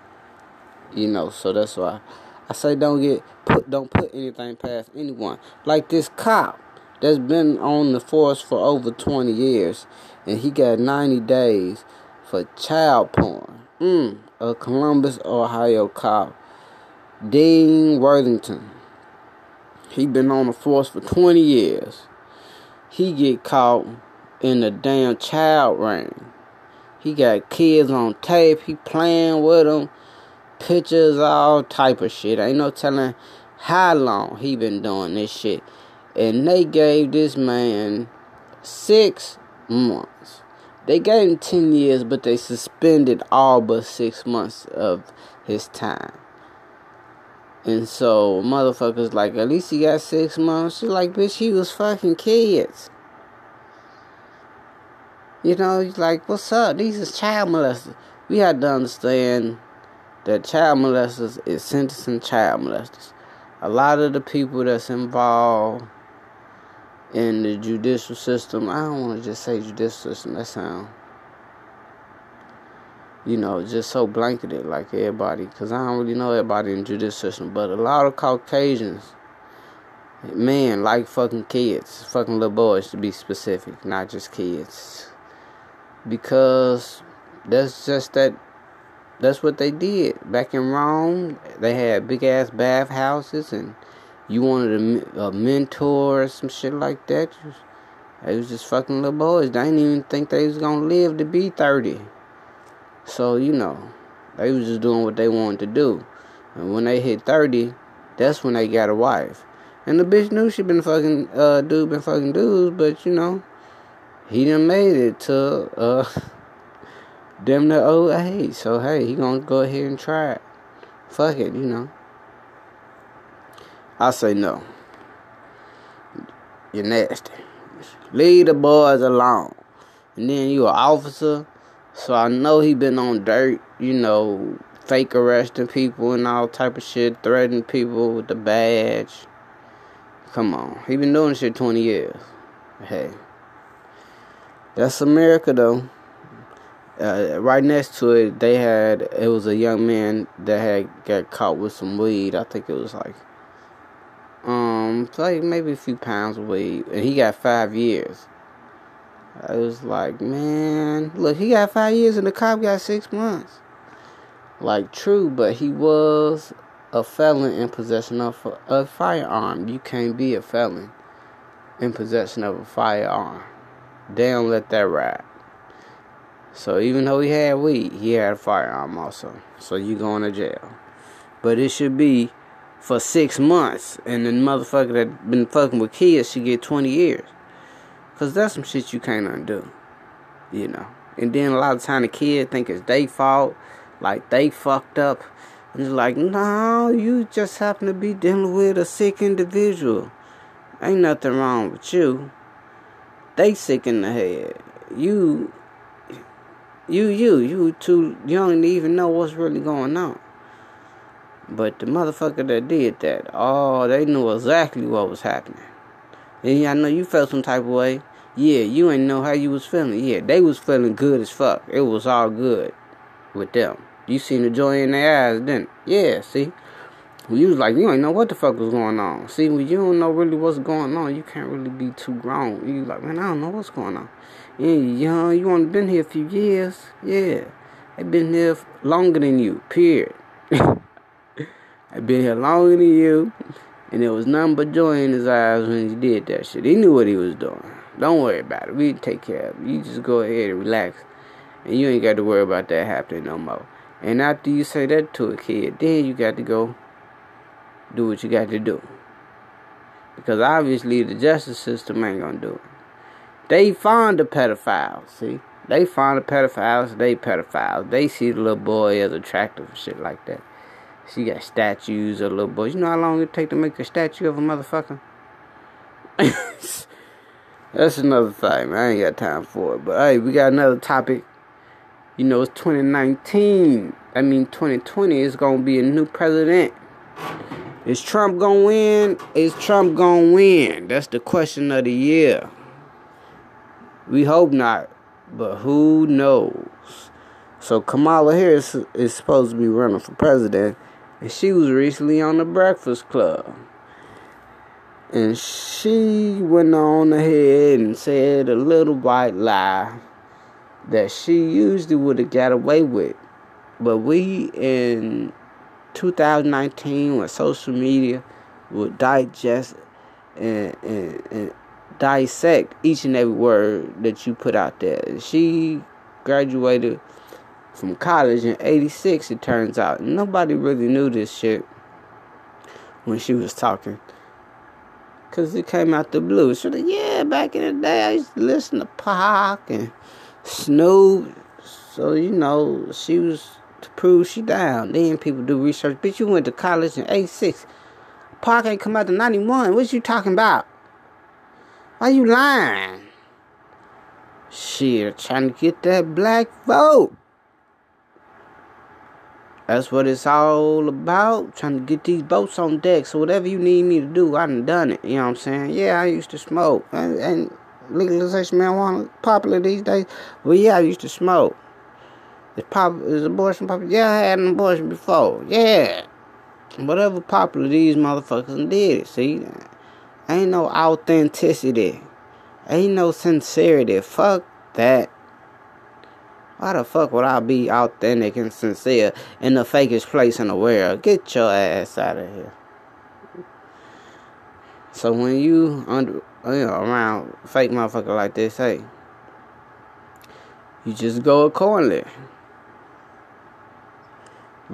You know, so that's why I say don't get put don't put anything past anyone. Like this cop that's been on the force for over 20 years and he got 90 days for child porn. Mm, a Columbus, Ohio cop, Dean Worthington. He been on the force for 20 years. He get caught in the damn child ring. He got kids on tape. He playing with them. Pictures, all type of shit. Ain't no telling how long he been doing this shit. And they gave this man six months. They gave him 10 years, but they suspended all but six months of his time. And so, motherfuckers like, at least he got six months. She's like, bitch, he was fucking kids. You know, he's like, what's up? These is child molesters. We have to understand that child molesters is sentencing child molesters. A lot of the people that's involved in the judicial system, I don't want to just say judicial system, that sound, you know, just so blanketed like everybody, because I don't really know everybody in the judicial system, but a lot of Caucasians, man, like fucking kids, fucking little boys to be specific, not just kids because that's just that that's what they did back in Rome. They had big ass bathhouses, and you wanted a, a mentor or some shit like that. They was just fucking little boys. They didn't even think they was gonna live to be thirty. So you know, they was just doing what they wanted to do. And when they hit thirty, that's when they got a wife. And the bitch knew she been fucking uh dude been fucking dudes, but you know, he done made it to uh <laughs> damn near old age. So hey, he gonna go ahead and try it. Fuck it, you know. I say no. You're nasty. Leave the boys alone. And then you an officer, so I know he been on dirt, you know, fake arresting people and all type of shit, threatening people with the badge. Come on. He been doing shit 20 years. Hey. That's America, though. Uh, right next to it, they had it was a young man that had got caught with some weed. I think it was like, um, like maybe a few pounds of weed, and he got five years. I was like, man, look, he got five years, and the cop got six months. Like, true, but he was a felon in possession of a firearm. You can't be a felon in possession of a firearm they don't let that ride. So even though he had weed, he had a firearm also. So you going to jail. But it should be for six months, and the motherfucker that been fucking with kids should get twenty years. Cause that's some shit you can't undo. You know. And then a lot of time the kid think it's their fault, like they fucked up. And it's like, no, you just happen to be dealing with a sick individual. Ain't nothing wrong with you. They sick in the head. You, you, you, you too young to even know what's really going on. But the motherfucker that did that, oh, they knew exactly what was happening. And I know you felt some type of way. Yeah, you ain't know how you was feeling. Yeah, they was feeling good as fuck. It was all good with them. You seen the joy in their eyes, didn't? Yeah, see? You was like, you ain't know what the fuck was going on. See, when you don't know really what's going on, you can't really be too grown. You like, man, I don't know what's going on. Yeah, you young, you only been here a few years. Yeah, I've been here longer than you. Period. <laughs> I've been here longer than you, and there was nothing but joy in his eyes when he did that shit. He knew what he was doing. Don't worry about it. We take care of it. You just go ahead and relax, and you ain't got to worry about that happening no more. And after you say that to a kid, then you got to go do what you got to do. Because obviously the justice system ain't gonna do it. They find the pedophiles, see? They find the pedophiles, they pedophiles. They see the little boy as attractive and shit like that. She got statues of little boys. You know how long it take to make a statue of a motherfucker? <laughs> That's another thing, man. I ain't got time for it. But hey, we got another topic. You know, it's 2019. I mean, 2020 is gonna be a new president. Is Trump gonna win? Is Trump gonna win? That's the question of the year. We hope not, but who knows? So Kamala Harris is supposed to be running for president, and she was recently on the Breakfast Club. And she went on ahead and said a little white lie that she usually would have got away with. But we in 2019, when social media would digest and, and, and dissect each and every word that you put out there. She graduated from college in 86, it turns out. Nobody really knew this shit when she was talking. Because it came out the blue. So, yeah, back in the day, I used to listen to Pac and Snoop. So, you know, she was to prove she down. Then people do research. Bitch, you went to college in 86. Pac ain't come out to 91. What you talking about? Why you lying? Shit, trying to get that black vote. That's what it's all about. Trying to get these boats on deck. So whatever you need me to do, I done done it. You know what I'm saying? Yeah, I used to smoke. And, and legalization marijuana popular these days. Well, yeah, I used to smoke. Is pop is abortion popular? Yeah, I had an abortion before. Yeah. Whatever popular these motherfuckers did it. See, ain't no authenticity. Ain't no sincerity. Fuck that. Why the fuck would I be authentic and sincere in the fakest place in the world? Get your ass out of here. So when you under you know around fake motherfucker like this, hey, you just go accordingly.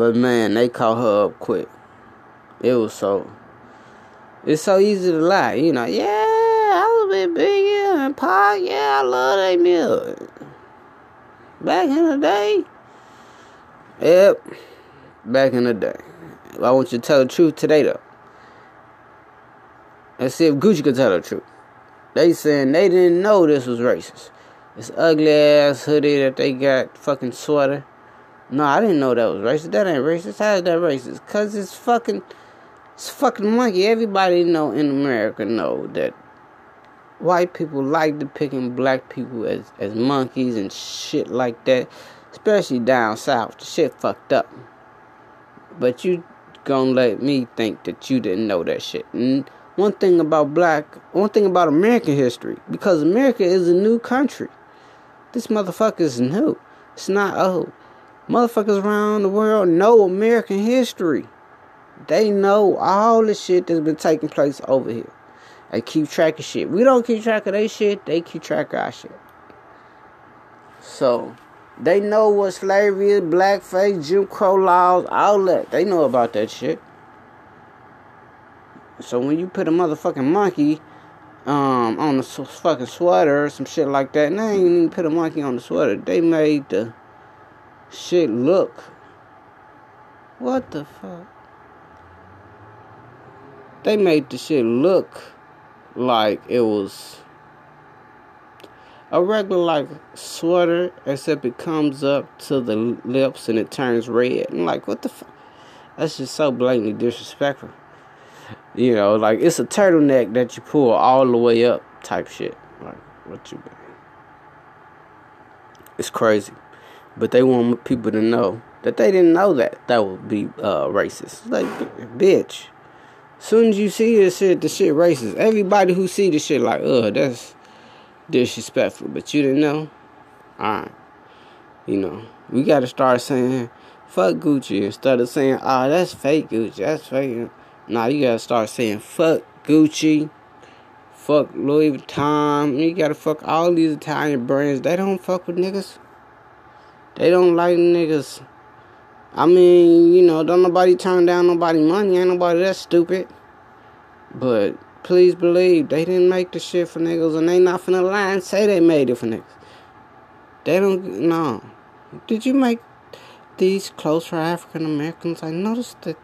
But man, they caught her up quick. It was so. It's so easy to lie, you know. Yeah, I was a bit bigger and Pac. Yeah, I love that milk. Back in the day. Yep. Back in the day. I want you to tell the truth today, though. Let's see if Gucci can tell the truth. They saying they didn't know this was racist. This ugly ass hoodie that they got, fucking sweater. No, I didn't know that was racist. That ain't racist. How is that racist? Cause it's fucking, it's fucking monkey. Everybody know in America know that white people like depicting black people as as monkeys and shit like that, especially down south. The shit fucked up. But you gonna let me think that you didn't know that shit. And one thing about black, one thing about American history, because America is a new country. This motherfucker is new. It's not old. Motherfuckers around the world know American history. They know all the shit that's been taking place over here. They keep track of shit. We don't keep track of their shit, they keep track of our shit. So, they know what slavery is, blackface, Jim Crow laws, all that. They know about that shit. So when you put a motherfucking monkey um, on the fucking sweater or some shit like that, and they ain't even put a monkey on the sweater. They made the shit look. What the fuck? They made the shit look like it was a regular like sweater, except it comes up to the lips and it turns red. I'm like, what the fuck? That's just so blatantly disrespectful. You know, like it's a turtleneck that you pull all the way up type shit. Like, what you mean? It's crazy. But they want people to know that they didn't know that that would be uh, racist. Like, bitch. Soon as you see this shit, the shit racist. Everybody who see this shit like, ugh, that's disrespectful. But you didn't know? Alright. You know, we gotta start saying, fuck Gucci instead of saying, ah, oh, that's fake Gucci. That's fake. Nah, you gotta start saying, fuck Gucci. Fuck Louis Vuitton. You gotta fuck all these Italian brands. They don't fuck with niggas. They don't like niggas. I mean, you know, don't nobody turn down nobody money. Ain't nobody that stupid. But please believe they didn't make the shit for niggas and they not finna lie and say they made it for niggas. They don't know. Did you make these clothes for African Americans? I noticed that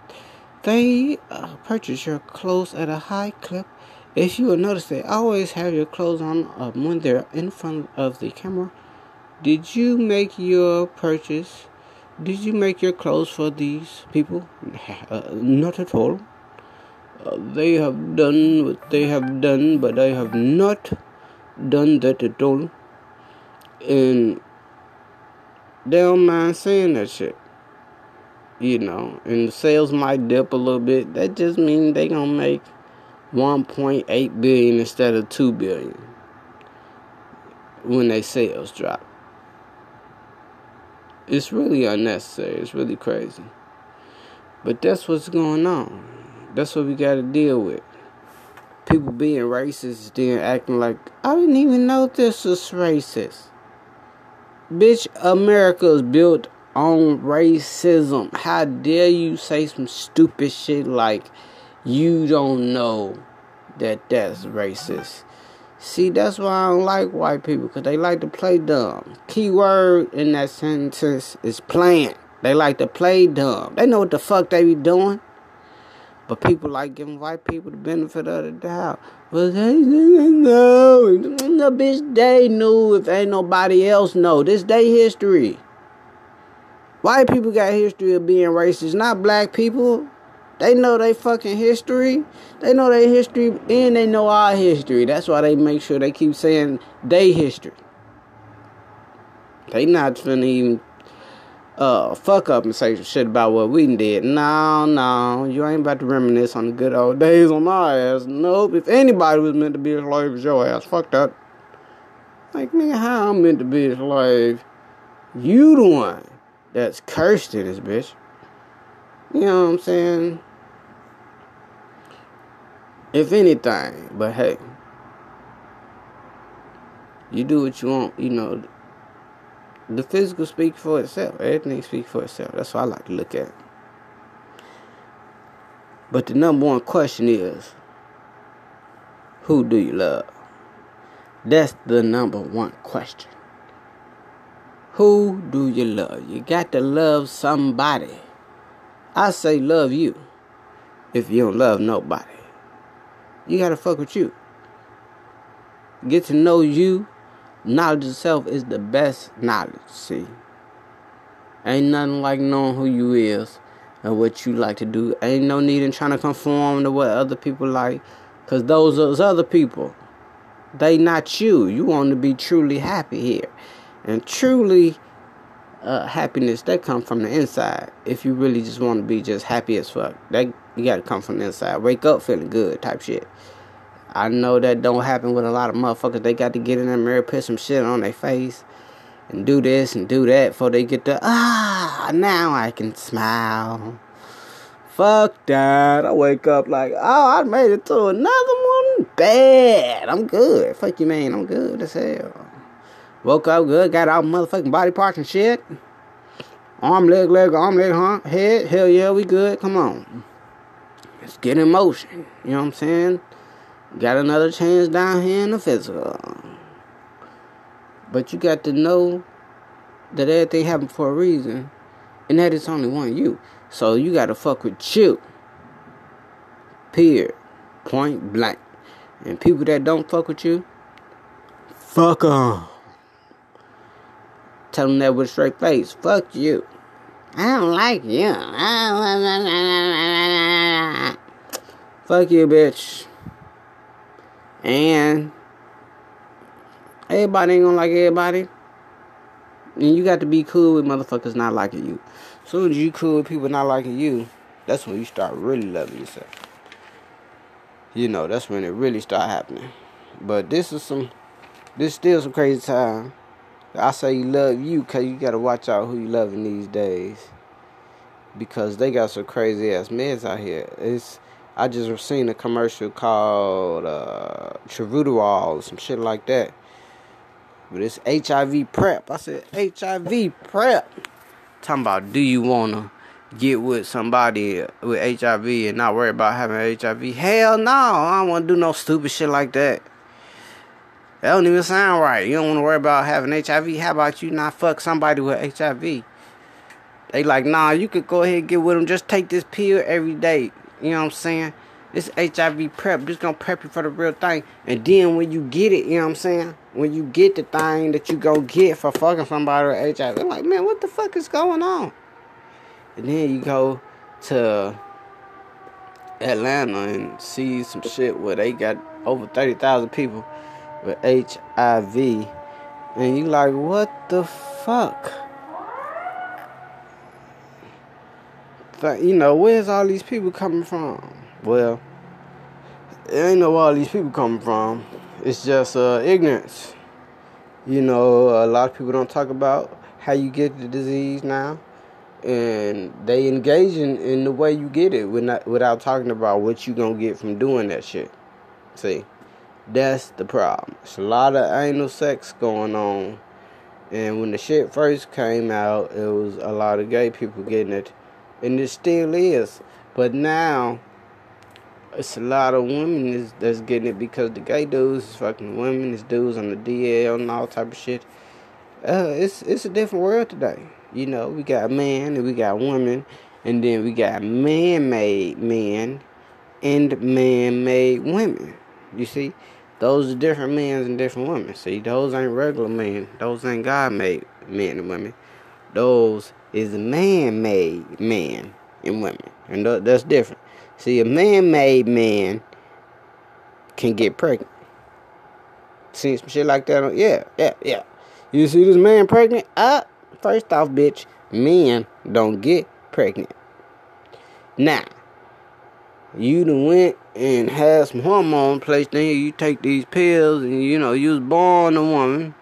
they uh, purchase your clothes at a high clip. If you will notice, they always have your clothes on uh, when they're in front of the camera. Did you make your purchase? Did you make your clothes for these people? Uh, not at all. Uh, they have done what they have done, but I have not done that at all. And they don't mind saying that shit. You know, and the sales might dip a little bit. That just means they gonna make 1.8 billion instead of 2 billion when they sales drop. It's really unnecessary. It's really crazy. But that's what's going on. That's what we got to deal with. People being racist, then acting like I didn't even know this was racist. Bitch, America is built on racism. How dare you say some stupid shit like you don't know that that's racist? See, that's why I don't like white people because they like to play dumb. Key word in that sentence is playing. They like to play dumb. They know what the fuck they be doing. But people like giving white people the benefit of the doubt. But they didn't know. The bitch, they knew if ain't nobody else know. This day history. White people got history of being racist, not black people. They know they fucking history. They know their history and they know our history. That's why they make sure they keep saying they history. They not finna even uh, fuck up and say some shit about what we did. No, no, you ain't about to reminisce on the good old days on my ass. Nope. If anybody was meant to be a slave, it's your ass. Fuck that. Like, nigga, how I'm meant to be a slave? You the one that's cursed in this bitch. You know what I'm saying? If anything, but hey, you do what you want, you know the physical speaks for itself. Everything speaks for itself. That's what I like to look at. But the number one question is who do you love? That's the number one question. Who do you love? You got to love somebody. I say love you if you don't love nobody. You got to fuck with you. Get to know you knowledge itself is the best knowledge. See, ain't nothing like knowing who you is and what you like to do. Ain't no need in trying to conform to what other people like, cause those those other people, they not you. You want to be truly happy here, and truly. Uh, happiness that come from the inside. If you really just want to be just happy as fuck, that you gotta come from inside. Wake up feeling good, type shit. I know that don't happen with a lot of motherfuckers. They got to get in the mirror, put some shit on their face, and do this and do that before they get the ah. Now I can smile. Fuck that. I wake up like, oh, I made it to another one. Bad. I'm good. Fuck you, man. I'm good as hell. Woke up good. Got all motherfucking body parts and shit. Arm, leg, leg, arm, leg, huh? Head. Hell yeah, we good. Come on. Let's get in motion. You know what I'm saying? Got another chance down here in the physical. But you got to know that everything happened for a reason. And that it's only one you. So you gotta fuck with you. Period. Point blank. And people that don't fuck with you, fuck them. Tell them that with a straight face. Fuck you. I don't like you. <laughs> Fuck you, bitch. And everybody ain't gonna like everybody. And you got to be cool with motherfuckers not liking you. Soon as you cool with people not liking you, that's when you start really loving yourself. You know, that's when it really start happening. But this is some, this still some crazy time. I say you love you because you got to watch out who you loving these days. Because they got some crazy ass meds out here. It's I just seen a commercial called uh, or some shit like that. But it's HIV PrEP. I said HIV PrEP. Talking about do you wanna get with somebody with HIV and not worry about having HIV? Hell no, I don't wanna do no stupid shit like that. That don't even sound right. You don't want to worry about having HIV. How about you not fuck somebody with HIV? They like, nah, you could go ahead and get with them. Just take this pill every day. You know what I'm saying? This HIV prep, just gonna prep you for the real thing. And then when you get it, you know what I'm saying? When you get the thing that you go get for fucking somebody with HIV, like, man, what the fuck is going on? And then you go to Atlanta and see some shit where they got over 30,000 people with HIV. And you like, what the fuck? You know, where's all these people coming from? Well, it ain't know where all these people coming from. It's just uh, ignorance. You know, a lot of people don't talk about how you get the disease now and they engage in, in the way you get it without, without talking about what you gonna get from doing that shit. See, that's the problem. It's a lot of anal sex going on, and when the shit first came out, it was a lot of gay people getting it, and it still is. But now, it's a lot of women that's getting it because the gay dudes is fucking women, it's dudes on the DL and all type of shit. Uh, it's it's a different world today. You know, we got man and we got woman, and then we got man made men and man made women. You see? Those are different men and different women. See, those ain't regular men. Those ain't God made men and women. Those is a man made men and women. And that's different. See, a man made man can get pregnant. See some shit like that? Yeah, yeah, yeah. You see this man pregnant? Up. First off, bitch, men don't get pregnant. Now, you done went and had some hormone placed in you. You take these pills and you know you was born a woman,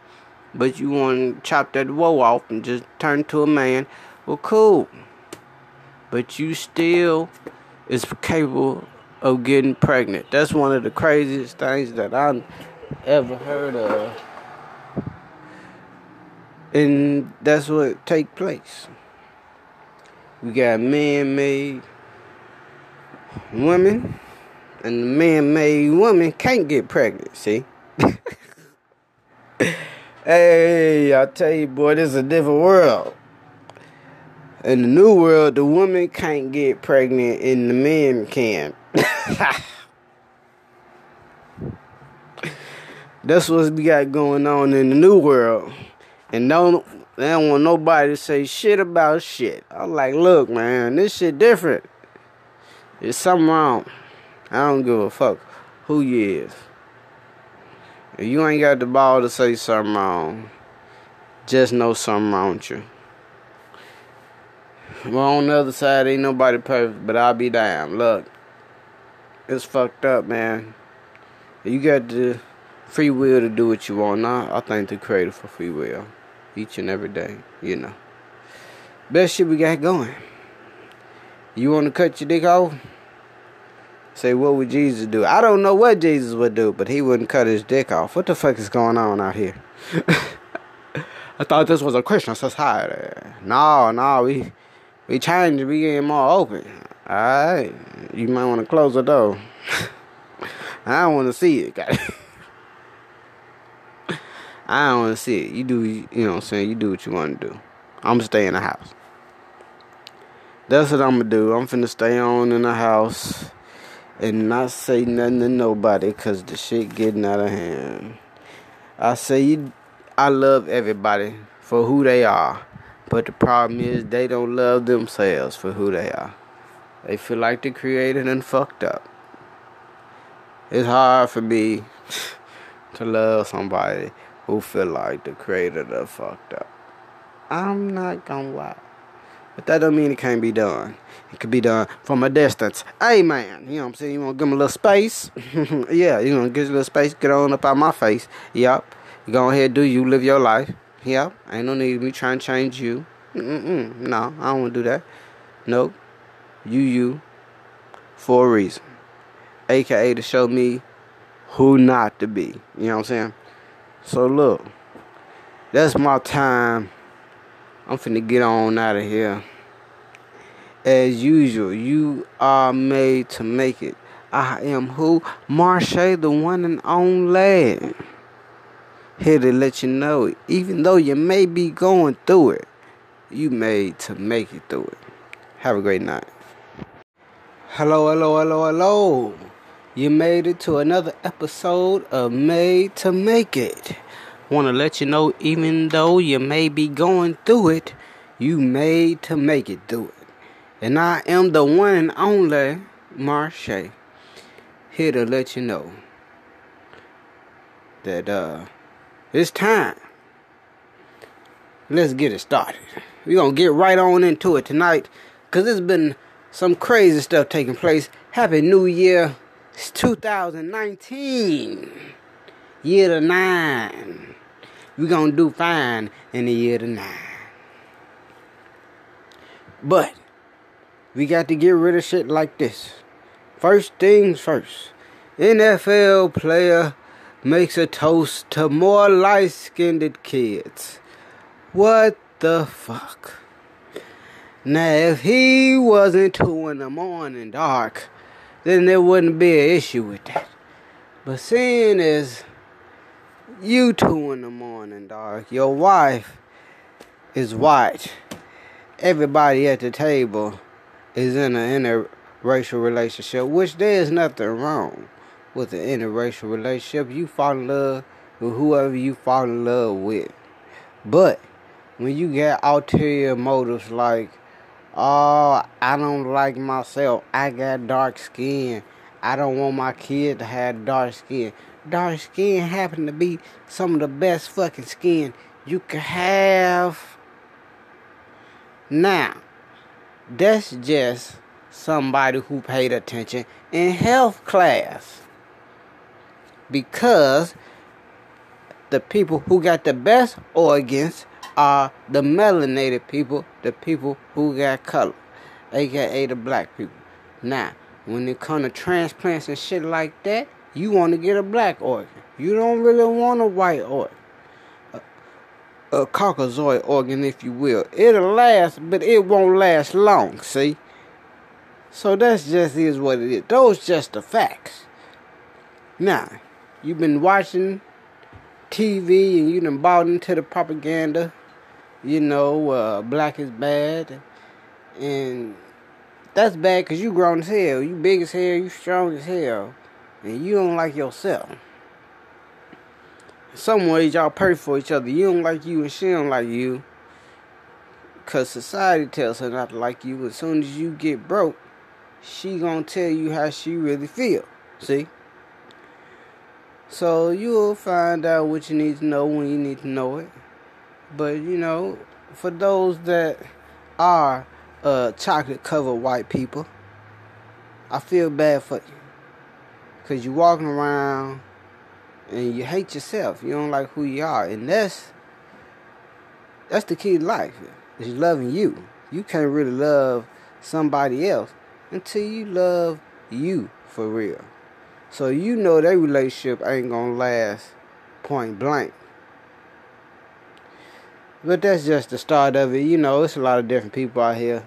but you want to chop that woe off and just turn to a man. Well, cool. But you still is capable of getting pregnant. That's one of the craziest things that I've ever heard of and that's what take place. We got man-made women, and the man-made woman can't get pregnant. See? <laughs> hey, I tell you, boy, this is a different world. In the new world, the woman can't get pregnant, and the man can. <laughs> That's what we got going on in the new world. And don't they don't want nobody to say shit about shit. I'm like, look, man, this shit different. There's something wrong. I don't give a fuck who you is. If you ain't got the ball to say something wrong, just know something wrong with you. Well, on the other side, ain't nobody perfect, but I'll be damned. Look, it's fucked up, man. You got the free will to do what you want. Now, I thank the creator for free will each and every day, you know. Best shit we got going. You want to cut your dick off? Say, what would Jesus do? I don't know what Jesus would do, but he wouldn't cut his dick off. What the fuck is going on out here? <laughs> I thought this was a Christian society. No, no, we we changed. We getting more open. All right, you might want to close the door. <laughs> I don't want to see it. <laughs> I don't want to see it. You do, you know what I'm saying? You do what you want to do. I'm going to stay in the house. That's what I'm to do. I'm finna stay on in the house and not say nothing to nobody because the shit getting out of hand. I say you, I love everybody for who they are. But the problem is they don't love themselves for who they are. They feel like they created and fucked up. It's hard for me <laughs> to love somebody who feel like the creator that fucked up. I'm not gonna lie. But that don't mean it can't be done. It could be done from a distance. Hey man, you know what I'm saying? You wanna give me a little space? <laughs> yeah, you wanna get a little space, get on up out my face. You go ahead do you, live your life. Yep. Ain't no need me trying to change you. Mm-mm. No, I don't wanna do that. Nope. You you for a reason. AKA to show me who not to be. You know what I'm saying? So look, that's my time. I'm finna get on out of here. As usual, you are made to make it. I am who? Marche, the one and only. Here to let you know, even though you may be going through it, you made to make it through it. Have a great night. Hello, hello, hello, hello. You made it to another episode of Made to Make It. Want to let you know, even though you may be going through it, you made to make it through it. And I am the one and only Marche. Here to let you know that uh it's time. Let's get it started. We're gonna get right on into it tonight. Cause it's been some crazy stuff taking place. Happy New Year. It's 2019. Year to nine. We're gonna do fine in the year to nine. But we got to get rid of shit like this. First things first. NFL player makes a toast to more light skinned kids. What the fuck? Now, if he wasn't two in the morning dark, then there wouldn't be an issue with that. But seeing as you two in the morning dark, your wife is white, everybody at the table is in an interracial relationship, which there is nothing wrong with an interracial relationship. You fall in love with whoever you fall in love with. But when you get ulterior motives like, oh, I don't like myself, I got dark skin, I don't want my kid to have dark skin. Dark skin happen to be some of the best fucking skin you can have. Now, that's just somebody who paid attention in health class. Because the people who got the best organs are the melanated people, the people who got color, aka the black people. Now, when it comes to transplants and shit like that, you want to get a black organ. You don't really want a white organ. A, a Caucasoid organ, if you will. It'll last, but it won't last long, see? So that's just is what it is. Those just the facts. Now, you've been watching TV and you done bought into the propaganda. You know, uh, black is bad. And that's bad because you grown as hell. You big as hell. You strong as hell. And you don't like yourself. In some ways, y'all perfect for each other. You don't like you and she don't like you. Because society tells her not to like you. As soon as you get broke, she gonna tell you how she really feel. See? So you'll find out what you need to know when you need to know it. But you know, for those that are uh, chocolate covered white people, I feel bad for you. Cause you're walking around and you hate yourself. You don't like who you are. And that's that's the key to life. Is loving you. You can't really love somebody else until you love you for real. So you know that relationship ain't gonna last point blank. But that's just the start of it. You know, it's a lot of different people out here.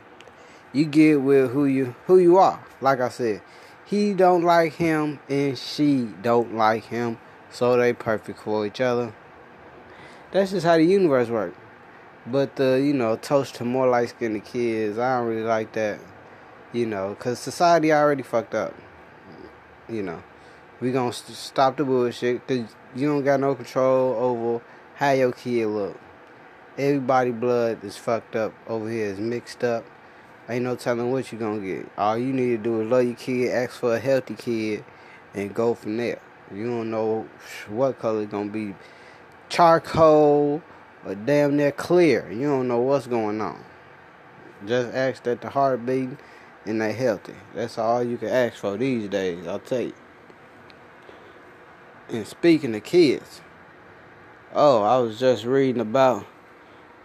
You get with who you who you are. Like I said, he don't like him and she don't like him, so they perfect for each other. That's just how the universe works. But the you know toast to more light skinned kids, I don't really like that. You know, cause society already fucked up. You know, we gonna st- stop the bullshit, cause you don't got no control over how your kid look. Everybody blood is fucked up over here, is mixed up. Ain't no telling what you gonna get. All you need to do is love your kid, ask for a healthy kid, and go from there. You don't know what color it's gonna be, charcoal or damn near clear. You don't know what's going on. Just ask that the heart beating and they healthy. That's all you can ask for these days, I'll tell you. And speaking of kids, oh, I was just reading about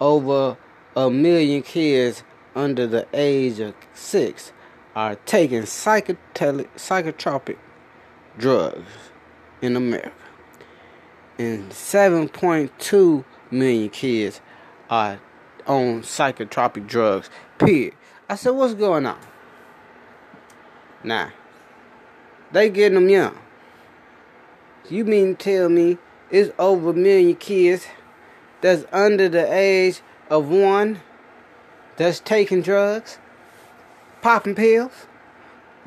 over a million kids under the age of six are taking psychedelic, psychotropic drugs in America. And 7.2 million kids are on psychotropic drugs, period. I said, what's going on? Nah. They getting them young. You mean tell me it's over a million kids that's under the age of one that's taking drugs, popping pills.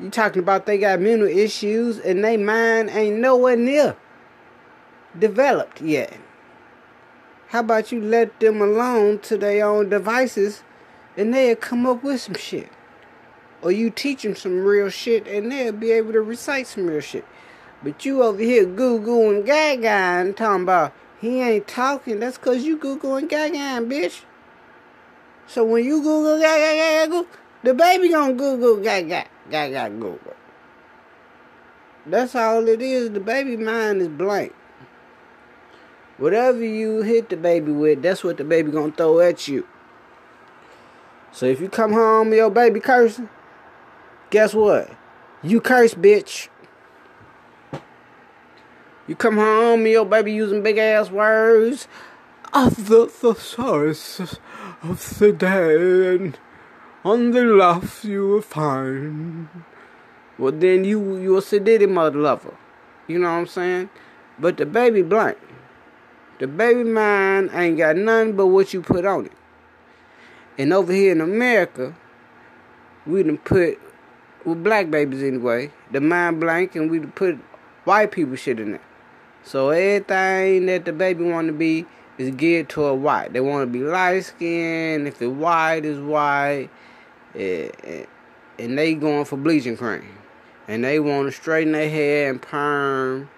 You talking about they got mental issues and they mind ain't nowhere near developed yet. How about you let them alone to their own devices and they'll come up with some shit. Or you teach them some real shit and they'll be able to recite some real shit. But you over here goo goo and gaga and talking about he ain't talking. That's cause you goo goo and gaga, bitch. So when you goo goo gaga gaga goo, the baby gonna goo goo gaga gaga goo. That's all it is. The baby mind is blank. Whatever you hit the baby with, that's what the baby gonna throw at you. So if you come home your baby cursing, guess what? You curse, bitch. You come home and your baby using big ass words of the thesaurus of the dead. On the left you will find. Well then you you a sedity mother lover. You know what I'm saying? But the baby blank. The baby mind ain't got nothing but what you put on it. And over here in America, we done put with black babies anyway, the mind blank and we done put white people shit in there. So everything that the baby want to be is geared toward white. They want to be light skinned. If the white is white, eh, eh, and they going for bleaching cream, and they want to straighten their hair and perm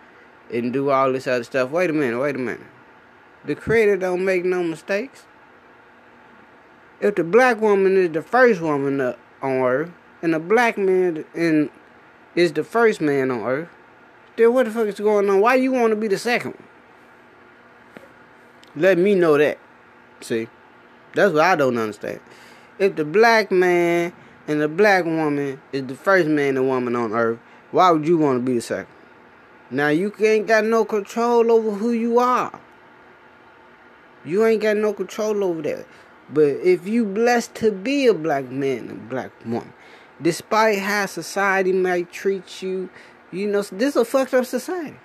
and do all this other stuff. Wait a minute. Wait a minute. The creator don't make no mistakes. If the black woman is the first woman on earth, and the black man is the first man on earth, then what the fuck is going on? Why you want to be the second one? Let me know that. See? That's what I don't understand. If the black man and the black woman is the first man and woman on earth, why would you want to be the second? Now you ain't got no control over who you are. You ain't got no control over that. But if you blessed to be a black man and black woman, despite how society might treat you, you know, this is a fucked up society.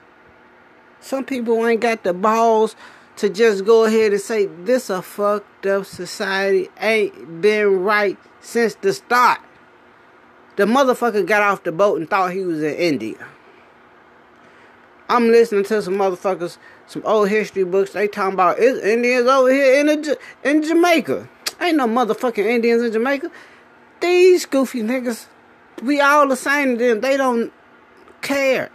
Some people ain't got the balls to just go ahead and say this a fucked up society ain't been right since the start. The motherfucker got off the boat and thought he was in India. I'm listening to some motherfuckers, some old history books. They talking about it's Indians over here in a, in Jamaica. Ain't no motherfucking Indians in Jamaica. These goofy niggas, we all the same to them. They don't care.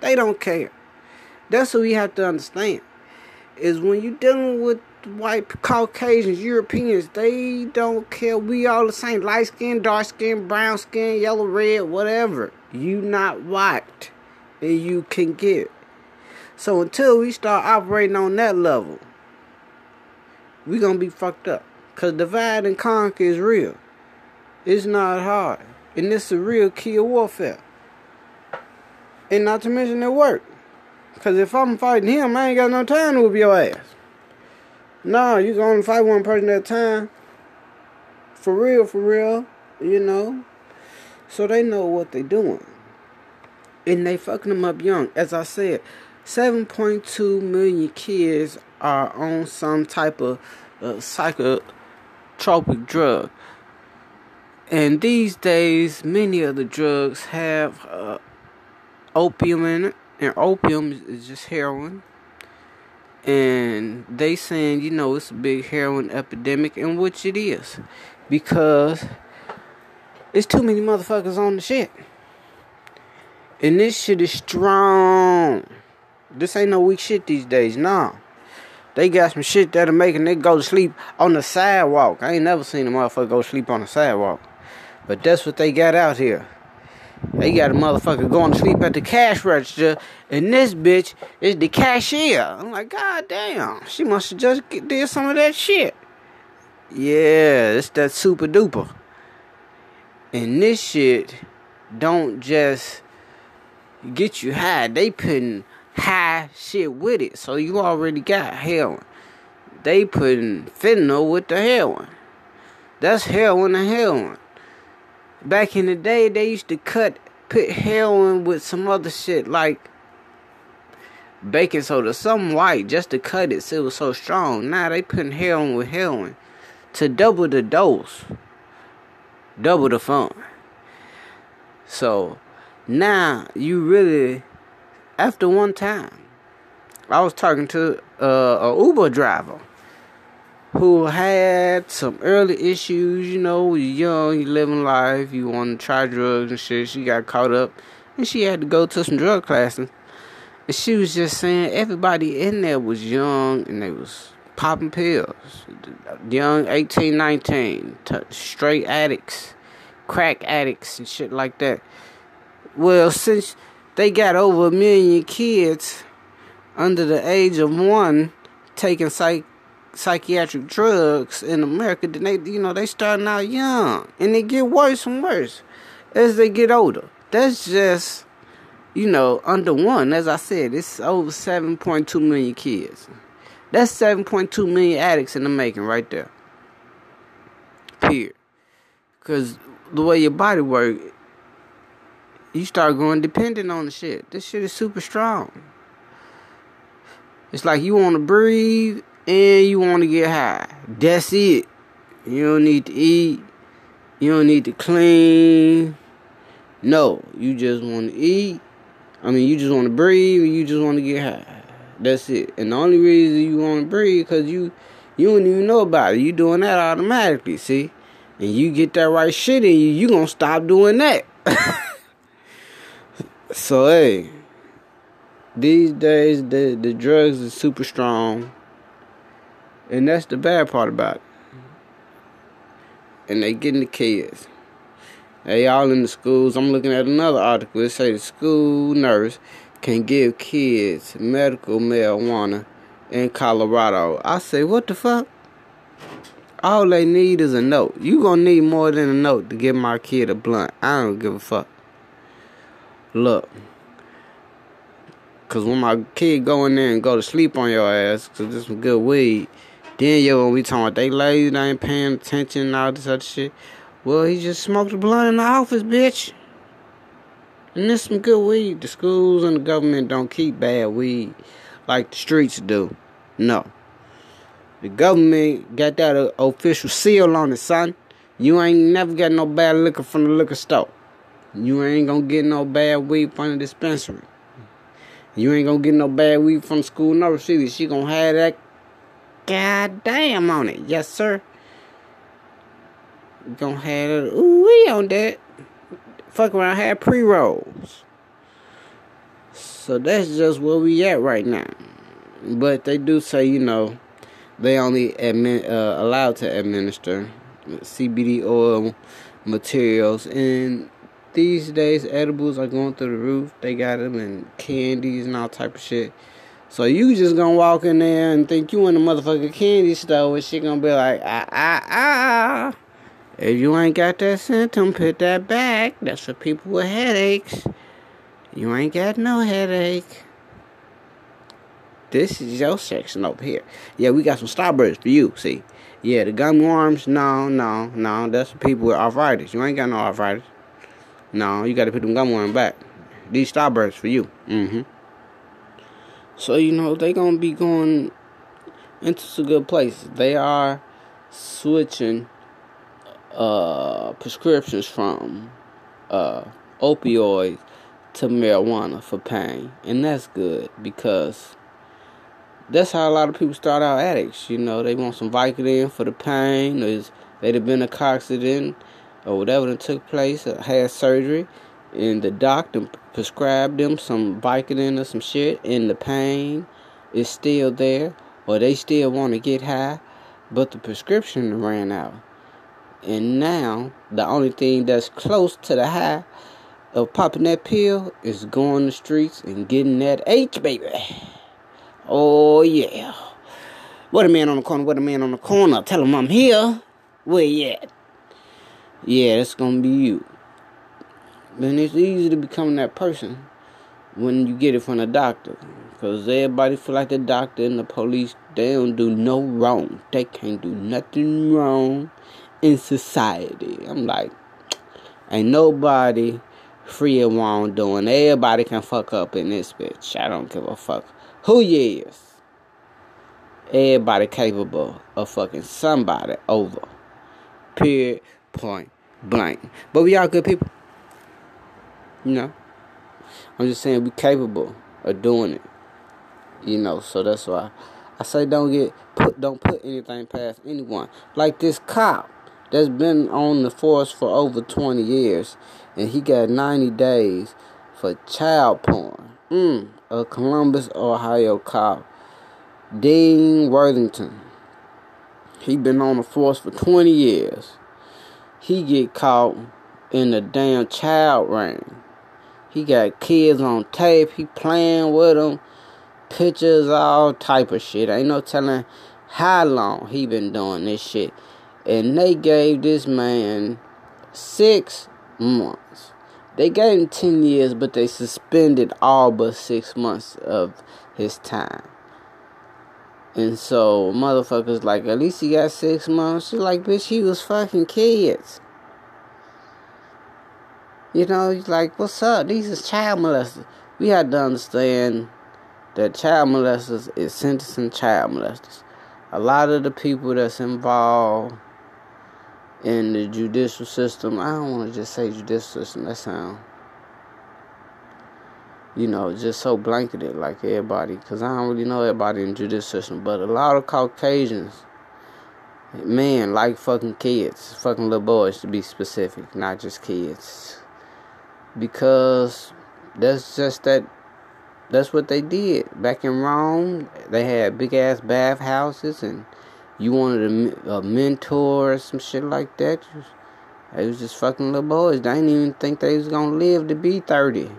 They don't care. That's what we have to understand. Is when you're dealing with white Caucasians, Europeans, they don't care. We all the same. Light skin, dark skin, brown skin, yellow, red, whatever. You not white. And you can get. So until we start operating on that level, we gonna be fucked up. Cause divide and conquer is real. It's not hard. And it's a real key of warfare. And not to mention it work. Cause if I'm fighting him, I ain't got no time to whoop your ass. No, you gonna fight one person at a time. For real, for real. You know. So they know what they doing. And they fucking them up young. As I said, 7.2 million kids are on some type of uh, psychotropic drug. And these days, many of the drugs have uh, opium in it, and opium is just heroin. And they saying, you know, it's a big heroin epidemic, and which it is, because it's too many motherfuckers on the shit. And this shit is strong. This ain't no weak shit these days, nah. They got some shit that'll make a nigga go to sleep on the sidewalk. I ain't never seen a motherfucker go sleep on the sidewalk. But that's what they got out here. They got a motherfucker going to sleep at the cash register, and this bitch is the cashier. I'm like, God damn, she must have just did some of that shit. Yeah, it's that super duper. And this shit don't just get you high. They putting high shit with it. So you already got heroin. They putting fentanyl with the heroin. That's heroin and heroin. Back in the day, they used to cut, put heroin with some other shit like baking soda, something white, just to cut it. So it was so strong. Now they putting heroin with heroin to double the dose, double the fun. So now you really, after one time, I was talking to uh, a Uber driver who had some early issues. You know, young, you living life, you want to try drugs and shit. She got caught up, and she had to go to some drug classes. And she was just saying everybody in there was young and they was popping pills. Young 18, 19, t- straight addicts, crack addicts and shit like that. Well, since they got over a million kids under the age of one taking psych psychiatric drugs in America, then they you know they starting out young and they get worse and worse as they get older. That's just you know under one. As I said, it's over seven point two million kids. That's seven point two million addicts in the making right there. Period. Cause the way your body work, you start going dependent on the shit. This shit is super strong. It's like you want to breathe and you want to get high. That's it. You don't need to eat. You don't need to clean. No, you just want to eat. I mean, you just want to breathe. and you just want to get high. That's it. And the only reason you want to breathe because you you don't even know about it. You doing that automatically. See, and you get that right shit in you, you gonna stop doing that. <laughs> so hey, these days the the drugs are super strong. And that's the bad part about it. And they getting the kids. They all in the schools. I'm looking at another article. It say the school nurse can give kids medical marijuana in Colorado. I say, what the fuck? All they need is a note. You gonna need more than a note to give my kid a blunt. I don't give a fuck. Look. Cause when my kid go in there and go to sleep on your ass, cause this some good weed, then yo, when we talking about they lazy, they ain't paying attention and all this other shit. Well, he just smoked a blunt in the office, bitch. And there's some good weed. The schools and the government don't keep bad weed like the streets do. No. The government got that uh, official seal on it, son. You ain't never got no bad liquor from the liquor store. You ain't gonna get no bad weed from the dispensary. You ain't gonna get no bad weed from the school nurse either. She gonna have that God damn on it. Yes, sir. Gonna have it. Ooh, we on that. Fuck around, have pre rolls. So that's just where we at right now. But they do say, you know, they only admin, uh, allowed to administer CBD oil materials. And these days, edibles are going through the roof. They got them in candies and all type of shit. So you just gonna walk in there and think you in a motherfucking candy store and she gonna be like, ah, ah, ah. If you ain't got that symptom, put that back. That's for people with headaches. You ain't got no headache. This is your section over here. Yeah, we got some Starbursts for you, see. Yeah, the gum worms, no, no, no. That's for people with arthritis. You ain't got no arthritis. No, you gotta put them gum worms back. These Starbursts for you. Mm-hmm. So, you know, they to be going into some good places. They are switching uh, prescriptions from uh, opioids to marijuana for pain. And that's good because that's how a lot of people start out addicts. You know, they want some Vicodin for the pain. or they'd have been a car accident or whatever that took place, or had surgery, and the doctor prescribed them some Vicodin or some shit, and the pain is still there, or they still want to get high, but the prescription ran out. And now, the only thing that's close to the high of popping that pill is going the streets and getting that H, baby. Oh, yeah. What a man on the corner, what a man on the corner. Tell him I'm here. Where you at? Yeah, it's gonna be you. Then it's easy to become that person when you get it from a doctor. Because everybody feel like the doctor and the police, they don't do no wrong. They can't do nothing wrong in society. I'm like, ain't nobody free of wrongdoing. Everybody can fuck up in this bitch. I don't give a fuck who you is. Everybody capable of fucking somebody over. Period. Point blank. But we all good people. You know? I'm just saying we capable of doing it. You know, so that's why I say don't get put don't put anything past anyone. Like this cop that's been on the force for over 20 years and he got 90 days for child porn. Mm, a Columbus, Ohio cop Dean Worthington. He been on the force for 20 years. He get caught in the damn child ring. He got kids on tape. He playing with them. Pictures, all type of shit. Ain't no telling how long he been doing this shit. And they gave this man six months. They gave him 10 years, but they suspended all but six months of his time. And so motherfuckers like, at least he got six months. She's like, bitch, he was fucking kids. You know, he's like, what's up? These is child molesters. We had to understand that child molesters is sentencing child molesters. A lot of the people that's involved in the judicial system, I don't want to just say judicial system, that sound you know, just so blanketed like everybody, because I don't really know everybody in the judicial system, but a lot of Caucasians, man, like fucking kids, fucking little boys to be specific, not just kids, because that's just that. That's what they did back in Rome. They had big ass bathhouses, and you wanted a, a mentor or some shit like that. They was just fucking little boys. They didn't even think they was gonna live to be thirty.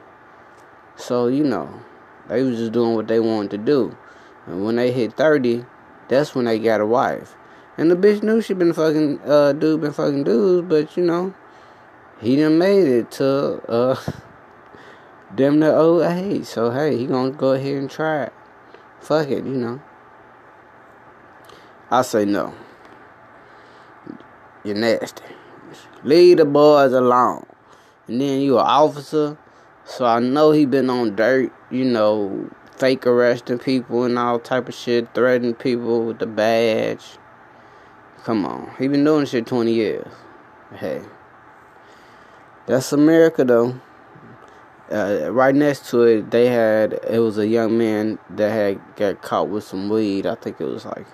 So, you know, they was just doing what they wanted to do. And when they hit 30, that's when they got a wife. And the bitch knew she been fucking, uh, dude been fucking dudes, but, you know, he done made it to, uh, <laughs> them the old age. So, hey, he gonna go ahead and try it. Fuck it, you know. I say no. You're nasty. Leave the boys alone. And then you an officer so I know he been on dirt, you know, fake arresting people and all type of shit, threatening people with the badge. Come on, he been doing shit 20 years. Hey, that's America though. Uh, right next to it, they had it was a young man that had got caught with some weed. I think it was like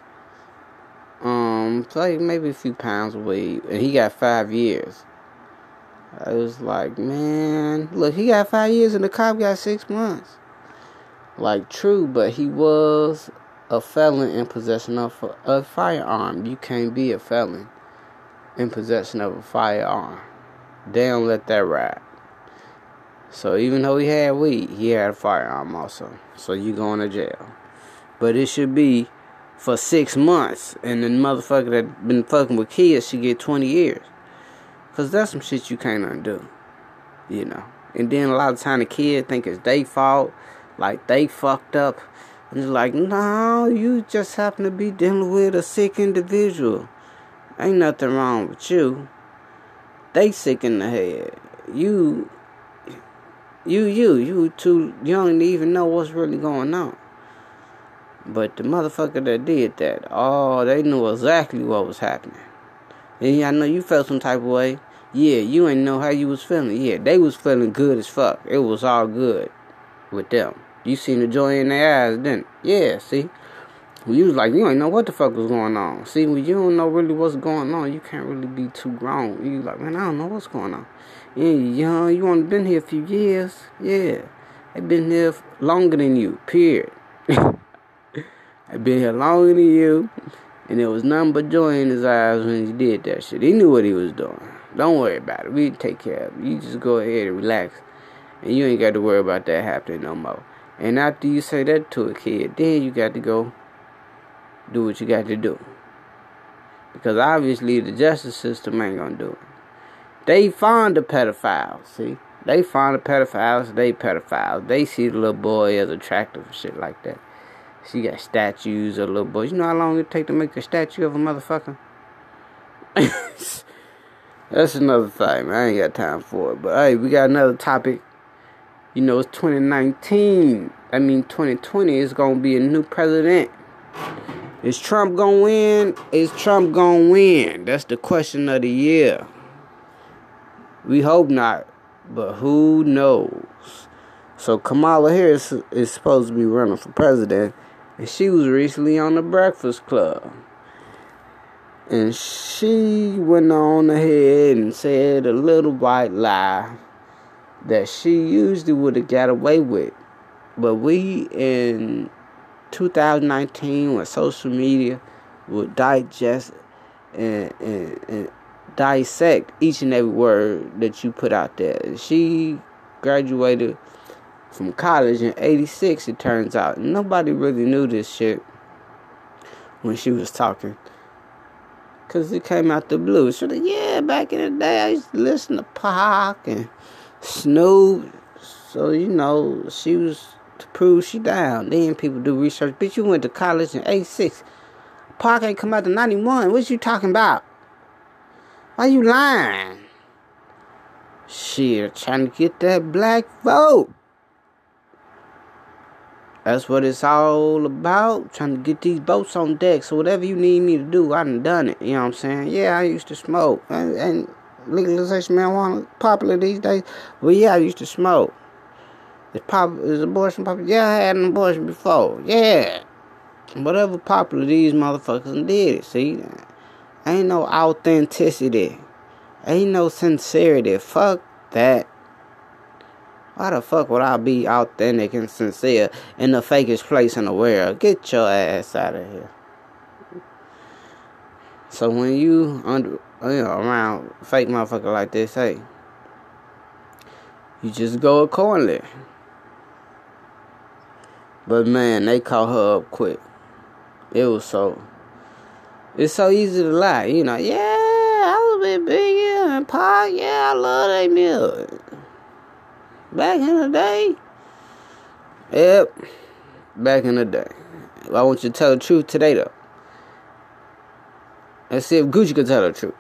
um like maybe a few pounds of weed, and he got five years. I was like, man, look, he got five years and the cop got six months. Like, true, but he was a felon in possession of a firearm. You can't be a felon in possession of a firearm. They don't let that ride. So even though he had weed, he had a firearm also. So you going to jail. But it should be for six months, and the motherfucker that been fucking with kids should get twenty years. Cause that's some shit you can't undo. You know. And then a lot of time the kid think it's their fault. Like they fucked up. And it's like, no, you just happen to be dealing with a sick individual. Ain't nothing wrong with you. They sick in the head. You you you you too young to even know what's really going on. But the motherfucker that did that, oh, they knew exactly what was happening. And I know you felt some type of way. Yeah, you ain't know how you was feeling. Yeah, they was feeling good as fuck. It was all good with them. You seen the joy in their eyes, didn't? Yeah, see? You was like, you ain't know what the fuck was going on. See, when you don't know really what's going on, you can't really be too grown. You like, man, I don't know what's going on. Yeah, you young, you only been here a few years. Yeah, I've been here longer than you, period. <laughs> I've been here longer than you. And there was nothing but joy in his eyes when he did that shit. He knew what he was doing. Don't worry about it. We take care of it. You just go ahead and relax. And you ain't got to worry about that happening no more. And after you say that to a kid, then you got to go do what you got to do. Because obviously the justice system ain't gonna do it. They find the pedophiles, see? They find the pedophiles, they pedophiles. They see the little boy as attractive and shit like that. She got statues of little boys. You know how long it take to make a statue of a motherfucker? <laughs> That's another thing, man. I ain't got time for it. But hey, we got another topic. You know, it's 2019. I mean 2020 is gonna be a new president. Is Trump gonna win? Is Trump gonna win? That's the question of the year. We hope not, but who knows? So Kamala Harris is supposed to be running for president, and she was recently on the Breakfast Club. And she went on ahead and said a little white lie that she usually would have got away with. But we in 2019, when social media would digest and, and, and dissect each and every word that you put out there. She graduated from college in 86, it turns out. Nobody really knew this shit when she was talking. Because it came out the blue. She like, yeah, back in the day, I used to listen to Pac and Snoop. So, you know, she was to prove she down. Then people do research. Bitch, you went to college in 86. Pac ain't come out to 91. What you talking about? Why you lying? Shit, trying to get that black vote. That's what it's all about. Trying to get these boats on deck. So whatever you need me to do, I done done it. You know what I'm saying? Yeah, I used to smoke. And, and legalization marijuana popular these days. Well, yeah, I used to smoke. Is pop is abortion popular? Yeah, I had an abortion before. Yeah. Whatever popular these motherfuckers did it. See, ain't no authenticity. Ain't no sincerity. Fuck that. Why the fuck would I be authentic and sincere in the fakest place in the world? Get your ass out of here. So when you under you know around fake motherfucker like this, hey, you just go accordingly. But man, they caught her up quick. It was so it's so easy to lie, you know. Yeah, I was a bit bigger and Pac. Yeah, I love that milk. Back in the day. Yep. Back in the day. I want you to tell the truth today, though. Let's see if Gucci can tell the truth.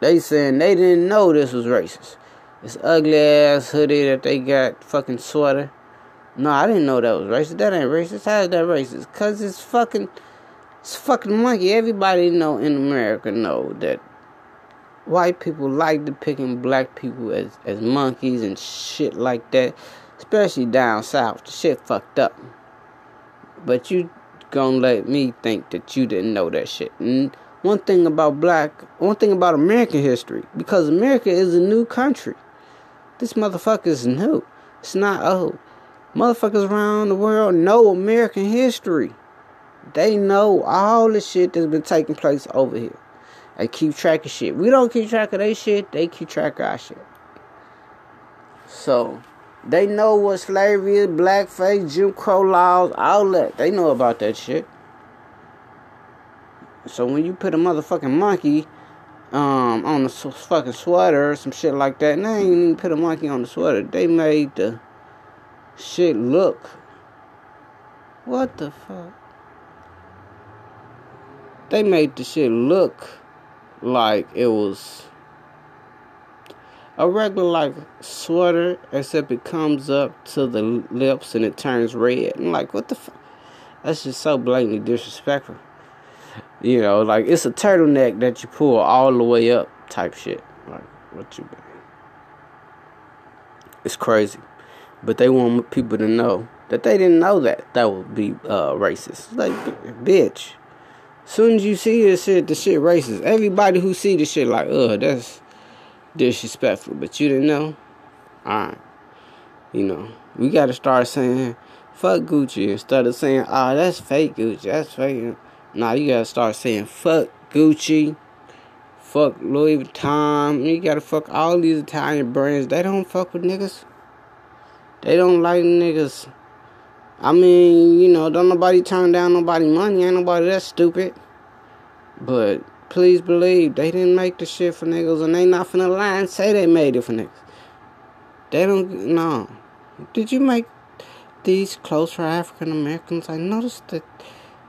They saying they didn't know this was racist. This ugly ass hoodie that they got, fucking sweater. No, I didn't know that was racist. That ain't racist. How is that racist? Cause it's fucking, it's fucking monkey. Everybody know in America know that white people like depicting black people as, as monkeys and shit like that. Especially down south. The shit fucked up. But you gonna let me think that you didn't know that shit. And one thing about black, one thing about American history, because America is a new country. This motherfucker is new. It's not old. Motherfuckers around the world know American history. They know all the shit that's been taking place over here. They keep track of shit. We don't keep track of their shit, they keep track of our shit. So, they know what slavery is, blackface, Jim Crow laws, all that. They know about that shit. So when you put a motherfucking monkey um, on the fucking sweater or some shit like that, and they ain't even put a monkey on the sweater. They made the shit look. What the fuck? They made the shit look like it was a regular like sweater, except it comes up to the lips and it turns red. I'm like, what the fuck? That's just so blatantly disrespectful. You know, like it's a turtleneck that you pull all the way up type shit. Like, what you mean? It's crazy. But they want people to know that they didn't know that that would be uh, racist. Like, bitch. Soon as you see this shit, the shit racist. Everybody who see the shit like, ugh, that's disrespectful. But you didn't know? Alright. You know, we gotta start saying, fuck Gucci instead of saying, ah, oh, that's fake Gucci. That's fake. Nah, you gotta start saying, fuck Gucci. Fuck Louis Vuitton. You gotta fuck all these Italian brands. They don't fuck with niggas. They don't like niggas I mean, you know, don't nobody turn down nobody money. Ain't nobody that stupid. But please believe they didn't make the shit for niggas and they not finna lie and say they made it for niggas. They don't no. Did you make these clothes for African Americans? I noticed that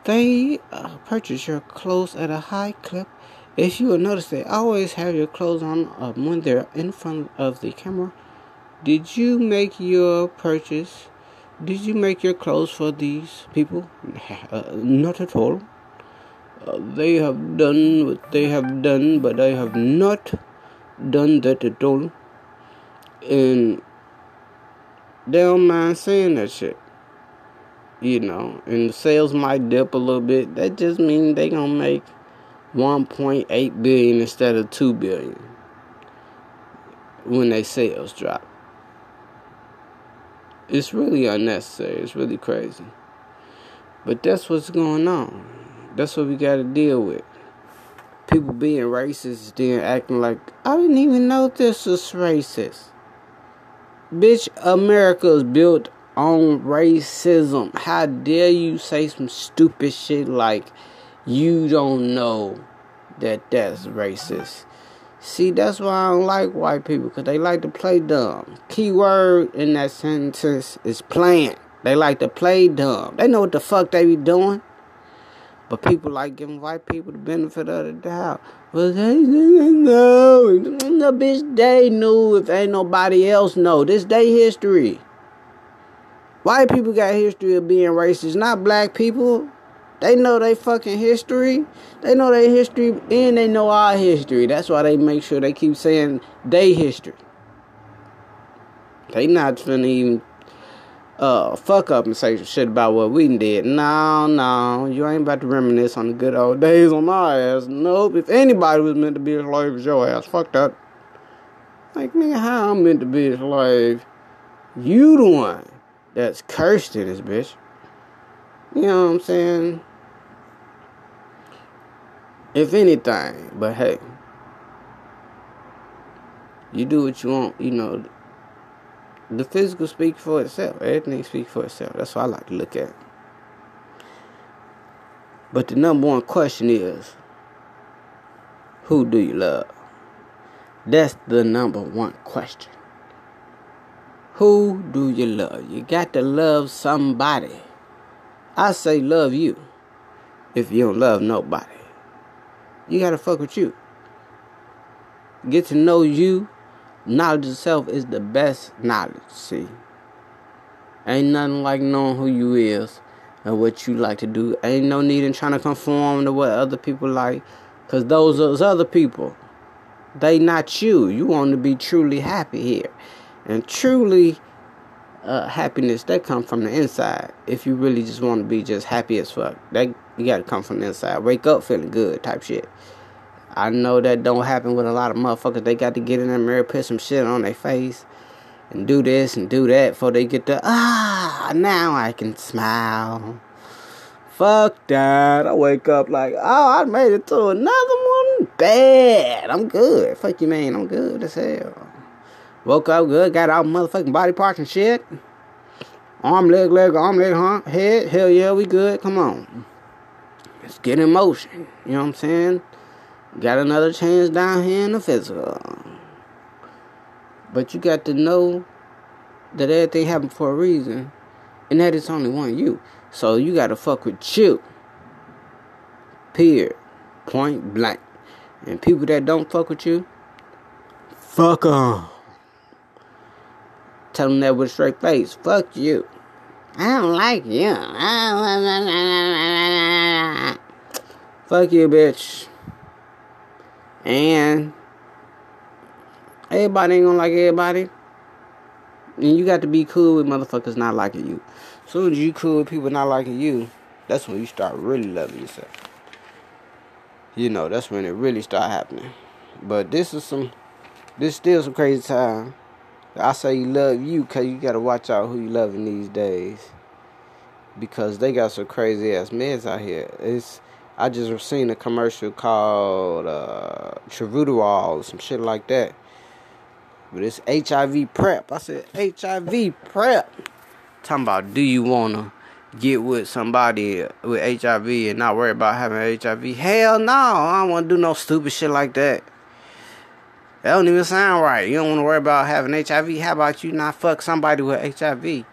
they uh, purchase your clothes at a high clip. If you will notice, they always have your clothes on uh, when they're in front of the camera. Did you make your purchase Did you make your clothes for these people? Uh, not at all. Uh, they have done what they have done, but I have not done that at all. And they don't mind saying that shit. You know, and the sales might dip a little bit. That just means they gonna make 1.8 billion instead of 2 billion when they sales drop. It's really unnecessary. It's really crazy. But that's what's going on. That's what we got to deal with. People being racist, then acting like I didn't even know this was racist. Bitch, America is built on racism. How dare you say some stupid shit like you don't know that that's racist? See, that's why I don't like white people, because they like to play dumb. Key word in that sentence is playing. They like to play dumb. They know what the fuck they be doing. But people like giving white people the benefit of the doubt. Well, they know. The bitch, they knew if ain't nobody else know. This day history. White people got history of being racist, not black people. They know they fucking history. They know their history and they know our history. That's why they make sure they keep saying they history. They not finna even uh fuck up and say some shit about what we did. No, no, you ain't about to reminisce on the good old days on my ass. Nope. If anybody was meant to be a slave, it's your ass. Fuck that. Like nigga, how I'm meant to be a slave? You the one that's cursed in this bitch. You know what I'm saying? If anything, but hey, you do what you want, you know. The physical speaks for itself. Everything speaks for itself. That's what I like to look at. But the number one question is who do you love? That's the number one question. Who do you love? You got to love somebody. I say love you if you don't love nobody. You gotta fuck with you. Get to know you. Knowledge itself is the best knowledge, see. Ain't nothing like knowing who you is and what you like to do. Ain't no need in trying to conform to what other people like. Cause those those other people. They not you. You want to be truly happy here. And truly uh, happiness that come from the inside. If you really just want to be just happy as fuck, that you got to come from the inside. Wake up feeling good, type shit. I know that don't happen with a lot of motherfuckers. They got to get in the mirror, put some shit on their face, and do this and do that before they get the ah. Now I can smile. Fuck that. I wake up like, oh, I made it to another one. Bad. I'm good. Fuck you, man. I'm good as hell. Woke up good, got all motherfucking body parts and shit. Arm, leg, leg, arm, leg, huh? Head, hell yeah, we good. Come on. Let's get in motion. You know what I'm saying? Got another chance down here in the physical. But you got to know that everything happened for a reason. And that it's only one you. So you gotta fuck with you. Period. Point blank. And people that don't fuck with you, fuck them. Tell that with a straight face. Fuck you. I don't like you. Fuck you, bitch. And everybody ain't gonna like everybody. And you got to be cool with motherfuckers not liking you. As soon as you cool with people not liking you, that's when you start really loving yourself. You know, that's when it really start happening. But this is some, this still some crazy time. I say you love you because you got to watch out who you loving these days. Because they got some crazy ass meds out here. It's I just seen a commercial called uh, Truvada or some shit like that. But it's HIV PrEP. I said HIV PrEP. Talking about do you wanna get with somebody with HIV and not worry about having HIV? Hell no, I don't wanna do no stupid shit like that. That don't even sound right. You don't want to worry about having HIV. How about you not fuck somebody with HIV?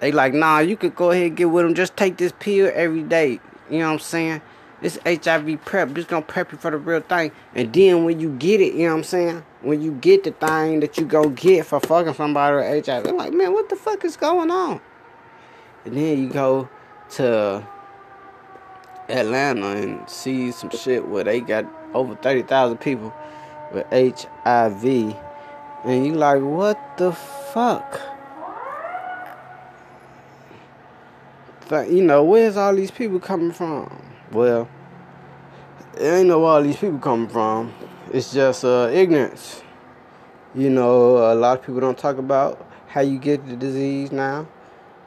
They like, nah, you could go ahead and get with them. Just take this pill every day. You know what I'm saying? This HIV prep, just gonna prep you for the real thing. And then when you get it, you know what I'm saying? When you get the thing that you go get for fucking somebody with HIV, I'm like, man, what the fuck is going on? And then you go to Atlanta and see some shit where they got over 30,000 people with HIV. And you like, what the fuck? You know, where's all these people coming from? Well, it ain't know where all these people coming from. It's just uh, ignorance. You know, a lot of people don't talk about how you get the disease now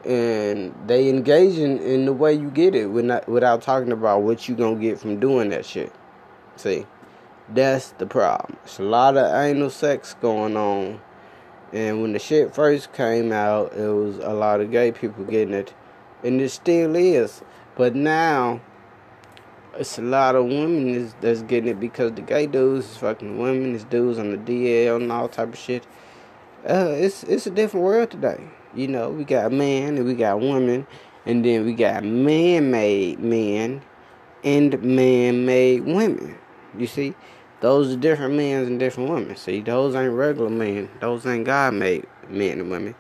and they engaging in the way you get it without, without talking about what you gonna get from doing that shit. See, that's the problem. It's a lot of anal sex going on, and when the shit first came out, it was a lot of gay people getting it, and it still is. But now, it's a lot of women that's getting it because the gay dudes is fucking women, it's dudes on the DL and all type of shit. Uh, it's it's a different world today. You know, we got man and we got women, and then we got man-made men and man-made women. You see, those are different men and different women. See, those ain't regular men. Those ain't God-made men and women.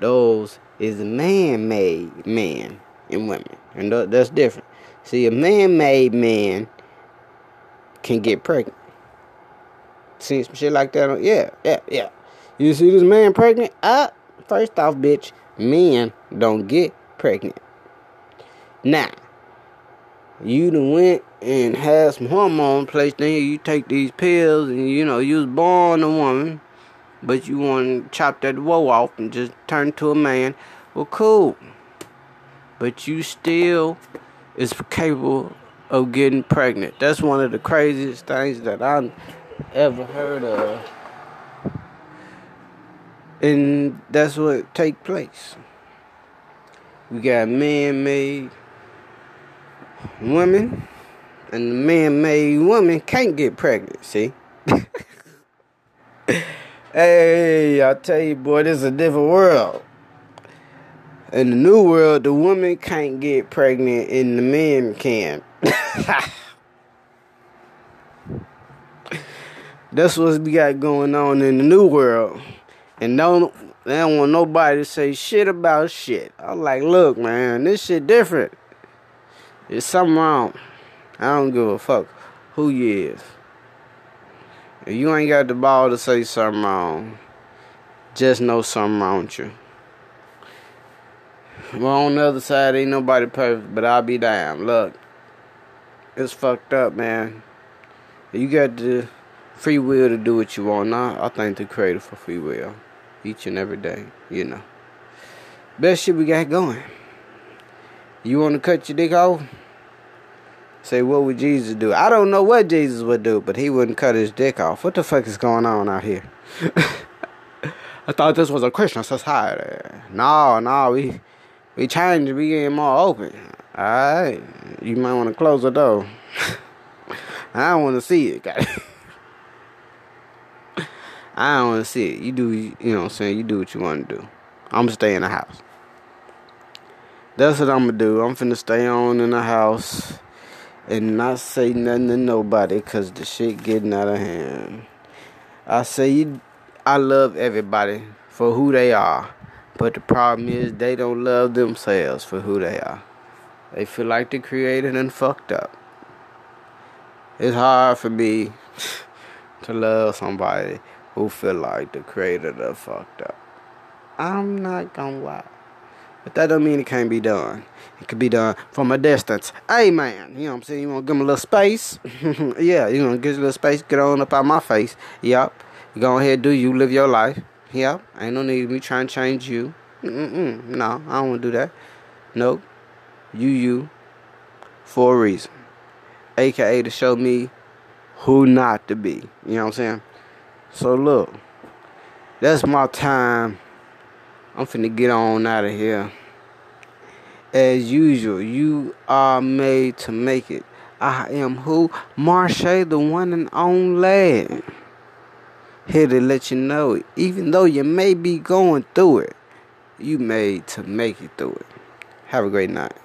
Those is man-made men and women, and that's different. See, a man-made man can get pregnant. See some shit like that? Yeah, yeah, yeah. You see this man pregnant? Ah, First off, bitch, men don't get pregnant. Now, you done went and had some hormone placed in you. You take these pills and you know you was born a woman, but you want to chop that woe off and just turn to a man. Well, cool, but you still is capable of getting pregnant. That's one of the craziest things that I've ever heard of and that's what take place. We got man-made women, and the man-made woman can't get pregnant. See? <laughs> hey, I tell you, boy, this is a different world. In the new world, the woman can't get pregnant, and the man can. <laughs> That's what we got going on in the new world. And don't they don't want nobody to say shit about shit. I'm like, look, man, this shit different. There's something wrong. I don't give a fuck who you is. If you ain't got the ball to say something wrong, just know something wrong with you. Well, on the other side, ain't nobody perfect, but I'll be damn. Look, it's fucked up, man. You got the free will to do what you want. Now, I thank the creator for free will each and every day, you know. Best shit we got going. You want to cut your dick off? Say, what would Jesus do? I don't know what Jesus would do, but he wouldn't cut his dick off. What the fuck is going on out here? <laughs> I thought this was a Christian society. No, no, we we changed. We getting more open. All right, you might want to close the door. <laughs> I don't want to see it, guys. <laughs> I don't want to see it. You do, you know what I'm saying? You do what you want to do. I'm going to stay in the house. That's what I'm going to do. I'm finna stay on in the house and not say nothing to nobody because the shit getting out of hand. I say I love everybody for who they are. But the problem is they don't love themselves for who they are. They feel like the created and fucked up. It's hard for me <laughs> to love somebody who feel like the creator that fucked up. I'm not gonna lie. But that don't mean it can't be done. It could be done from a distance. Hey man, you know what I'm saying? You wanna give him a little space? <laughs> yeah, you wanna get a little space, get on up out my face. Yep. You go ahead, do you, live your life. Yep. Ain't no need me trying to change you. Mm-mm. No, I don't wanna do that. Nope. You, you, for a reason. AKA to show me who not to be. You know what I'm saying? So look, that's my time. I'm finna get on out of here. As usual, you are made to make it. I am who? Marsha, the one and only. Here to let you know, even though you may be going through it, you made to make it through it. Have a great night.